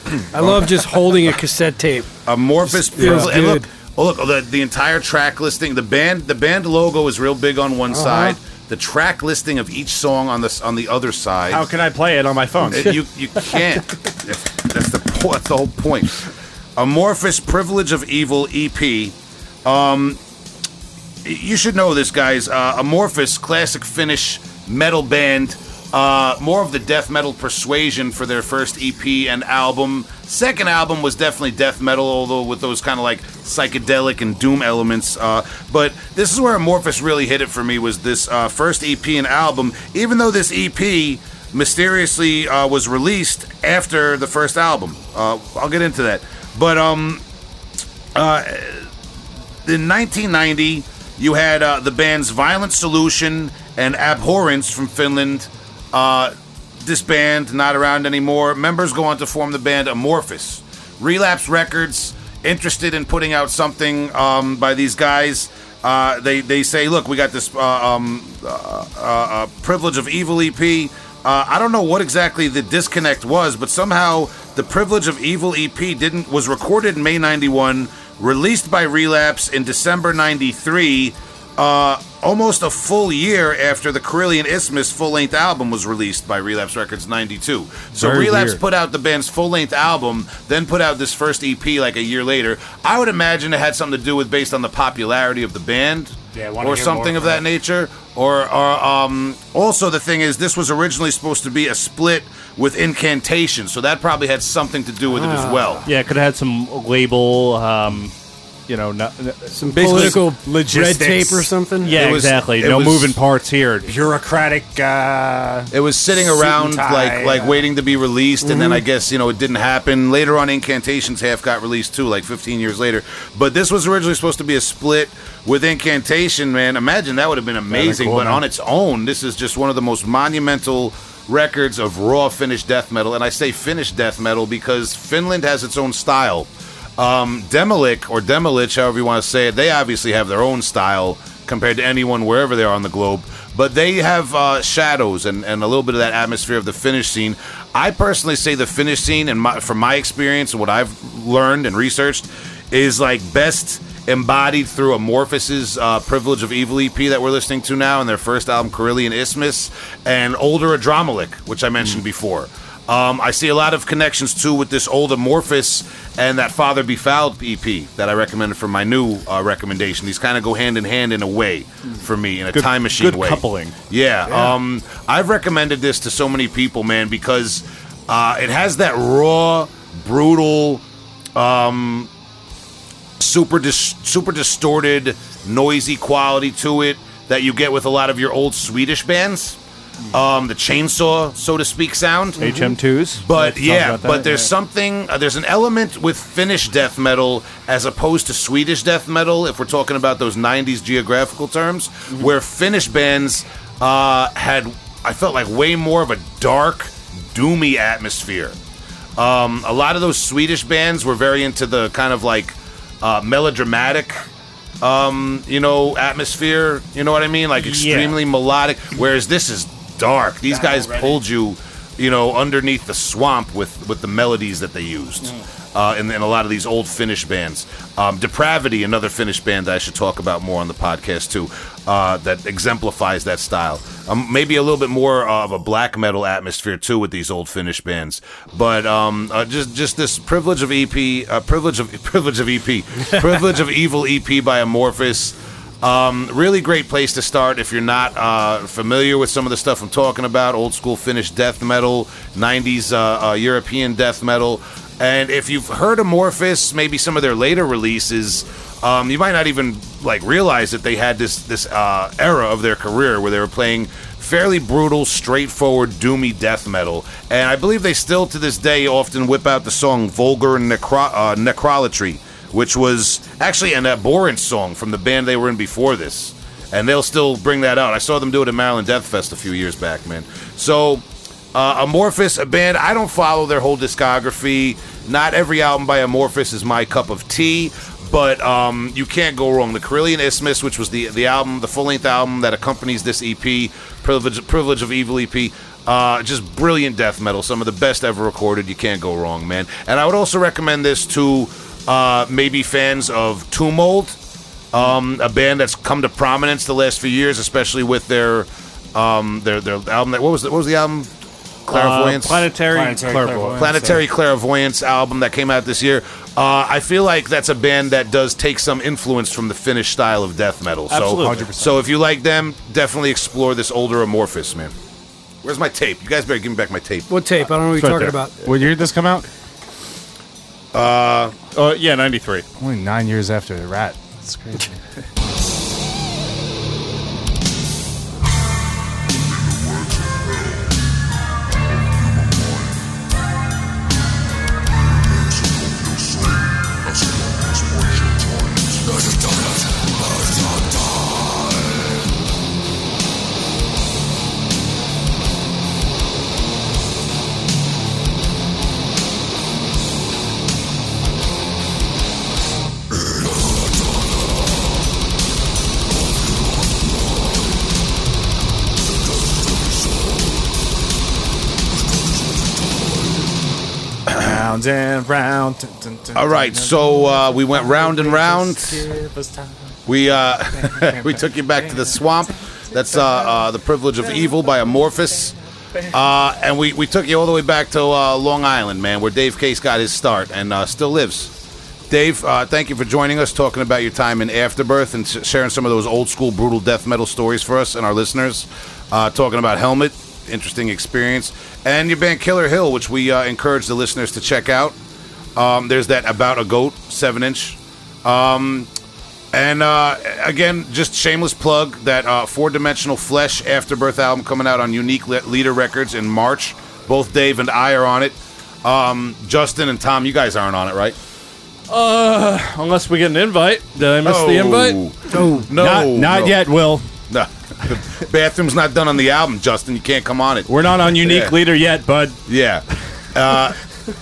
I love just holding a cassette tape. Amorphis feels Privilege. And look, oh look, the, the entire track listing. The band, the band logo is real big on Uh-huh. one side. The track listing of each song on this on the other side. How can I play it on my phone? It- you you can't. That's, that's the that's the whole point. Amorphis Privilege of Evil EP. Um, you should know this, guys. Uh, Amorphis, classic Finnish metal band. Uh, more of the death metal persuasion for their first EP and album. Second album was definitely death metal, although with those kind of like psychedelic and doom elements. Uh, but this is where Amorphis really hit it for me. Was this uh, first EP and album? Even though this EP mysteriously uh, was released after the first album. Uh, I'll get into that. But um, uh, in 1990, you had uh, the bands Violent Solution and Abhorrence from Finland. Uh, this not around anymore. Members go on to form the band Amorphis. Relapse Records interested in putting out something um, by these guys. Uh, they they say, look, we got this uh, um, uh, uh, uh, Privilege of Evil EP. Uh, I don't know what exactly the disconnect was, but somehow the Privilege of Evil EP didn't was recorded in May '91, released by Relapse in December '93, uh, almost a full year after the Karelian Isthmus full-length album was released by Relapse Records '92. So Very Relapse weird. put out the band's full-length album, then put out this first EP like a year later. I would imagine it had something to do with based on the popularity of the band Yeah, or something of from that nature. Or, or um, also the thing is, this was originally supposed to be a split with Incantation, so that probably had something to do with it Ah. as well. Yeah, it could have had some label, um, you know, not, Some Basically, political red tape or something. yeah, It was- exactly. it No was- moving parts here. Bureaucratic. Uh, It was sitting Suit and around tie, like like uh, waiting to be released, and then I guess you know it didn't happen. Later on, Incantations half got released too, like 15 years later. But this was originally supposed to be a split with Incantation. Man, imagine that would have been amazing. cool, but man. on its own, this is just one of the most monumental records of raw Finnish death metal, and I say Finnish death metal because Finland has its own style. Um, Demilich or Demilich, however you want to say it, they obviously have their own style compared to anyone wherever they are on the globe. But they have uh, shadows and, and a little bit of that atmosphere of the Finnish scene. I personally say the Finnish scene, and my, from my experience and what I've learned and researched, is like best embodied through Amorphis's uh, Privilege of Evil EP that we're listening to now, and their first album, Karelian Isthmus, and older Adramelech, which I mentioned before. Um, I see a lot of connections too with this old Amorphis and that Father Befouled EP that I recommended for my new uh, recommendation. These kind of go hand in hand in a way for me in a Good- time machine good way. coupling. Yeah, Um, I've recommended this to so many people, man, because uh, it has that raw, brutal, um, super dis- super distorted, noisy quality to it that you get with a lot of your old Swedish bands. Um, the chainsaw, so to speak, sound. HM2s. But yeah, but there's something, uh, there's an element with Finnish death metal as opposed to Swedish death metal, if we're talking about those 90s geographical terms, Mm-hmm. where Finnish bands uh, had, I felt like way more of a dark, doomy atmosphere. Um, a lot of those Swedish bands were very into the kind of like uh, melodramatic, um, you know, atmosphere. You know what I mean? Like extremely melodic. Whereas this is dark. These guys pulled you, you know, underneath the swamp with with the melodies that they used. Uh, in, in a lot of these old Finnish bands, um, Depravity, another Finnish band I should talk about more on the podcast too, uh, that exemplifies that style. Um, maybe a little bit more of a black metal atmosphere too with these old Finnish bands, but um, uh, just just this privilege of EP, uh, privilege of privilege of EP, privilege of evil EP by Amorphis. Um, really great place to start if you're not uh, familiar with some of the stuff I'm talking about. Old school Finnish death metal, 90s uh, uh, European death metal. And if you've heard Amorphis, maybe some of their later releases, um, you might not even like realize that they had this this uh, era of their career where they were playing fairly brutal, straightforward, doomy death metal. And I believe they still to this day often whip out the song "Vulgar Necro- uh, Necrolatry." Which was actually an abhorrent song from the band they were in before this. And they'll still bring that out. I saw them do it at Maryland Death Fest a few years back, man. So, uh, Amorphis, a band, I don't follow their whole discography. Not every album by Amorphis is my cup of tea, but um, you can't go wrong. The Karelian Isthmus, which was the, the album, the full length album that accompanies this EP, Privilege, Privilege of Evil EP, uh, just brilliant death metal. Some of the best ever recorded. You can't go wrong, man. And I would also recommend this to uh, maybe fans of Tomb Mold, um, a band that's come to prominence the last few years, especially with their um, their their album. That what was the, what was the album? Clairvoyance. Uh, planetary, Planetary clairvoyance. Clairvoyance. Planetary Clairvoyance album that came out this year. Uh, I feel like that's a band that does take some influence from the Finnish style of death metal. So, Absolutely. 100%. so if you like them, definitely explore this older Amorphis, man. Where's my tape? You guys better give me back my tape. What tape? I don't know what It's you're right talking there. about. What year did this come out? Uh, Uh, yeah, 93. Only nine years after the Ratt. That's crazy. round and round. Dun, dun, dun, All right, so uh, we went round and round. give us time. We uh, we took you back to the swamp. That's uh, uh, the privilege of evil by Amorphis. Uh, and we, we took you all the way back to uh, Long Island, man, where Dave Case got his start and uh, still lives. Dave, uh, thank you for joining us, talking about your time in Afterbirth and sh- sharing some of those old school brutal death metal stories for us and our listeners. Uh, talking about Helmet, interesting experience, and your band Killer Hill, which we uh, encourage the listeners to check out. Um, there's that About a Goat seven inch. Um, and uh, again, just shameless plug that uh, four dimensional flesh afterbirth album coming out on Unique Le- Leader Records in March. Both Dave and I are on it. Um, Justin and Tom, you guys aren't on it, right? Uh, unless we get an invite. Did I miss the invite? No, no, Not, not no. yet, Will. No. The bathroom's not done on the album, Justin. You can't come on it. We're not on Unique Yeah. Leader yet, bud. Yeah. Uh,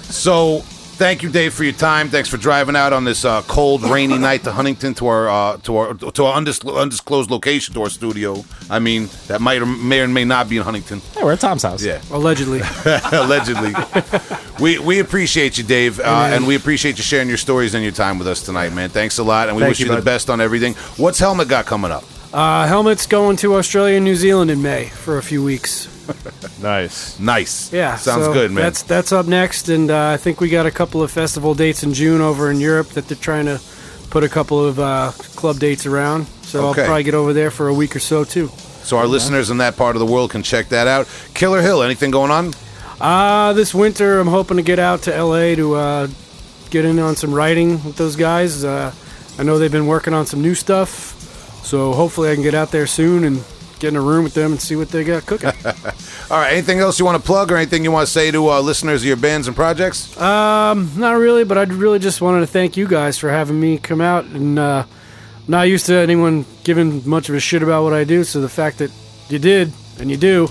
so thank you, Dave, for your time. Thanks for driving out on this uh, cold, rainy night to Huntington to our uh, to our to our undis- undisclosed location to our studio. I mean, that might or may or may not be in Huntington. Hey, we're at Tom's house. Yeah, Allegedly. allegedly. we we appreciate you, Dave, uh, and we appreciate you sharing your stories and your time with us tonight, man. Thanks a lot, and we Thank wish you, you, the best on everything. What's Helmet got coming up? Uh, Helmet's going to Australia and New Zealand in May for a few weeks. Nice. Nice. Yeah, Sounds so good, man. That's that's up next, and uh, I think we got a couple of festival dates in June over in Europe that they're trying to put a couple of uh, club dates around. So Okay. I'll probably get over there for a week or so too. so our listeners in that part of the world can check that out. Killer Hill, anything going on? Uh, this winter, I'm hoping to get out to LA to uh, get in on some writing with those guys. Uh, I know they've been working on some new stuff, so hopefully I can get out there soon and get in a room with them and see what they got cooking. All right. Anything else you want to plug or anything you want to say to uh, listeners of your bands and projects? Um, not really, but I really just wanted to thank you guys for having me come out. And uh, I'm not used to anyone giving much of a shit about what I do, so the fact that you did and you do,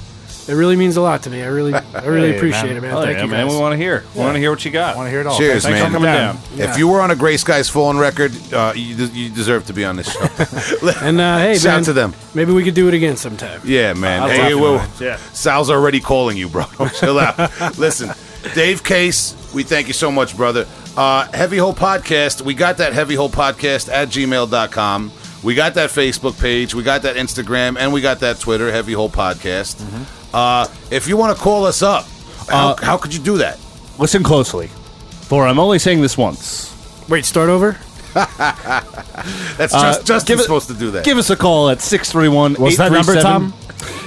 it really means a lot to me. I really, I really Hey, appreciate man. it, man. Oh, thank yeah, you man. guys. We want to hear. We want to hear what you got. I want to hear it all. Cheers, Thanks man. for coming down. If you were on a Grey Skies Fallen record, uh, you, des- you deserve to be on this show. and uh, hey, Shout man, to them. Maybe we could do it again sometime. Yeah, man. I'll Hey, talk whoa. to him. Yeah. Sal's already calling you, bro. Chill out. Listen, Dave Case, we thank you so much, brother. Uh, Heavy Hole Podcast, we got that Heavy Hole Podcast at gmail.com. We got that Facebook page, we got that Instagram, and we got that Twitter, Heavy Hole Podcast. Uh, if you want to call us up, how, how could you do that? Listen closely, for I'm only saying this once. Wait, start over. That's Uh, just Justin's give it- supposed to do that. Give us a call at 631 What's that number, Tom?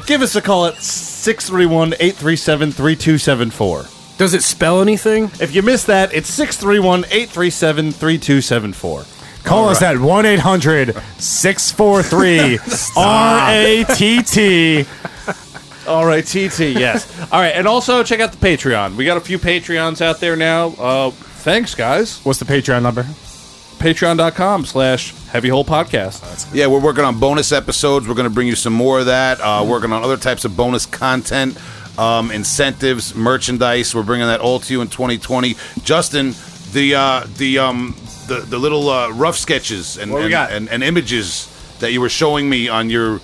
Give us a call at 631 837 3274. Does it spell anything? If you missed that, it's 631 837 3274. Call us at 1 800 643 RATT. All right, TT, yes. All right, and also check out the Patreon. We got a few Patreons out there now. Uh, thanks, guys. What's the Patreon number? Patreon.com slash Heavy Hole Podcast. Yeah, we're working on bonus episodes. We're going to bring you some more of that. Uh, working on other types of bonus content, um, incentives, merchandise. We're bringing that all to you in 2020. Justin, the uh, the um, the the little uh, rough sketches and we and, got? and and images that you were showing me on your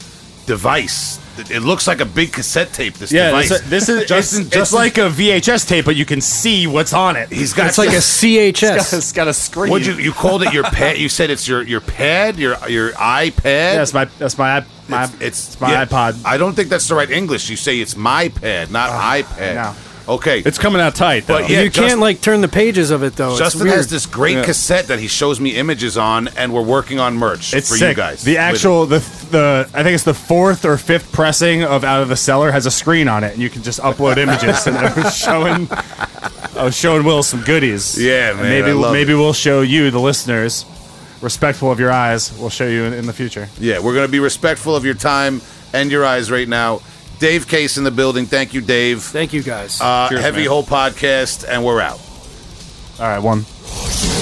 device. It- It looks like a big cassette tape. This Yeah, device. this, this is Justin. it's, it's like a VHS tape, but you can see what's on it. he's got. It's like a CHS. it's got a screen. What you you called it? Your pad? You said it's your your pad, your your iPad. Yeah, that's my that's my my it's, it's, it's my yeah, iPod. I don't think that's the right English. You say it's my pad, not oh, iPad. no. Okay. It's coming out tight, though. But yeah, you Justin- can't like turn the pages of it though. It's Justin weird. has this great cassette that he shows me images on, and we're working on merch It's for sick. you guys. The with actual the the I think it's the fourth or fifth pressing of Out of the Cellar has a screen on it, and you can just upload images. and I was showing I was showing Will some goodies. Yeah, And man, maybe I love maybe it. we'll show you the listeners, respectful of your eyes. We'll show you in, in the future. it. Yeah, we're going to be respectful of your time and your eyes right now. Dave Case in the building. Thank you, Dave. Thank you guys. Uh, Cheers, Heavy man. Hole Podcast, and we're out. All right, one.